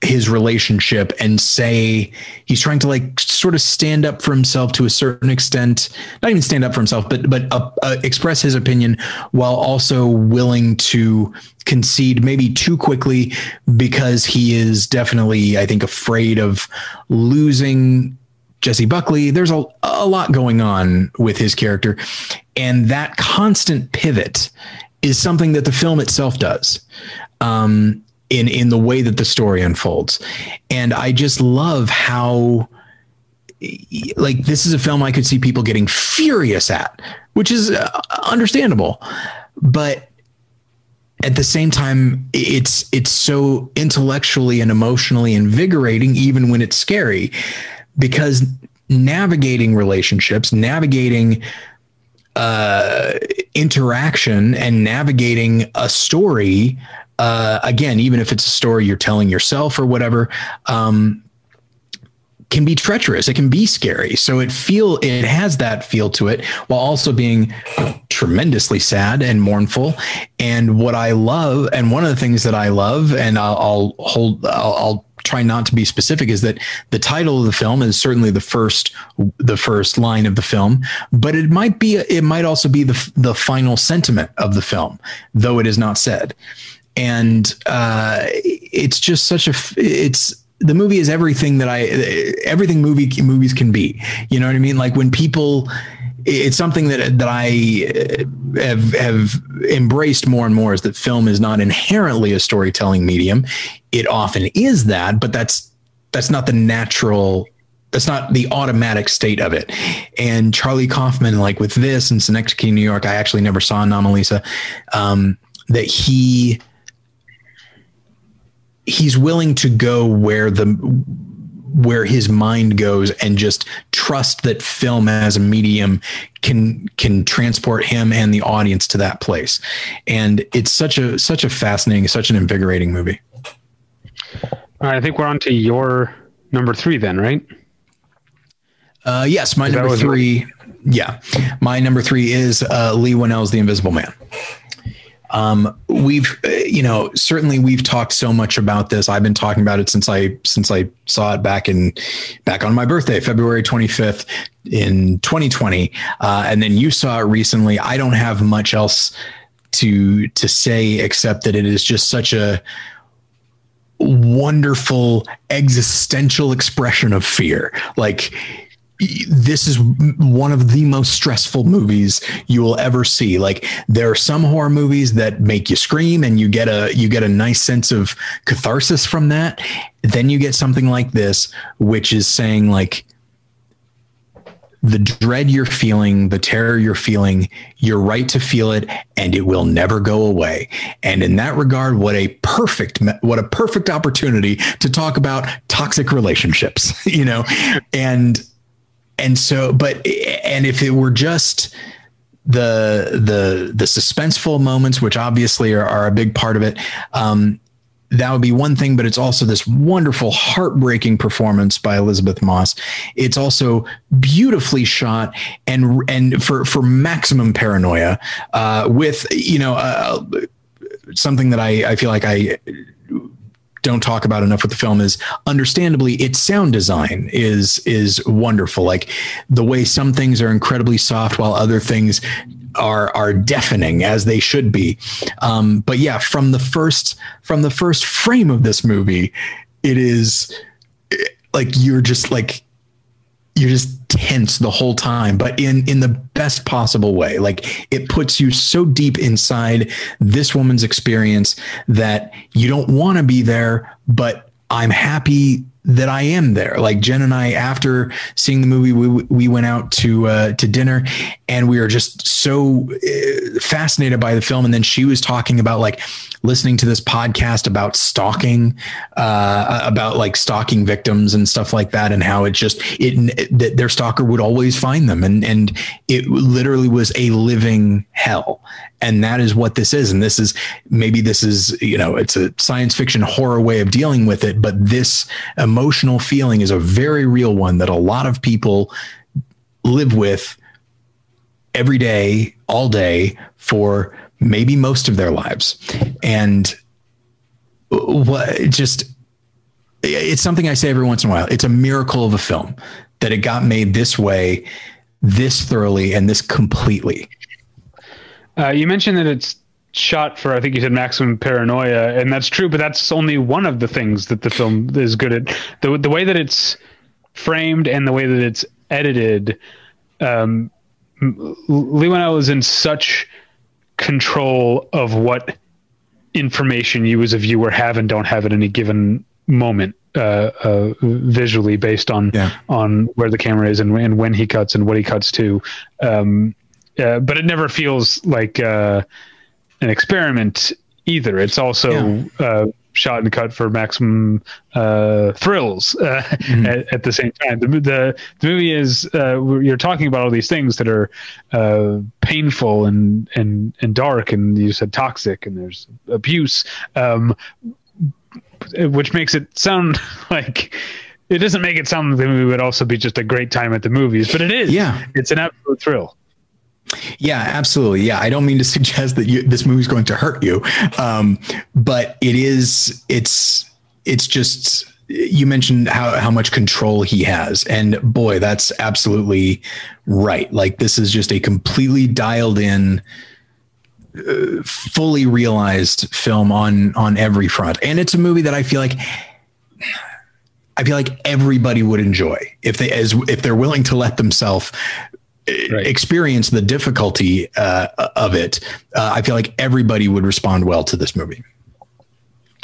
his relationship and say he's trying to like sort of stand up for himself to a certain extent not even stand up for himself but but uh, uh, express his opinion while also willing to concede maybe too quickly because he is definitely i think afraid of losing Jessie Buckley. There's a, a lot going on with his character. And that constant pivot is something that the film itself does um, in in the way that the story unfolds. And i just love how like this is a film i could see people getting furious at which is uh, understandable. But at the same time it's it's so intellectually and emotionally invigorating even when it's scary because navigating relationships navigating uh, interaction and navigating a story uh, again, even if it's a story you're telling yourself or whatever, um, can be treacherous. It can be scary. So it feel it has that feel to it while also being tremendously sad and mournful. And what I love, and one of the things that I love, and I'll, I'll hold, I'll, I'll try not to be specific is that the title of the film is certainly the first the first line of the film but it might be it might also be the the final sentiment of the film though it is not said and uh, it's just such a it's the movie is everything that I everything movie movies can be. You know what I mean? Like when people it's something that that I uh, have have embraced more and more is that film is not inherently a storytelling medium. It often is that, but that's that's not the natural that's not the automatic state of it. And Charlie Kaufman, like with this and Synecdoche, New York, I actually never saw Anomalisa, um, that he he's willing to go where the where his mind goes and just trust that film as a medium can can transport him and the audience to that place and it's such a such a fascinating such an invigorating movie all right i think we're on to your number three, then, right? Uh, yes, my number three. Yeah, my number three is uh, Leigh Whannell's The Invisible Man. Um, we've, uh, you know, certainly we've talked so much about this. I've been talking about it since I since I saw it back in back on my birthday, February 25th in 2020, uh, and then you saw it recently. I don't have much else to to say except that it is just such a wonderful existential expression of fear. Like this is one of the most stressful movies you will ever see like there are some horror movies that make you scream and you get a you get a nice sense of catharsis from that then you get something like this which is saying like the dread you're feeling, the terror you're feeling, you're right to feel it and it will never go away. And in that regard, what a perfect what a perfect opportunity to talk about toxic relationships, you know. And and so but and if it were just the the the suspenseful moments which obviously are, are a big part of it um that would be one thing, but it's also this wonderful, heartbreaking performance by Elisabeth Moss. It's also beautifully shot and and for for maximum paranoia uh, with you know uh, something that I I feel like I don't talk about enough with the film is understandably its sound design is is wonderful like the way some things are incredibly soft while other things are are deafening as they should be. Um, but yeah, from the first from the first frame of this movie, it is like you're just like you're just tense the whole time but in in the best possible way like it puts you so deep inside this woman's experience that you don't want to be there but i'm happy that I am there. Like Jen and I, after seeing the movie, we we went out to uh, to dinner, and we were just so uh, fascinated by the film. And then she was talking about like listening to this podcast about stalking, uh, about like stalking victims and stuff like that, and how it just it that their stalker would always find them, and and it literally was a living hell. And that is what this is. And this is maybe this is you know it's a science fiction horror way of dealing with it, but this emotional feeling is a very real one that a lot of people live with every day, all day for maybe most of their lives. And what just it's something I say every once in a while. It's a miracle of a film that it got made this way, this thoroughly, and this completely. Uh, you mentioned that it's shot for I think you said maximum paranoia, and that's true. But that's only one of the things that the film is good at. the The way that it's framed and the way that it's edited, um, Whannell is in such control of what information you as a viewer have and don't have at any given moment uh, uh, visually based on yeah. on where the camera is and, and, when he cuts and what he cuts to. Um, uh, but it never feels like uh, an experiment either. It's also yeah. Shot and cut for maximum uh, thrills uh, mm-hmm. at, at, the same time. The, the, the movie is uh, you're talking about all these things that are uh, painful and and and dark, and you said toxic, and there's abuse, um, which makes it sound like. It doesn't make it sound like the movie would also be just a great time at the movies, but it is. Yeah, it's an absolute thrill. Yeah, absolutely. Yeah, I don't mean to suggest that you, this movie's going to hurt you, um, but it is. It's it's just you mentioned how how much control he has, and boy, that's absolutely right. Like this is just a completely dialed in. Uh, fully realized film on on every front and it's a movie that i feel like I feel like everybody would enjoy if they as if they're willing to let themselves right. experience the difficulty uh, of it, uh, I feel like everybody would respond well to this movie.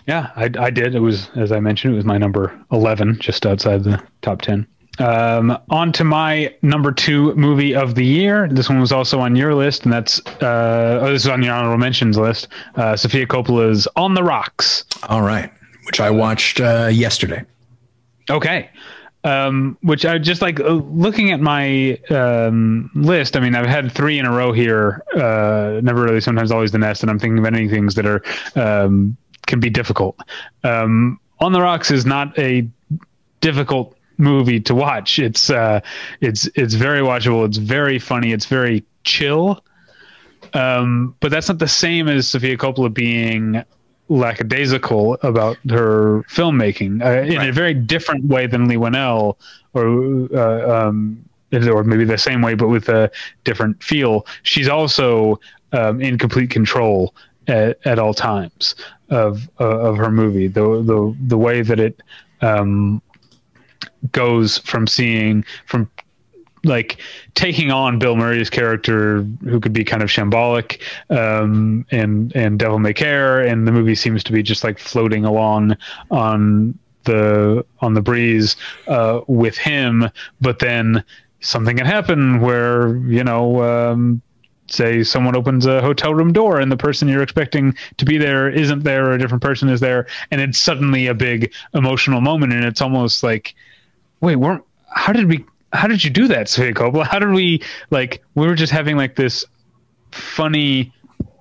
Yeah, I, I, did. It was, as I mentioned, it was my number 11, just outside the top 10. Um, on to my number two movie of the year. This one was also on your list, and that's, uh, oh, this is on your honorable mentions list. Uh, Sofia Coppola's On the Rocks. All right, which I watched uh, yesterday. Okay um, which I just like uh, looking at my um, list. I mean, I've had three in a row here. Uh, never really, sometimes always the nest, and I'm thinking of any things that are um, can be difficult. Um, On the Rocks is not a difficult movie to watch. It's uh, it's it's very watchable. It's very funny. It's very chill. Um, but that's not the same as Sofia Coppola being lackadaisical about her filmmaking uh, in right. a very different way than Leigh Whannell, or uh, um, or maybe the same way but with a different feel. She's also um, in complete control at, at all times of uh, of her movie. The the the way that it um, goes from seeing from like taking on Bill Murray's character, who could be kind of shambolic, um, and and Devil May Care, and the movie seems to be just like floating along on the on the breeze uh, with him. But then something can happen where you know. Um, say someone opens a hotel room door and the person you're expecting to be there isn't there or a different person is there and it's suddenly a big emotional moment and it's almost like wait weren't how did we how did you do that, Sofia Coppola? How did we like? We were just having like this funny,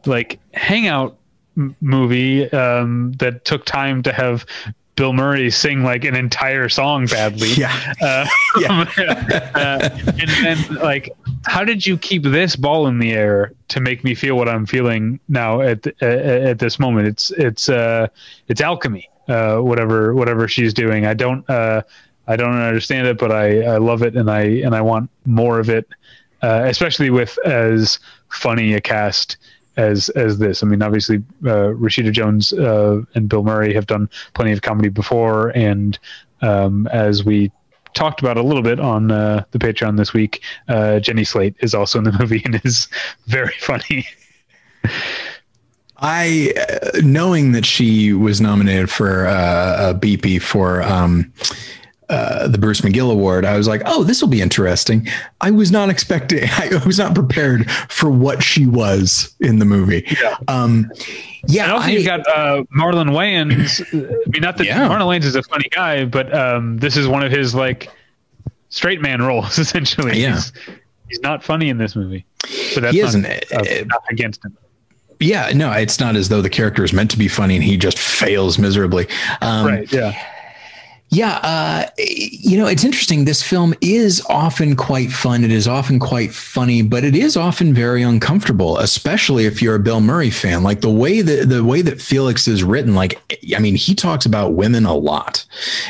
like hangout m- movie um, that took time to have Bill Murray sing like an entire song badly. Yeah. Uh, yeah. uh, and then like, how did you keep this ball in the air to make me feel what I'm feeling now at uh, at this moment? It's it's uh it's alchemy. Uh, whatever whatever she's doing. I don't uh I don't understand it, but I, I love it and I and I want more of it, uh, especially with as funny a cast as as this. I mean, obviously, uh, Rashida Jones uh, and Bill Murray have done plenty of comedy before, and um, as we talked about a little bit on uh, the Patreon this week, uh, Jenny Slate is also in the movie and is very funny. I, uh, knowing that she was nominated for a BP for. Um, uh, the Bruce McGill Award, I was like, "Oh, this will be interesting." I was not expecting. I was not prepared for what she was in the movie. Yeah, um, yeah. And also, I, you got uh, Marlon Wayans. I mean, not that yeah. Marlon Wayans is a funny guy, but um, this is one of his like straight man roles. Essentially, yeah. He's, he's not funny in this movie, but that's he isn't, not, uh, not against him. Yeah, no, it's not as though the character is meant to be funny and he just fails miserably. Um, right. Yeah yeah, uh, you know, it's interesting. This film is often quite fun. It is often quite funny, but it is often very uncomfortable, especially if you're a Bill Murray fan. Like the way that the way that Felix is written, like I mean, he talks about women a lot,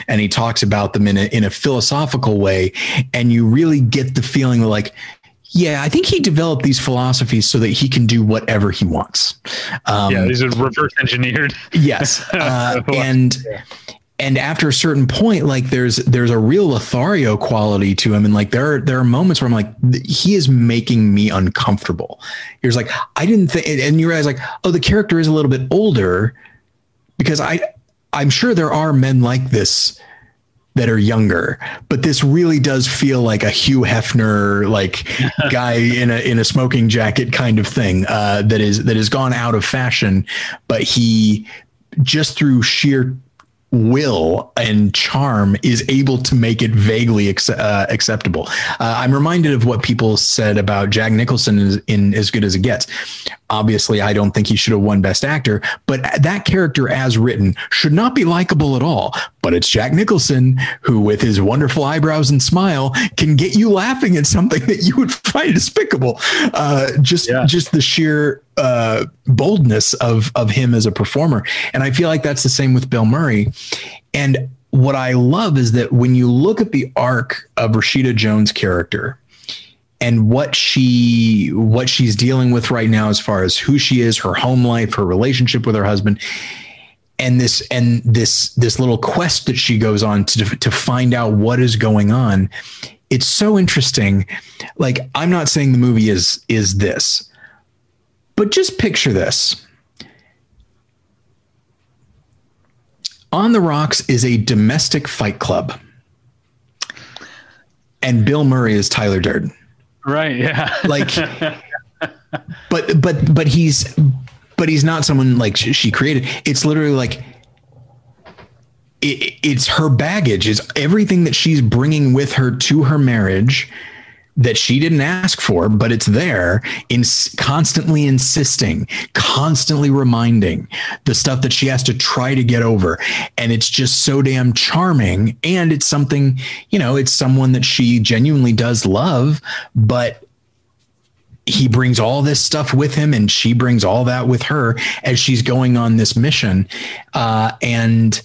and he talks about them in a in a philosophical way, and you really get the feeling like yeah, I think he developed these philosophies so that he can do whatever he wants. Um, yeah, these are reverse engineered. yes, uh, and and after a certain point like there's there's a real lothario quality to him. And like there are there are moments where i'm like he is making me uncomfortable. You're like i didn't think and you realize like oh the character is a little bit older because i i'm sure there are men like this that are younger but this really does feel like a hugh hefner like guy in a in a smoking jacket kind of thing uh, that is that has gone out of fashion. But he just through sheer will and charm is able to make it vaguely ex- uh, acceptable. Uh, I'm reminded of what people said about Jack Nicholson in, in As Good as It Gets. Obviously, I don't think he should have won Best Actor, but that character as written should not be likable at all. But it's Jack Nicholson who, with his wonderful eyebrows and smile, can get you laughing at something that you would find despicable. Uh, just, yeah. just the sheer uh, boldness of of him as a performer, and I feel like that's the same with Bill Murray. And what I love is that when you look at the arc of Rashida Jones' character, and what she what she's dealing with right now as far as who she is her home life her relationship with her husband and this and this this little quest that she goes on to to find out what is going on it's so interesting like i'm not saying the movie is is this but just picture this on the rocks is a domestic fight club and bill murray is tyler durden Right. Yeah. like, but but but he's but he's not someone like she created. It's literally like it, it's her baggage. Is everything that she's bringing with her to her marriage that she didn't ask for, but it's there in constantly insisting, constantly reminding the stuff that she has to try to get over. And it's just so damn charming. And it's something, you know, it's someone that she genuinely does love, but he brings all this stuff with him and she brings all that with her as she's going on this mission. Uh, and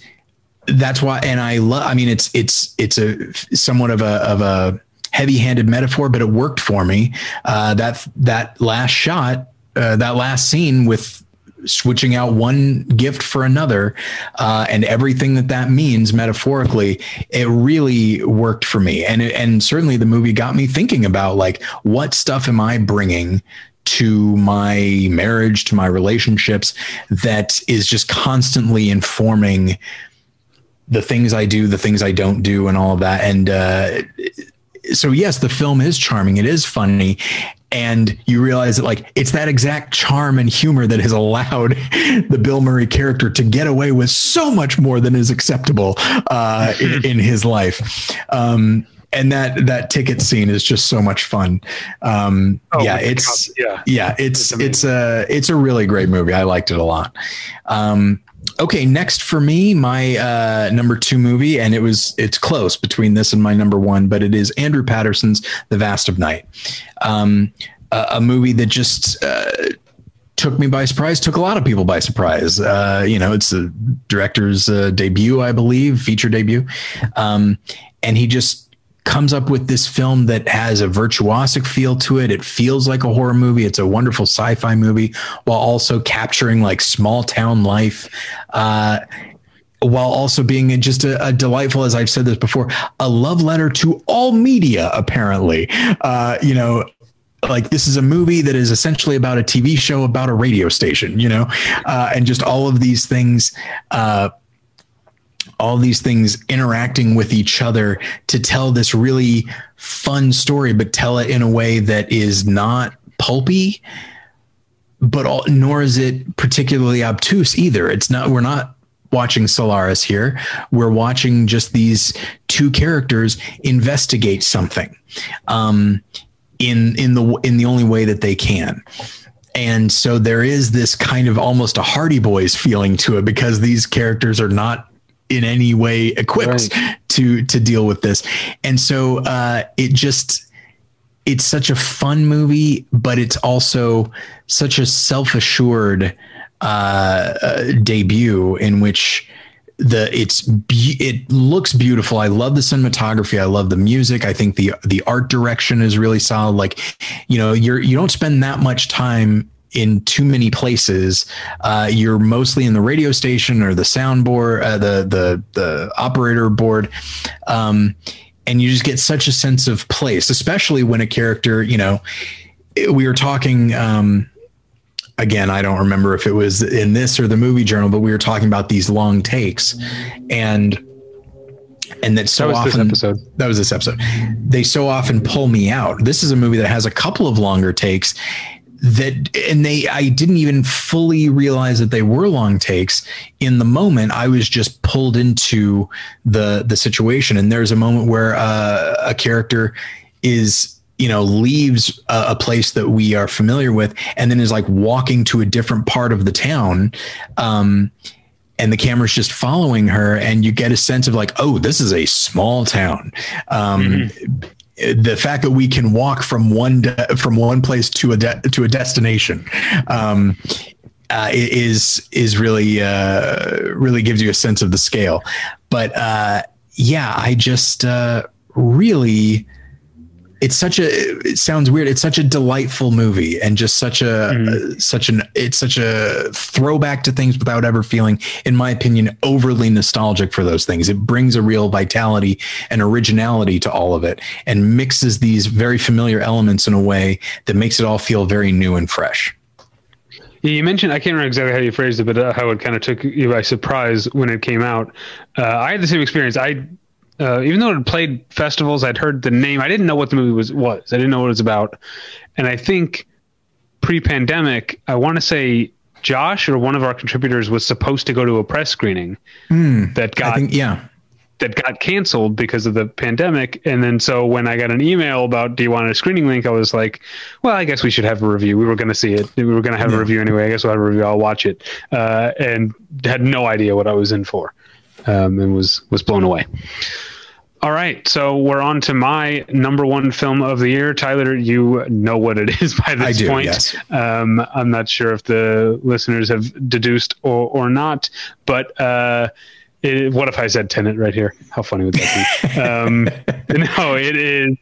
that's why, and I love, I mean, it's, it's, it's a somewhat of a, of a, heavy-handed metaphor, but it worked for me. Uh, that that last shot, uh, that last scene with switching out one gift for another, uh, and everything that that means metaphorically, it really worked for me. And and certainly the movie got me thinking about like what stuff am I bringing to my marriage, to my relationships, that is just constantly informing the things I do, the things I don't do, and all of that. And uh, so yes, the film is charming. It is funny. And you realize that like it's that exact charm and humor that has allowed the Bill Murray character to get away with so much more than is acceptable uh, in, in, his life. Um, and that that ticket scene is just so much fun. Um, oh, yeah, it's yeah, yeah, it's it's, it's a it's a really great movie. I liked it a lot. Um, okay, next for me, my uh, number two movie, and it was it's close between this and my number one, but it is Andrew Patterson's The Vast of Night, um, a, a, movie that just. Uh, took me by surprise took a lot of people by surprise uh, you know it's the director's uh, debut i believe feature debut um, and he just comes up with this film that has a virtuosic feel to it. It feels like a horror movie. It's a wonderful sci-fi movie while also capturing like small town life. Uh, while also being just a, a, delightful, as I've said this before, a love letter to all media, apparently. Uh, you know, like this is a movie that is essentially about a TV show about a radio station, you know, uh, and just all of these things uh, all these things interacting with each other to tell this really fun story, but tell it in a way that is not pulpy, but all, nor is it particularly obtuse either. It's not, we're not watching Solaris here. We're watching just these two characters investigate something um, in in the in the only way that they can. And so there is this kind of almost a Hardy Boys feeling to it because these characters are not in any way equipped right. to to deal with this. And so uh, it just it's such a fun movie, but it's also such a self assured uh, uh, debut in which the it's be- it looks beautiful. I love the cinematography. I love the music. I think the the art direction is really solid. Like, you know, you're you don't spend that much time in too many places. Uh, you're mostly in the radio station or the soundboard, uh, the the the operator board, um, and you just get such a sense of place, especially when a character, you know, we were talking. Um, again, I don't remember if it was in this or the movie journal, but we were talking about these long takes, and and that so that often that was this episode they so often pull me out this is a movie that has a couple of longer takes that and they I didn't even fully realize that they were long takes. In the moment I was just pulled into the the situation. And there's a moment where uh, a character is you know leaves a, a, place that we are familiar with and then is like walking to a different part of the town um and the camera's just following her and you get a sense of like oh this is a small town. Um, mm-hmm the fact that we can walk from one de- from one place to a de- to a destination um, uh, is is really uh, really gives you a sense of the scale. But uh, yeah, I just uh, really it's such a it sounds weird it's such a delightful movie and just such a mm-hmm. such an it's such a throwback to things without ever feeling in my opinion overly nostalgic for those things it brings a real vitality and originality to all of it and mixes these very familiar elements in a way that makes it all feel very new and fresh you mentioned I can't remember exactly how you phrased it, but uh, how it kind of took you by surprise when it came out. Uh, I had the same experience. I uh, even though it played festivals, I'd heard the name. I didn't know what the movie was. Was I didn't know what it was about, and I think pre-pandemic, I want to say Josh or one of our contributors was supposed to go to a press screening mm, that got think, yeah that got canceled because of the pandemic. And then so when I got an email about do you want a screening link, I was like, well, I guess we should have a review. We were going to see it. We were going to have yeah. a review anyway. I guess we'll have a review. I'll watch it. Uh, and had no idea what I was in for, um, and was was blown away. All right, so we're on to my number one film of the year. Tyler, you know what it is by this do, point. Yes. Um, I'm not sure if the listeners have deduced or, or not, but uh, it, what if I said Tenet right here? How funny would that be? um, no, it is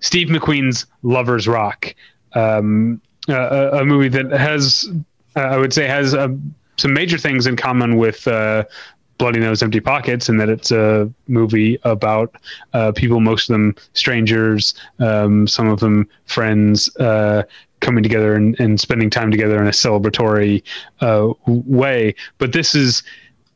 Steve McQueen's Lovers Rock, um, a, a, movie that has, uh, I would say, has uh, some major things in common with uh, Bloody Nose Empty Pockets and that it's a movie about uh, people, most of them strangers, um, some of them friends, uh, coming together and, and, spending time together in a celebratory uh, way. But this is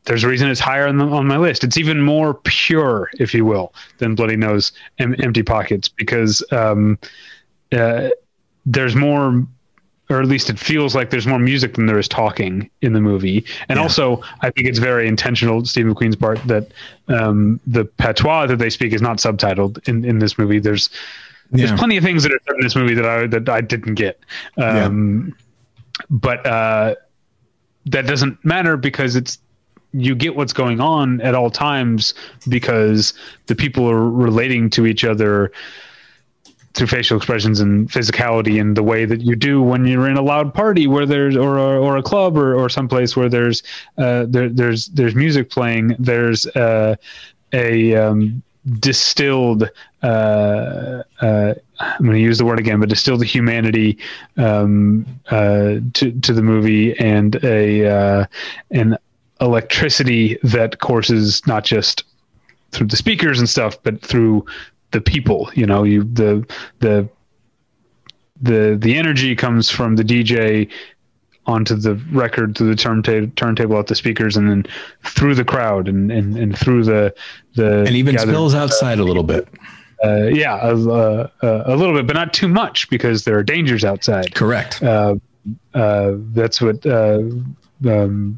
there's a reason it's higher on, the, on my list. It's even more pure, if you will, than Bloody Nose em- Empty Pockets because um, uh, there's more or at least it feels like there's more music than there is talking in the movie. And yeah. also, I think it's very intentional, Steve McQueen's part, that um, the patois that they speak is not subtitled in, in this movie. There's there's plenty of things that are in this movie that I that I didn't get, um, yeah. but uh, that doesn't matter because it's you get what's going on at all times because the people are relating to each other through facial expressions and physicality and the way that you do when you're in a loud party where there's or a, or a club or, or someplace where there's uh, there, there's there's music playing there's uh, a um, distilled uh, uh I'm going to use the word again but distilled humanity um, uh, to to the movie and a uh, an electricity that courses not just through the speakers and stuff but through the people you know you the the the the energy comes from the DJ onto the record through the turntable turntable at the speakers and then through the crowd and and, and through the the and even gathered, spills outside uh, a little bit. Uh, yeah a, a, a, little bit but not too much because there are dangers outside. Correct. Uh, uh that's what uh, um,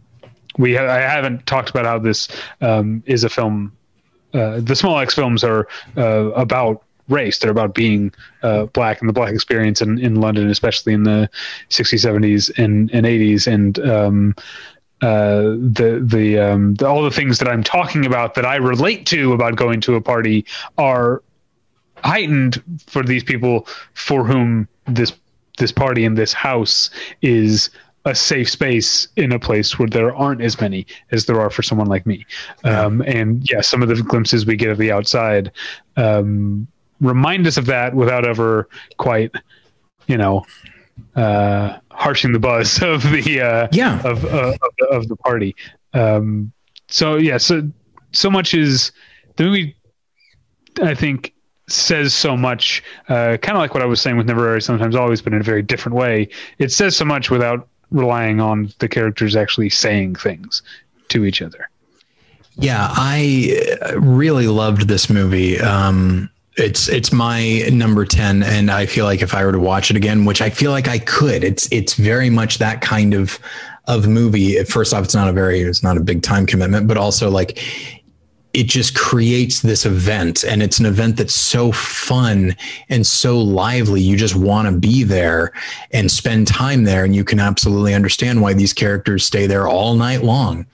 we ha- I haven't talked about how this um, is a film uh, the Small Axe films are uh, about race. They're about being uh, black and the black experience in, in London, especially in the 60s, 70s, and, and 80s. And um, uh, the the, um, the, all the things that I'm talking about that I relate to about going to a party are heightened for these people for whom this this party in this house is a safe space in a place where there aren't as many as there are for someone like me. Um, and yeah, some of the glimpses we get of the outside um, remind us of that without ever quite, you know, uh, harshing the buzz of the uh, yeah of, uh, of, the, of the party. Um, so yeah, so so much is the movie. I think says so much, uh, kind of like what I was saying with Never Sometimes Always, but in a very different way. It says so much without relying on the characters actually saying things to each other. Yeah, I really loved this movie. Um, it's it's my number 10 and I feel like if I were to watch it again, which I feel like I could. It's it's very much that kind of of movie. First off, it's not a very it's not a big time commitment, but also like it just creates this event and it's an event that's so fun and so lively. You just want to be there and spend time there and you can absolutely understand why these characters stay there all night long.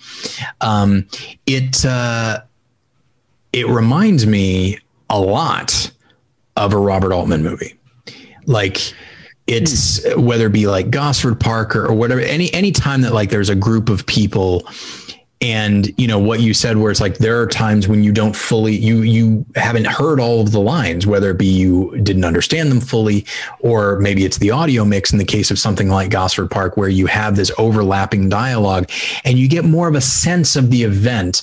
Um, it uh, it reminds me a lot of a robert altman movie. Like it's whether it be like gosford park or, or whatever any any time that like there's a group of people and you know what you said where it's like there are times when you don't fully you you haven't heard all of the lines whether it be you didn't understand them fully or maybe it's the audio mix in the case of something like Gosford Park where you have this overlapping dialogue and you get more of a sense of the event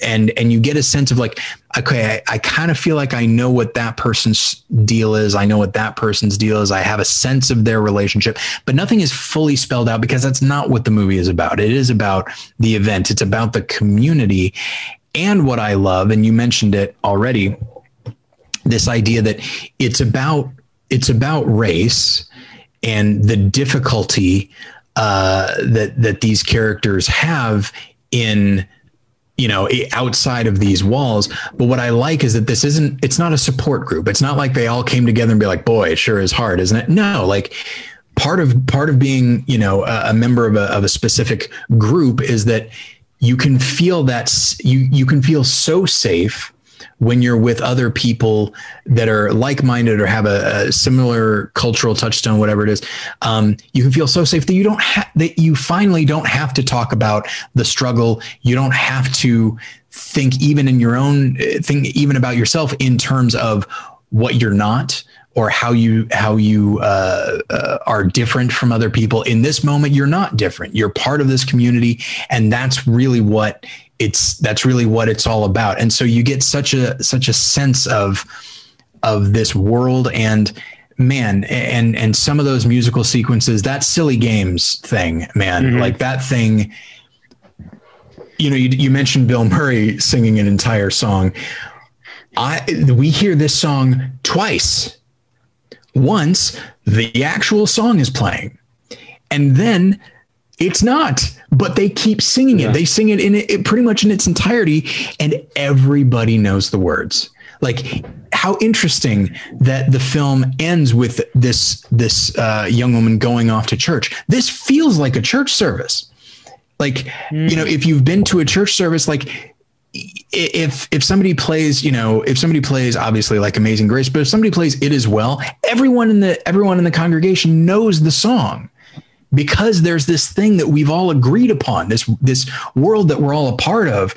and and you get a sense of like okay, I, I kind of feel like I know what that person's deal is. I know what that person's deal is. I have a sense of their relationship, but nothing is fully spelled out because that's not what the movie is about. It is about the event, it's about the community. And what I love, and you mentioned it already, this idea that it's about it's about race and the difficulty uh, that that these characters have in you know outside of these walls. But what i like is that this isn't it's not a support group. It's not like they all came together and be like boy it sure is hard isn't it? No like part of part of being you know a, a member of a, of a specific group is that you can feel that you you can feel so safe when you're with other people that are like-minded or have a, a similar cultural touchstone, whatever it is, um, you can feel so safe that you don't have that you finally don't have to talk about the struggle. You don't have to think even in your own think even about yourself in terms of what you're not or how you how you uh, uh, are different from other people in this moment you're not different you're part of this community and that's really what it's that's really what it's all about. And so you get such a such a sense of of this world and man and and some of those musical sequences that silly games thing man mm-hmm. like that thing you know you, you mentioned bill murray singing an entire song. I we hear this song twice. Once the actual song is playing and then it's not, but they keep singing it. They sing it in it pretty much in its entirety, and everybody knows the words. Like how interesting that the film ends with this this uh, young woman going off to church. This feels like a church service. Like mm. you know, if you've been to a church service, like if if somebody plays, you know, if somebody plays obviously like Amazing Grace, but if somebody plays it as Well, everyone in the everyone in the congregation knows the song because there's this thing that we've all agreed upon this this world that we're all a part of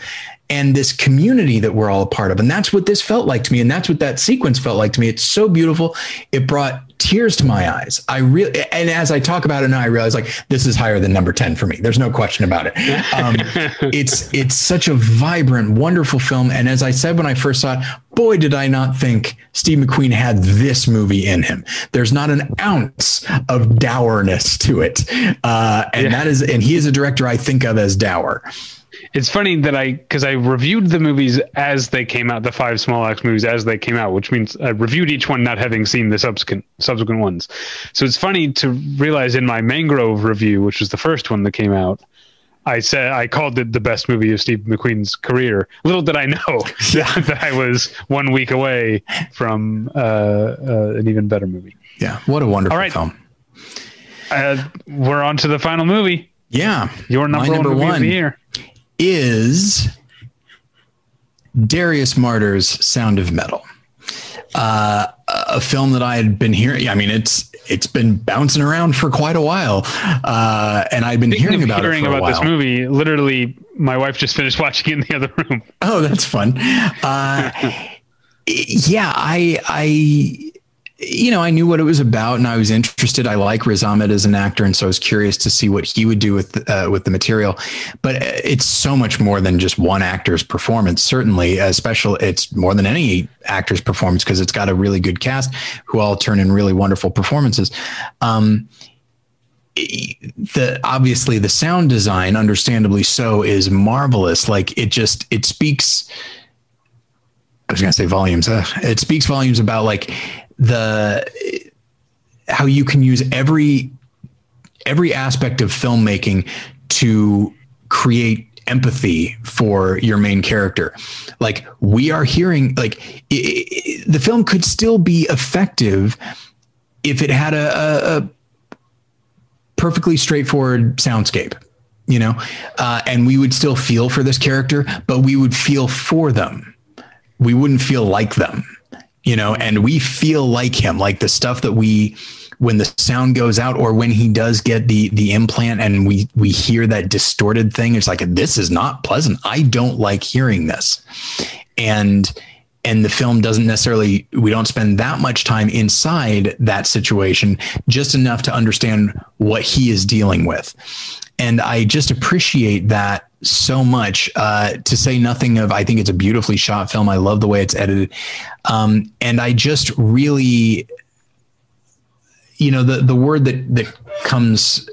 and this community that we're all a part of. And that's what this felt like to me and that's what that sequence felt like to me. It's so beautiful. It brought tears to my eyes. I really and as i talk about it now i realize like this is higher than number 10 for me. There's no question about it. Um, it's it's such a vibrant wonderful film. And as i said when i first saw it boy did i not think steve mcqueen had this movie in him. There's not an ounce of dourness to it. Uh, and yeah. that is and he is a director i think of as dour it's funny that I because I reviewed the movies as they came out, the five Small Axe movies as they came out, which means I reviewed each one not having seen the subsequent subsequent ones. So it's funny to realize in my Mangrove review, which was the first one that came out, I said I called it the best movie of Steve McQueen's career. Little did I know that I was one week away from uh, uh, an even better movie. Yeah, what a wonderful All right. film. Uh, we're on to the final movie. Yeah, your number, number one, one of the year is Darius Marder's Sound of Metal. Uh, a film that I had been hearing. I mean, it's it's been bouncing around for quite a while, uh, and I'd been Speaking hearing about hearing about this movie. Literally, my wife just finished watching it in the other room. Oh, that's fun. Uh, yeah, I I you know, I knew what it was about and I was interested. I like Riz Ahmed as an actor, and so I was curious to see what he would do with uh, with the material. But it's so much more than just one actor's performance. Certainly, especially it's more than any actor's performance because it's got a really good cast who all turn in really wonderful performances. Um, the obviously the sound design, understandably so, is marvelous. Like it just it speaks. I was gonna say volumes. Uh, it speaks volumes about like the how you can use every every aspect of filmmaking to create empathy for your main character. Like we are hearing like it, it, the film could still be effective if it had a, a, a perfectly straightforward soundscape you know? Uh, and we would still feel for this character but we would feel for them. We wouldn't feel like them you know, and we feel like him, like the stuff that we when the sound goes out or when he does get the the implant and we we hear that distorted thing it's like this is not pleasant. I don't like hearing this. And and the film doesn't necessarily we don't spend that much time inside that situation just enough to understand what he is dealing with. And i just appreciate that so much uh, to say nothing of i think it's a beautifully shot film. I love the way it's edited. Um, and i just really you know the the word that that comes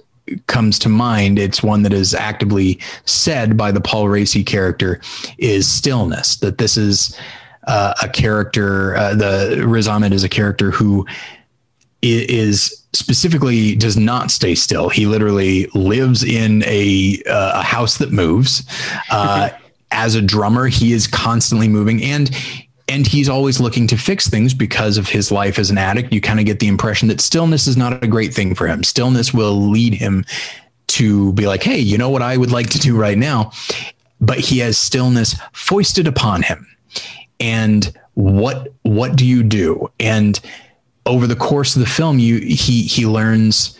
comes to mind it's one that is actively said by the paul Raci character is stillness that this is uh, a character uh, the riz ahmed is a character who is specifically does not stay still. He literally lives in a, uh, a house that moves. Uh, as a drummer, he is constantly moving and and he's always looking to fix things because of his life as an addict. You kind of get the impression that stillness is not a great thing for him. Stillness will lead him to be like, hey, you know what I would like to do right now? But he has stillness foisted upon him. And what what do you do? And over the course of the film, you he he learns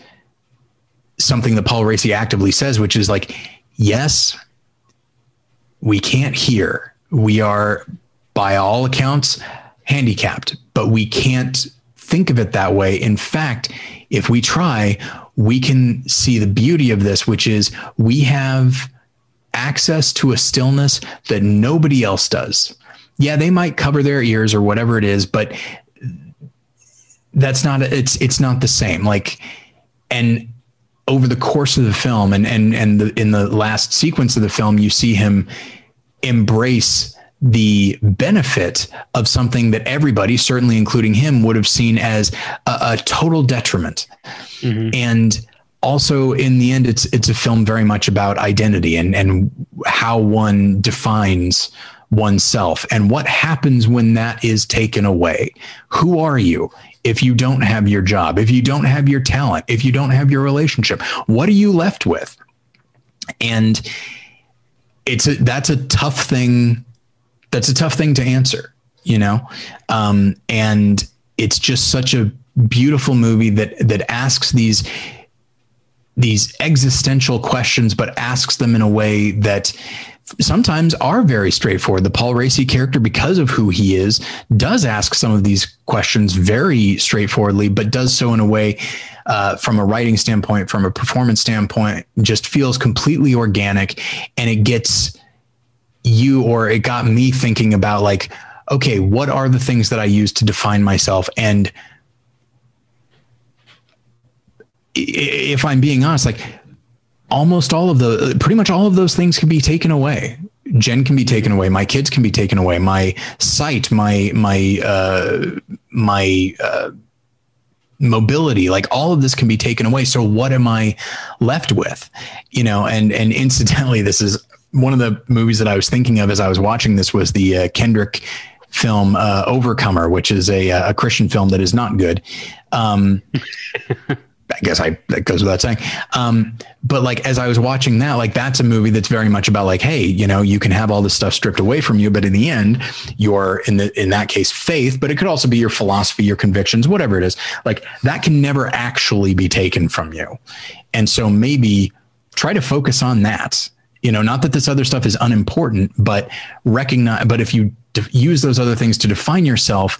something that Paul Raci actively says, which is like, yes, we can't hear. We are, by all accounts, handicapped, but we can't think of it that way. In fact, if we try, we can see the beauty of this, which is we have access to a stillness that nobody else does. Yeah, they might cover their ears or whatever it is, but that's not it's it's not the same. Like and over the course of the film and and and the, in the last sequence of the film you see him embrace the benefit of something that everybody certainly including him would have seen as a, a total detriment mm-hmm. and also in the end it's it's a film very much about identity and and how one defines oneself and what happens when that is taken away who are you if you don't have your job, if you don't have your talent, if you don't have your relationship? What are you left with? And it's a, that's a tough thing. That's a tough thing to answer, you know? Um, and it's just such a beautiful movie that, that asks these, these existential questions, but asks them in a way that sometimes are very straightforward. The Paul Raci character, because of who he is, does ask some of these questions very straightforwardly, but does so in a way uh, from a writing standpoint, from a performance standpoint, just feels completely organic and it gets you or it got me thinking about like, okay, what are the things that I use to define myself? And if I'm being honest, like almost all of the pretty much all of those things can be taken away. Jen can be taken away. My kids can be taken away. My sight my my uh my uh mobility like all of this can be taken away. So what am i left with? You know and and incidentally this is one of the movies that i was thinking of as i was watching this was the uh, kendrick film uh, overcomer which is a, a christian film that is not good. Um I guess I that goes without saying. Um, but like as I was watching that, like that's a movie that's very much about like, hey, you know, you can have all this stuff stripped away from you, but in the end, you're in the in that case faith, but it could also be your philosophy, your convictions, whatever it is. Like that can never actually be taken from you. And so maybe try to focus on that. You know, not that this other stuff is unimportant, but recognize but if you use those other things to define yourself,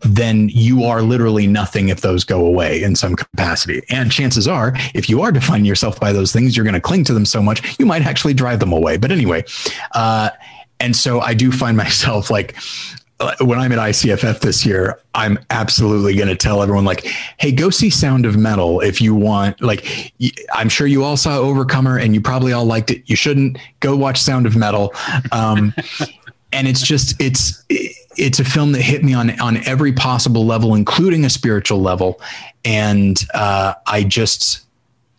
then you are literally nothing if those go away in some capacity. And chances are, if you are defining yourself by those things, you're going to cling to them so much, you might actually drive them away. But anyway, uh, and so I do find myself like, uh, when I'm at ICFF this year, I'm absolutely going to tell everyone like, "Hey, go see Sound of Metal if you want." Like, I'm sure you all saw Overcomer and you probably all liked it. You shouldn't go watch Sound of Metal. Um, and it's just it's it's a film that hit me on on every possible level, including a spiritual level, and uh, I just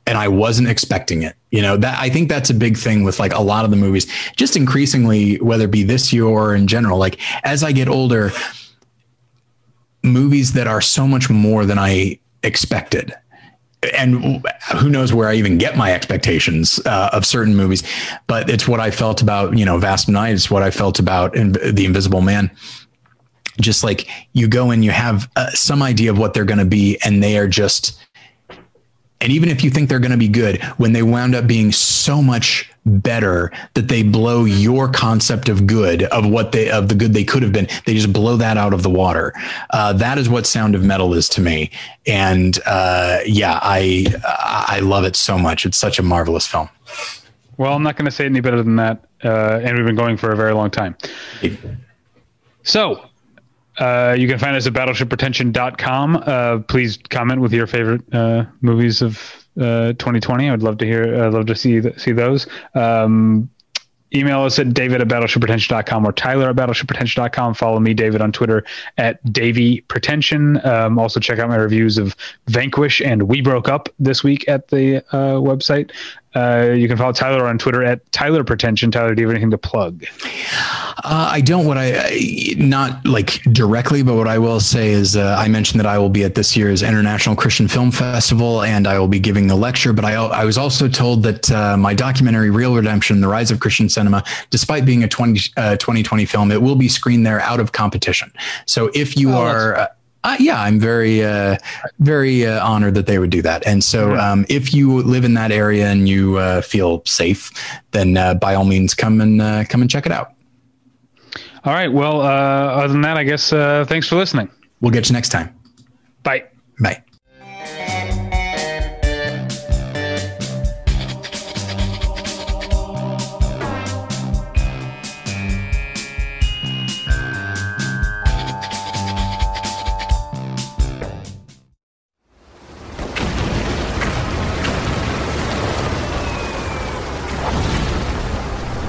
and I wasn't expecting it. You know that I think that's a big thing with like a lot of the movies. Just increasingly, whether it be this year or in general, like as I get older, movies that are so much more than I expected and who knows where I even get my expectations uh, of certain movies, but it's what I felt about you know Vast Night. It's what I felt about in, The Invisible Man. Just like you go and you have uh, some idea of what they're going to be, and they are just and even if you think they're going to be good, when they wound up being so much better that they blow your concept of good of what they of the good they could have been, they just blow that out of the water. Uh, that is what Sound of Metal is to me, and uh, yeah, I I love it so much. It's such a marvelous film. Well, I'm not going to say any better than that, uh, and we've been going for a very long time. So, uh, you can find us at battleshippretension.com. Uh, please comment with your favorite uh, movies of 2020. Uh, I'd love to hear, I'd love to see see those. Um, email us at david at battleshippretension.com or tyler at battleshippretension.com. Follow me, David, on Twitter at Davy Pretension. Um, also, check out my reviews of Vanquish and We Broke Up this week at the uh, website. Uh, you can follow Tyler on Twitter at Tyler Pretension. Tyler, do you have anything to plug? Uh, I don't. What I, I, not like directly, but what I will say is uh, I mentioned that I will be at this year's International Christian Film Festival, and I will be giving the lecture. But I, I was also told that uh, my documentary "Real Redemption: The Rise of Christian Cinema," despite being a 20, 2020 uh, film, it will be screened there out of competition. So if you oh, are uh, yeah, I'm very, uh, very uh, honored that they would do that. And so, um, if you live in that area and you uh, feel safe, then uh, by all means, come and uh, come and check it out. All right. Well, other than that, I guess thanks for listening. We'll get you next time. Bye. Bye.